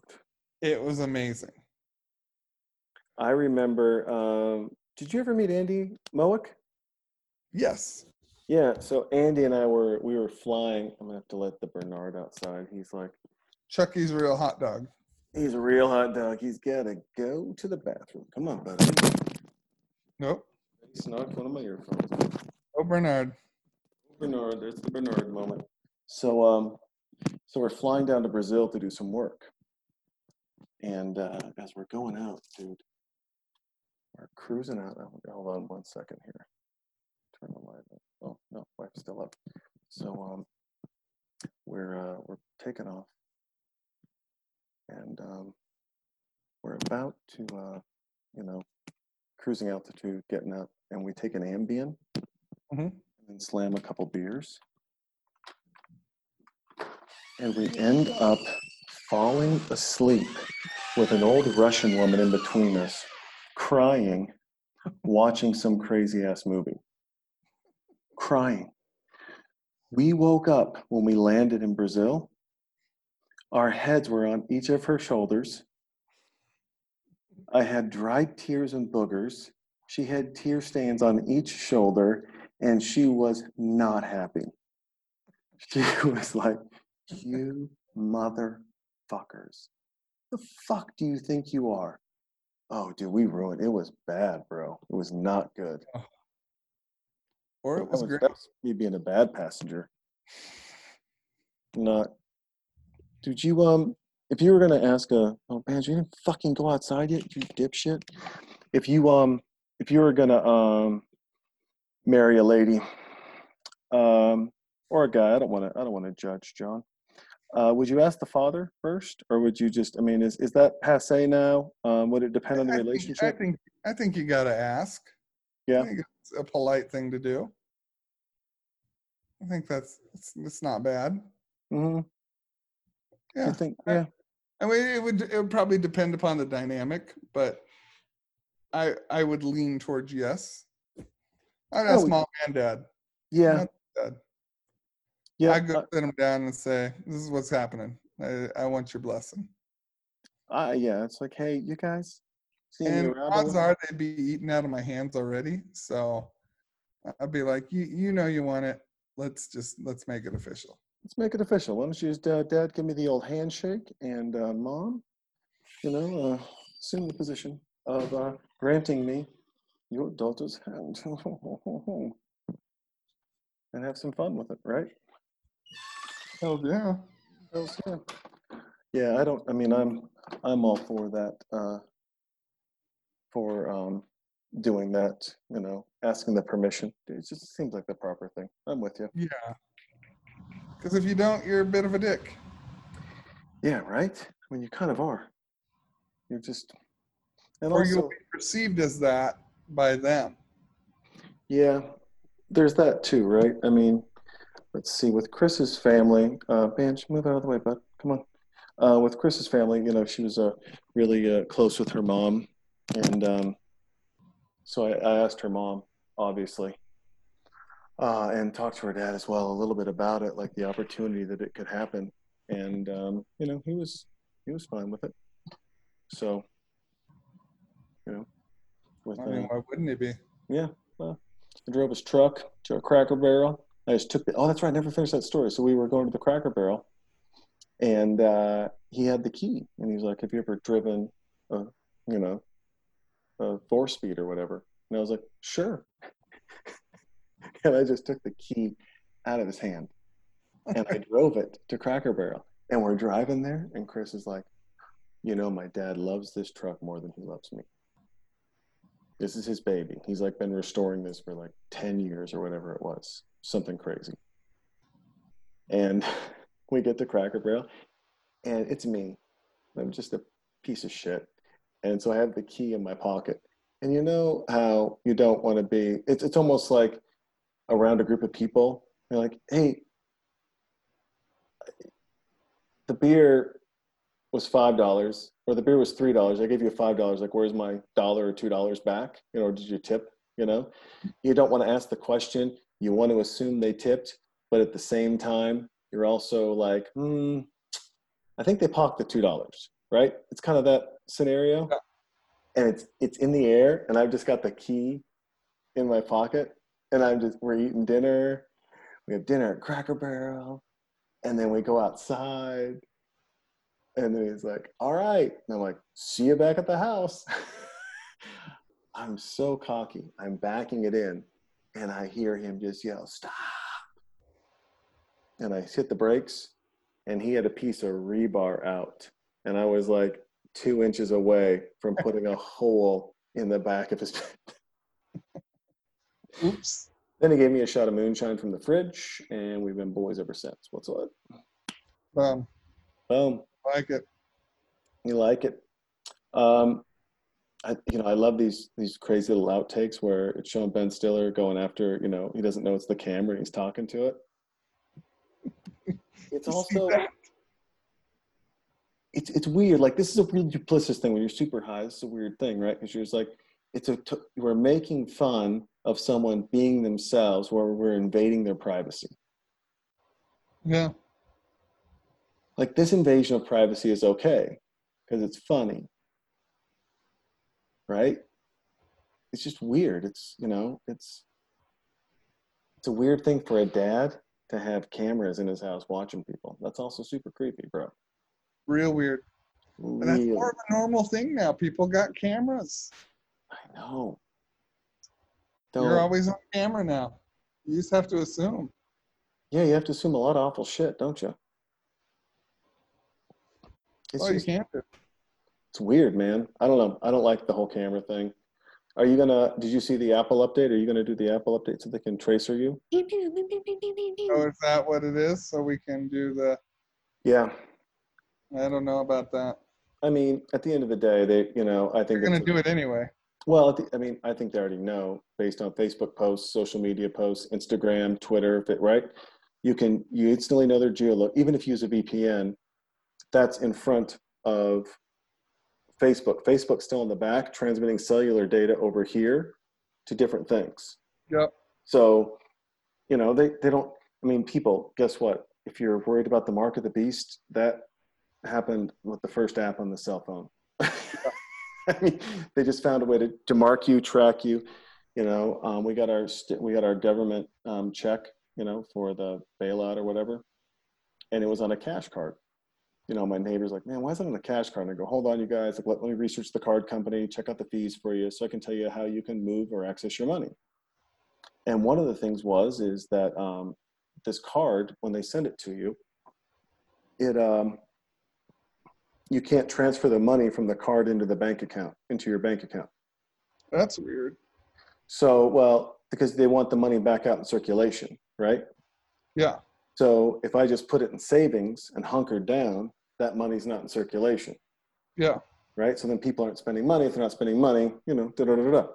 it was amazing I remember um did you ever meet Andy Mowick? yes Yeah, so Andy and I were we were flying. I'm gonna have to let the Bernard outside. He's like chucky's real hot dog he's a real hot dog. He's gotta go to the bathroom. Come on, buddy. nope He snuck one of my earphones. oh bernard Bernard, there's the Bernard moment. So um so we're flying down to Brazil to do some work. And uh, as we're going out, dude, we're cruising out. Oh, hold on one second here. Turn the light up. Oh no, light's still up. So um we're uh, we're taking off, and um, we're about to uh, you know cruising altitude, getting up, and we take an Ambien Mhm. and then slam a couple beers. and we end up falling asleep with an old Russian woman in between us, crying, watching some crazy ass movie. Crying. We woke up when we landed in Brazil. Our heads were on each of her shoulders. I had dried tears and boogers. She had tear stains on each shoulder, and she was not happy. She was like, You motherfuckers. The fuck do you think you are? Oh, dude, we ruined it. was bad, bro. It was not good. Oh. Or it was, that great. Was me being a bad passenger. Not. Did you um? If you were gonna ask a oh man, you didn't fucking go outside yet, you dipshit. If you um, if you were gonna um, marry a lady, um, or a guy, I don't want to, I don't want to judge John. Uh, would you ask the father first, or would you just? I mean, is is that passe now? Um, would it depend on the I relationship? Think, I think I think you got to ask. Yeah, I think it's a polite thing to do. I think that's it's, it's not bad. Mm-hmm. Yeah. I think yeah. I mean, it would it would probably depend upon the dynamic, but I I would lean towards yes. I'd ask oh, mom and dad. Yeah. Dad. Yeah. I go uh, sit them down and say, "This is what's happening. I, I want your blessing." Uh, yeah, it's like, hey, you guys. And odds are they'd be eating out of my hands already. So I'd be like, you you know you want it. Let's just let's make it official. Let's make it official. Why don't you just, uh, Dad, give me the old handshake, and uh, Mom, you know, uh, assume the position of uh, granting me your daughter's hand, and have some fun with it, right? Hell yeah. Hell yeah. Yeah, I don't. I mean, I'm I'm all for that. Uh, for um, doing that, you know, asking the permission. It just seems like the proper thing. I'm with you. Yeah. Because if you don't, you're a bit of a dick. Yeah, right. I mean, you kind of are. You're just. And or also, you'll be perceived as that by them. Yeah, there's that too, right? I mean, let's see. With Chris's family, uh, Benj, move out of the way, bud. Come on. Uh, with Chris's family, you know, she was uh, really uh, close with her mom, and um, so I, I, asked her mom, obviously, uh, and talked to her dad as well a little bit about it, like the opportunity that it could happen, and um, you know, he was he was fine with it. So, you know, with, I mean, uh, why wouldn't he be? Yeah, I drove his truck to a Cracker Barrel. I just took the. Oh, that's right. I never finished that story. So we were going to the Cracker Barrel, and uh, he had the key, and he was like, "Have you ever driven a, you know, a four speed or whatever?" And I was like, "Sure." and I just took the key out of his hand, and I drove it to Cracker Barrel. And we're driving there, and Chris is like, "You know, my dad loves this truck more than he loves me." This is his baby. He's like been restoring this for like 10 years or whatever it was, something crazy. And we get to Cracker Barrel, and it's me. I'm just a piece of shit. And so I have the key in my pocket. And you know how you don't want to be, it's, it's almost like around a group of people. You're like, hey, the beer was five dollars, or the beer was three dollars. I gave you five dollars. Like, where's my dollar or two dollars back? You know, did you tip? You know, you don't want to ask the question. You want to assume they tipped, but at the same time, you're also like, hmm, I think they pocked the two dollars, right? It's kind of that scenario, and it's it's in the air, and I've just got the key in my pocket, and I'm just we're eating dinner. We have dinner at Cracker Barrel, and then we go outside, and then he's like, "All right," and I'm like, "See you back at the house." I'm so cocky. I'm backing it in, and I hear him just yell, "Stop!" and I hit the brakes, and he had a piece of rebar out, and I was like two inches away from putting a hole in the back of his. Oops. Then he gave me a shot of moonshine from the fridge, and we've been boys ever since. What's up? Boom. Boom. Like it. You like it. Um, I, you know, I love these these crazy little outtakes where it's showing Ben Stiller going after, you know, he doesn't know it's the camera and he's talking to it. It's also it's it's weird. Like this is a really duplicitous thing when you're super high. This is a weird thing, right? Because you're just like, it's a t- we're making fun of someone being themselves, where we're invading their privacy. Yeah. Like this invasion of privacy is okay because it's funny, right? It's just weird. It's you know, it's it's a weird thing for a dad to have cameras in his house watching people. That's also super creepy, bro. Real weird. And that's more of a normal thing now. People got cameras. I know. You're always on camera now. You just have to assume. yeah, you have to assume a lot of awful shit, don't you? It's oh, you can't. do. it's weird, man. I don't know. I don't like the whole camera thing. Are you gonna? Did you see the Apple update? Are you gonna do the Apple update so they can tracer you? So is that what it is? So we can do the. Yeah. I don't know about that. I mean, at the end of the day, they, you know, I think They're gonna do it anyway. Well, I mean, I think they already know based on Facebook posts, social media posts, Instagram, Twitter, if it, right? You can you instantly know their geolo. Even if you use a VPN, that's in front of Facebook. Facebook's still in the back, transmitting cellular data over here to different things. Yep. So, you know, they, they don't, I mean, people, guess what? If you're worried about the mark of the beast, that happened with the first app on the cell phone. I mean, they just found a way to, to mark you, track you. You know, um, we got our st- we got our government um, check, you know, for the bailout or whatever, and it was on a cash card. You know, my neighbor's like, "Man, why is it on a cash card?" And I go, "Hold on, you guys. Like, let, let me research the card company, check out the fees for you, so I can tell you how you can move or access your money." And one of the things was is that um, this card, when they send it to you, it um, you can't transfer the money from the card into the bank account into your bank account. That's weird. So, well, because they want the money back out in circulation, right? Yeah. So if I just put it in savings and hunkered down, that money's not in circulation, Yeah. right? So then people aren't spending money. If they're not spending money, you know, da da da da.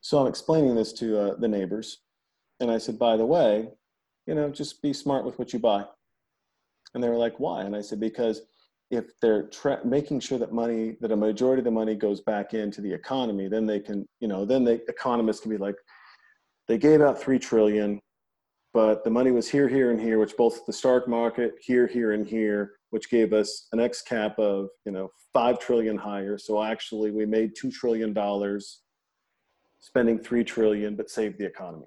So I'm explaining this to uh, the neighbors, and I said, by the way, you know, just be smart with what you buy. And they were like, why? And I said, because if they're tra- making sure that money, that a majority of the money goes back into the economy, then they can, you know, then the economists can be like, they gave out three trillion, but the money was here, here, and here, which both the stock market here, here, and here, which gave us an X cap of, you know, five trillion higher. So actually, we made two trillion dollars, spending three trillion, but saved the economy.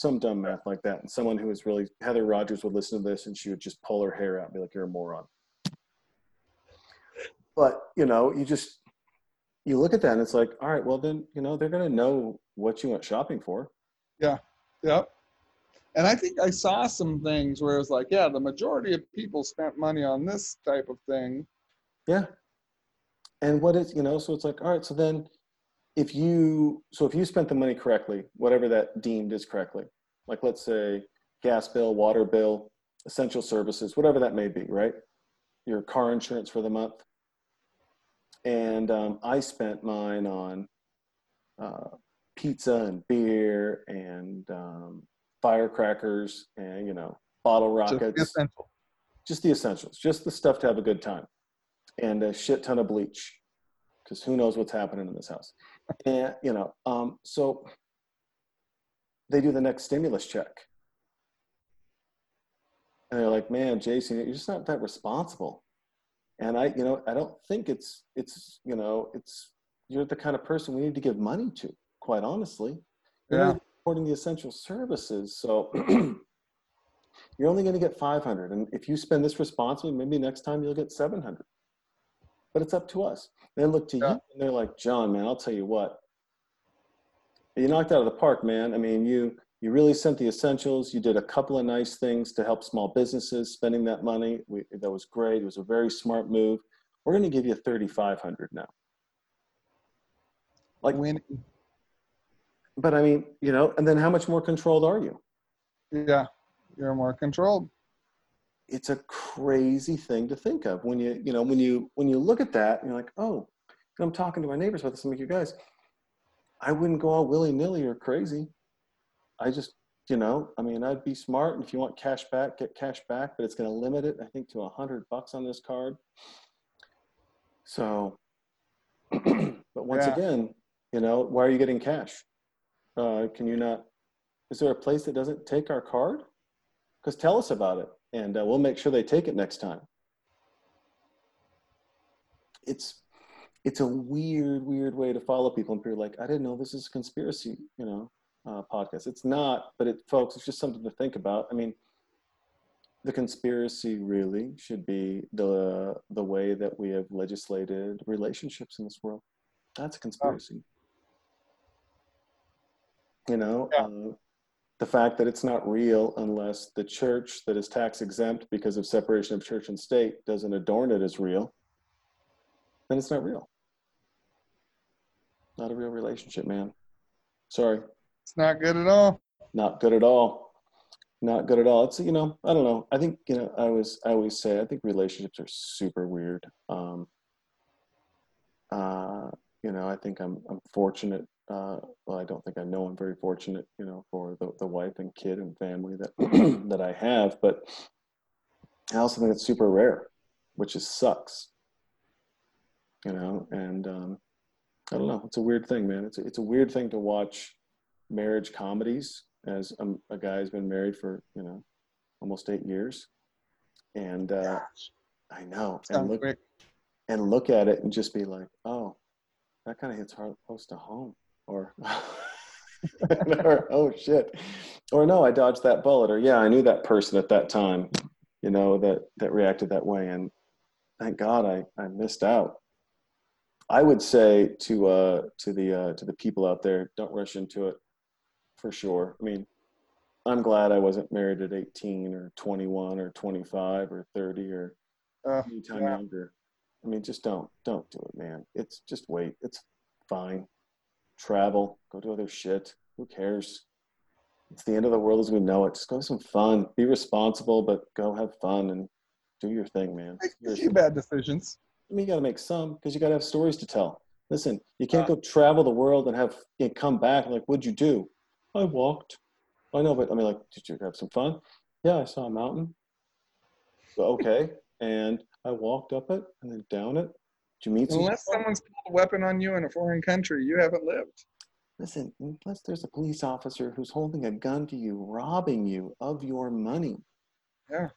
Some dumb math like that. And someone who was really Heather Rogers would listen to this, and she would just pull her hair out and be like, "You're a moron." But you know, you just you look at that, and it's like, all right, well then, you know, they're gonna know what you went shopping for. Yeah. Yep. And I think I saw some things where it was like, yeah, the majority of people spent money on this type of thing. Yeah. And what is, you know, so it's like, all right, so then if you, so if you spent the money correctly, whatever that deemed is correctly, like let's say gas bill, water bill, essential services, whatever that may be, right? Your car insurance for the month. And um, I spent mine on uh, pizza and beer and um, firecrackers and, you know, bottle rockets just the essentials, just the stuff to have a good time, and a shit ton of bleach, because who knows what's happening in this house. And you know, um, so they do the next stimulus check, and they're like, "Man, Jason, you're just not that responsible." And I, you know, I don't think it's it's you know it's you're the kind of person we need to give money to. Quite honestly, you're Yeah. supporting the essential services, so. you're only going to get 500 and if you spend this responsibly maybe next time you'll get 700 but it's up to us. They look to Yeah. you and they're like john man i'll tell you what. You knocked out of the park man. I mean you you really sent the essentials. You did a couple of nice things to help small businesses spending that money. We, that was great. It was a very smart move. We're going to give you 3500 now. Like when, but i mean you know and then how much more controlled are you? Yeah. You're more controlled. It's a crazy thing to think of when you you know when you when you look at that and you're like oh i'm talking to my neighbors about this i'm like you guys i wouldn't go all willy-nilly or crazy i just you know, I mean, I'd be smart. And if you want cash back, get cash back, but it's going to limit it, I think, to a hundred bucks on this card. So, but once Yeah. again, you know, why are you getting cash? Uh, can you not? Is there a place that doesn't take our card? Because tell us about it, and uh, we'll make sure they take it next time. It's it's a weird, weird way to follow people, and people are like, I didn't know this is a conspiracy, you know, uh, podcast. It's not, but it, folks, it's just something to think about. I mean, the conspiracy really should be the the way that we have legislated relationships in this world. That's a conspiracy. You know, Yeah. uh, the fact that it's not real unless the church that is tax exempt because of separation of church and state doesn't adorn it as real, then it's not real. Not a real relationship, man. Sorry It's not good at all. not good at all not good at all it's you know i don't know i think you know i was i always say i think relationships are super weird um uh you know i think i'm i'm fortunate uh well i don't think i know i'm very fortunate you know for the, the wife and kid and family that that i have but i also think it's super rare which is sucks. You know and um i don't know. It's a weird thing man. It's a, it's a weird thing to watch marriage comedies as um, a guy who's been married for you know almost eight years. And uh, i know. And look quick. and look at it and just be like oh that kind of hits hard close to home or or oh shit. Or no i dodged that bullet. Or yeah i knew that person at that time you know that that reacted that way. And thank god i i missed out. I would say to uh to the uh to the people out there don't rush into it for sure. I mean i'm glad i wasn't married at 18 or 21 or 25 or 30 or Uh, anytime yeah. younger. I mean just don't don't do it man. It's just wait. It's fine travel go do other shit who cares it's the end of the world as we know it just go have some fun be responsible but go have fun and do your thing man Make a few bad decisions. I mean, you got to make some because you got to have stories to tell. Listen, you can't Uh, go travel the world and have and come back and like, what'd you do? I walked. I know, but I mean, like, did you have some fun? Yeah, I saw a mountain. Well, okay, and I walked up it and then down it. You meet? Unless people? someone's pulled a weapon on you in a foreign country, you haven't lived. Listen, unless there's a police officer who's holding a gun to you, robbing you of your money. Yeah.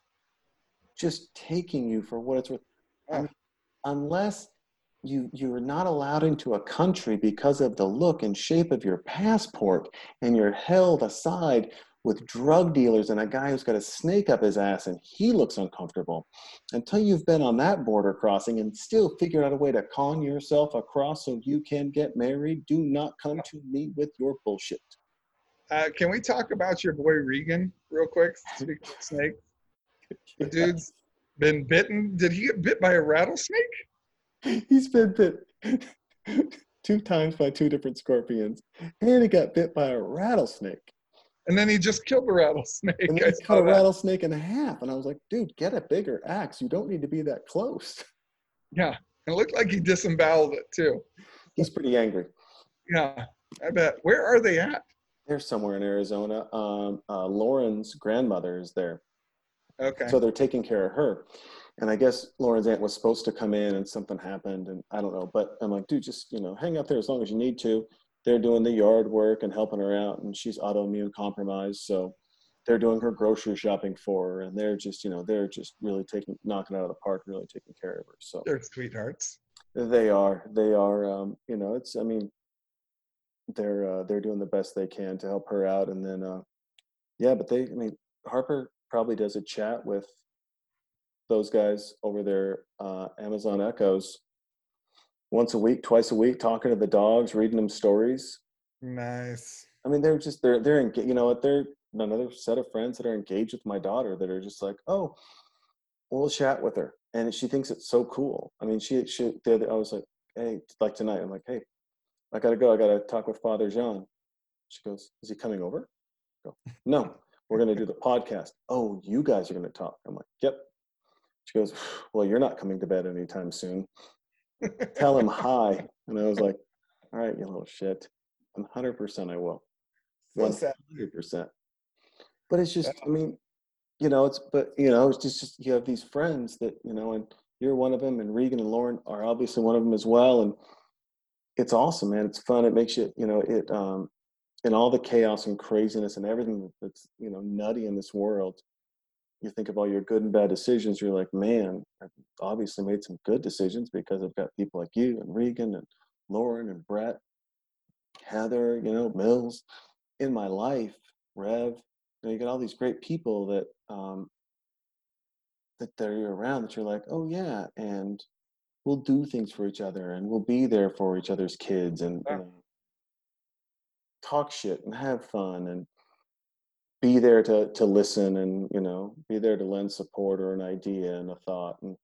Just taking you for what it's worth. I Yeah. mean, unless you you're not allowed into a country because of the look and shape of your passport and you're held aside with drug dealers and a guy who's got a snake up his ass and he looks uncomfortable until you've been on that border crossing and still figured out a way to con yourself across so you can get married do not come to me with your bullshit Uh, can we talk about your boy Regan real quick? Speaking of snakes, the dude's been bitten. Did he get bit by a rattlesnake? He's been bit two times by two different scorpions, and he got bit by a rattlesnake. And then he just killed the rattlesnake. And then he cut a that. rattlesnake in half. And I was like, dude, get a bigger axe. You don't need to be that close. Yeah, it looked like he disemboweled it too. He's pretty angry. Yeah, I bet. Where are they at? They're somewhere in Arizona. Um, uh, Lauren's grandmother is there. Okay. So they're taking care of her. And I guess Lauren's aunt was supposed to come in and something happened. And I don't know. But I'm like, dude, just, you know, hang out there as long as you need to. They're doing the yard work and helping her out. And she's autoimmune compromised. So they're doing her grocery shopping for her. And they're just, you know, they're just really taking, knocking out of the park, really taking care of her. So They're sweethearts. they are, they are, um, you know, it's, I mean, they're, uh, they're doing the best they can to help her out. And then, uh, yeah, but they, I mean, Harper probably does a chat with those guys over their uh, Amazon Echoes once a week, twice a week, talking to the dogs, reading them stories. Nice. I mean, they're just they're they're you know what they're another set of friends that are engaged with my daughter that are just like, oh, we'll chat with her, and she thinks it's so cool. I mean, she she the other, I was like, hey, like tonight, I'm like, hey, I gotta go. I gotta talk with Father Jean. She goes, is he coming over? I go, no, we're gonna do the podcast. Oh, you guys are gonna talk. I'm like, yep. She goes, well, you're not coming to bed anytime soon. Tell him hi. And I was like, all right, you little shit. 100% I will. 100%. But it's just, I mean, you know, it's but you know, it's just, just you have these friends that you know, and you're one of them, and Regan and Lauren are obviously one of them as well, and it's awesome, man. It's fun. It makes you, you know, it um, and all the chaos and craziness and everything that's you know nutty in this world. You think of all your good and bad decisions. You're like, man, I've obviously made some good decisions because I've got people like you and Regan and Lauren and Brett, Heather, you know, Mills in my life. Rev, you, know, you got all these great people that um, that they're around that you're like, oh yeah, and we'll do things for each other and we'll be there for each other's kids and know, talk shit and have fun and be there to to listen and you know be there to lend support or an idea and a thought and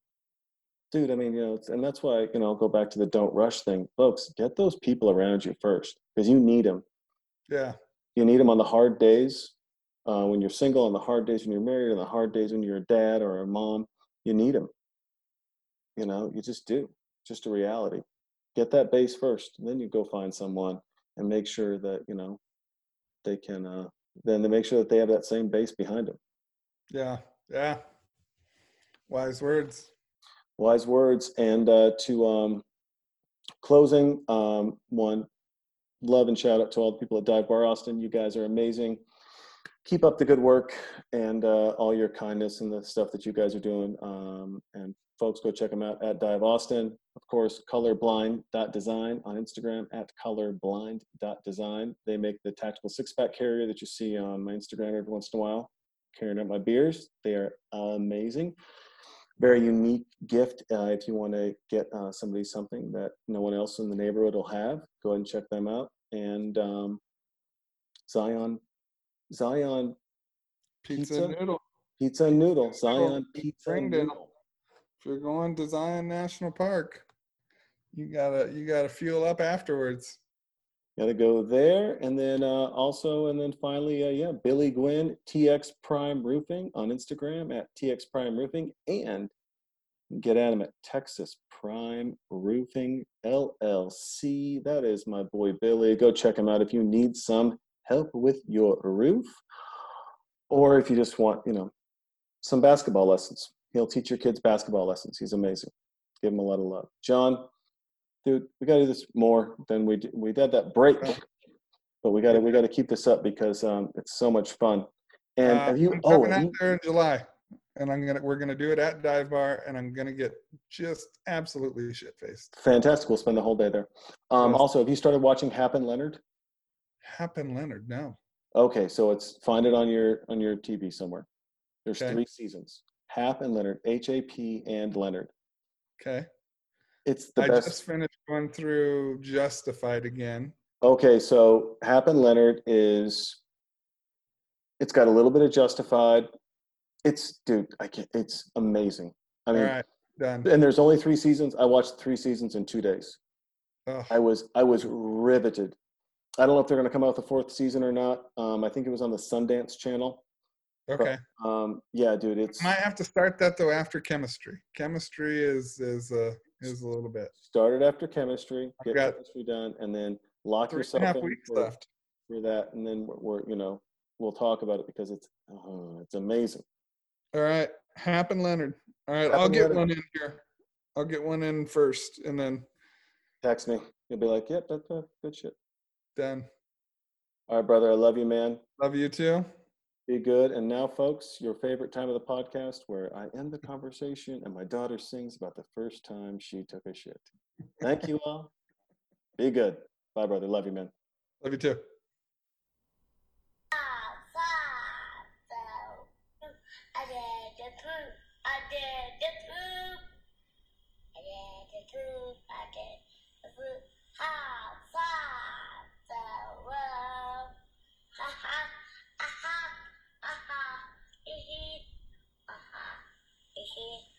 dude i mean you know and that's why you know I'll go back to the don't rush thing folks get those people around you first because you need them yeah you need them on the hard days uh, when you're single on the hard days when you're married on the hard days when you're a dad or a mom you need them you know, you just do. Just a reality. Get that base first, and then you go find someone and make sure that you know they can. uh Then they make sure that they have that same base behind them. Yeah, yeah. Wise words. Wise words, and uh, to um, closing um, one love and shout out to all the people at Dive Bar Austin. You guys are amazing. Keep up the good work and uh, all your kindness and the stuff that you guys are doing. Um, and folks, go check them out at Dive Austin. Of course, colorblind.design on Instagram at colorblind.design. They make the tactical six pack carrier that you see on my Instagram every once in a while, carrying out my beers. They are amazing. Very unique gift. Uh, if you want to get uh, somebody something that no one else in the neighborhood will have, go ahead and check them out. And um, Zion, Zion pizza, pizza noodle, pizza noodle, Zion pizza noodle if you're going to Zion National Park, you gotta you gotta fuel up afterwards. Gotta go there, and then uh, also, and then finally, uh, yeah, Billy Gwynn, TX Prime Roofing on Instagram at TX Prime Roofing, and get at him at Texas Prime Roofing LLC. That is my boy Billy. Go check him out if you need some help with your roof, or if you just want, you know, some basketball lessons. He'll teach your kids basketball lessons. He's amazing. Give him a lot of love. John, dude, we got to do this more than we did. we did that break, but we got to we got to keep this up because um, it's so much fun. And uh, have you? I'm oh, out you, there in July, and I'm gonna we're gonna do it at Dive Bar, and I'm gonna get just absolutely shit faced. Fantastic. We'll spend the whole day there. Um. Also, have you started watching Hap and Leonard? Hap and Leonard, no. Okay, so it's find it on your on your TV somewhere. There's okay. three seasons. Hap and Leonard, H A P and Leonard. Okay. It's the I best. just finished going through Justified again. Okay, so Hap and Leonard is. It's got a little bit of Justified. It's dude, I can't. It's amazing. I mean, All right, done. And there's only three seasons. I watched three seasons in two days. Ugh. I was I was riveted. I don't know if they're going to come out with the fourth season or not. Um, I think it was on the Sundance Channel. Okay. But, um, yeah, dude, it's. Might have to start that though after chemistry. Chemistry is is uh is a little bit. Started after chemistry. Get got chemistry done, and then lock yourself in weeks for, left. for that, and then we're, we're, you know we'll talk about it because it's uh, it's amazing. All right, Hap and Leonard. All right, I'll get Leonard. one in here. I'll get one in first, and then text me. You'll be like, "Yep, that's uh, good shit." Done. All right, brother. I love you, man. Love you too. Be good. And now, folks, your favorite time of the podcast where I end the conversation and my daughter sings about the first time she took a shit. Thank you all. Be good. Bye, brother. Love you, man. Love you too. Okay.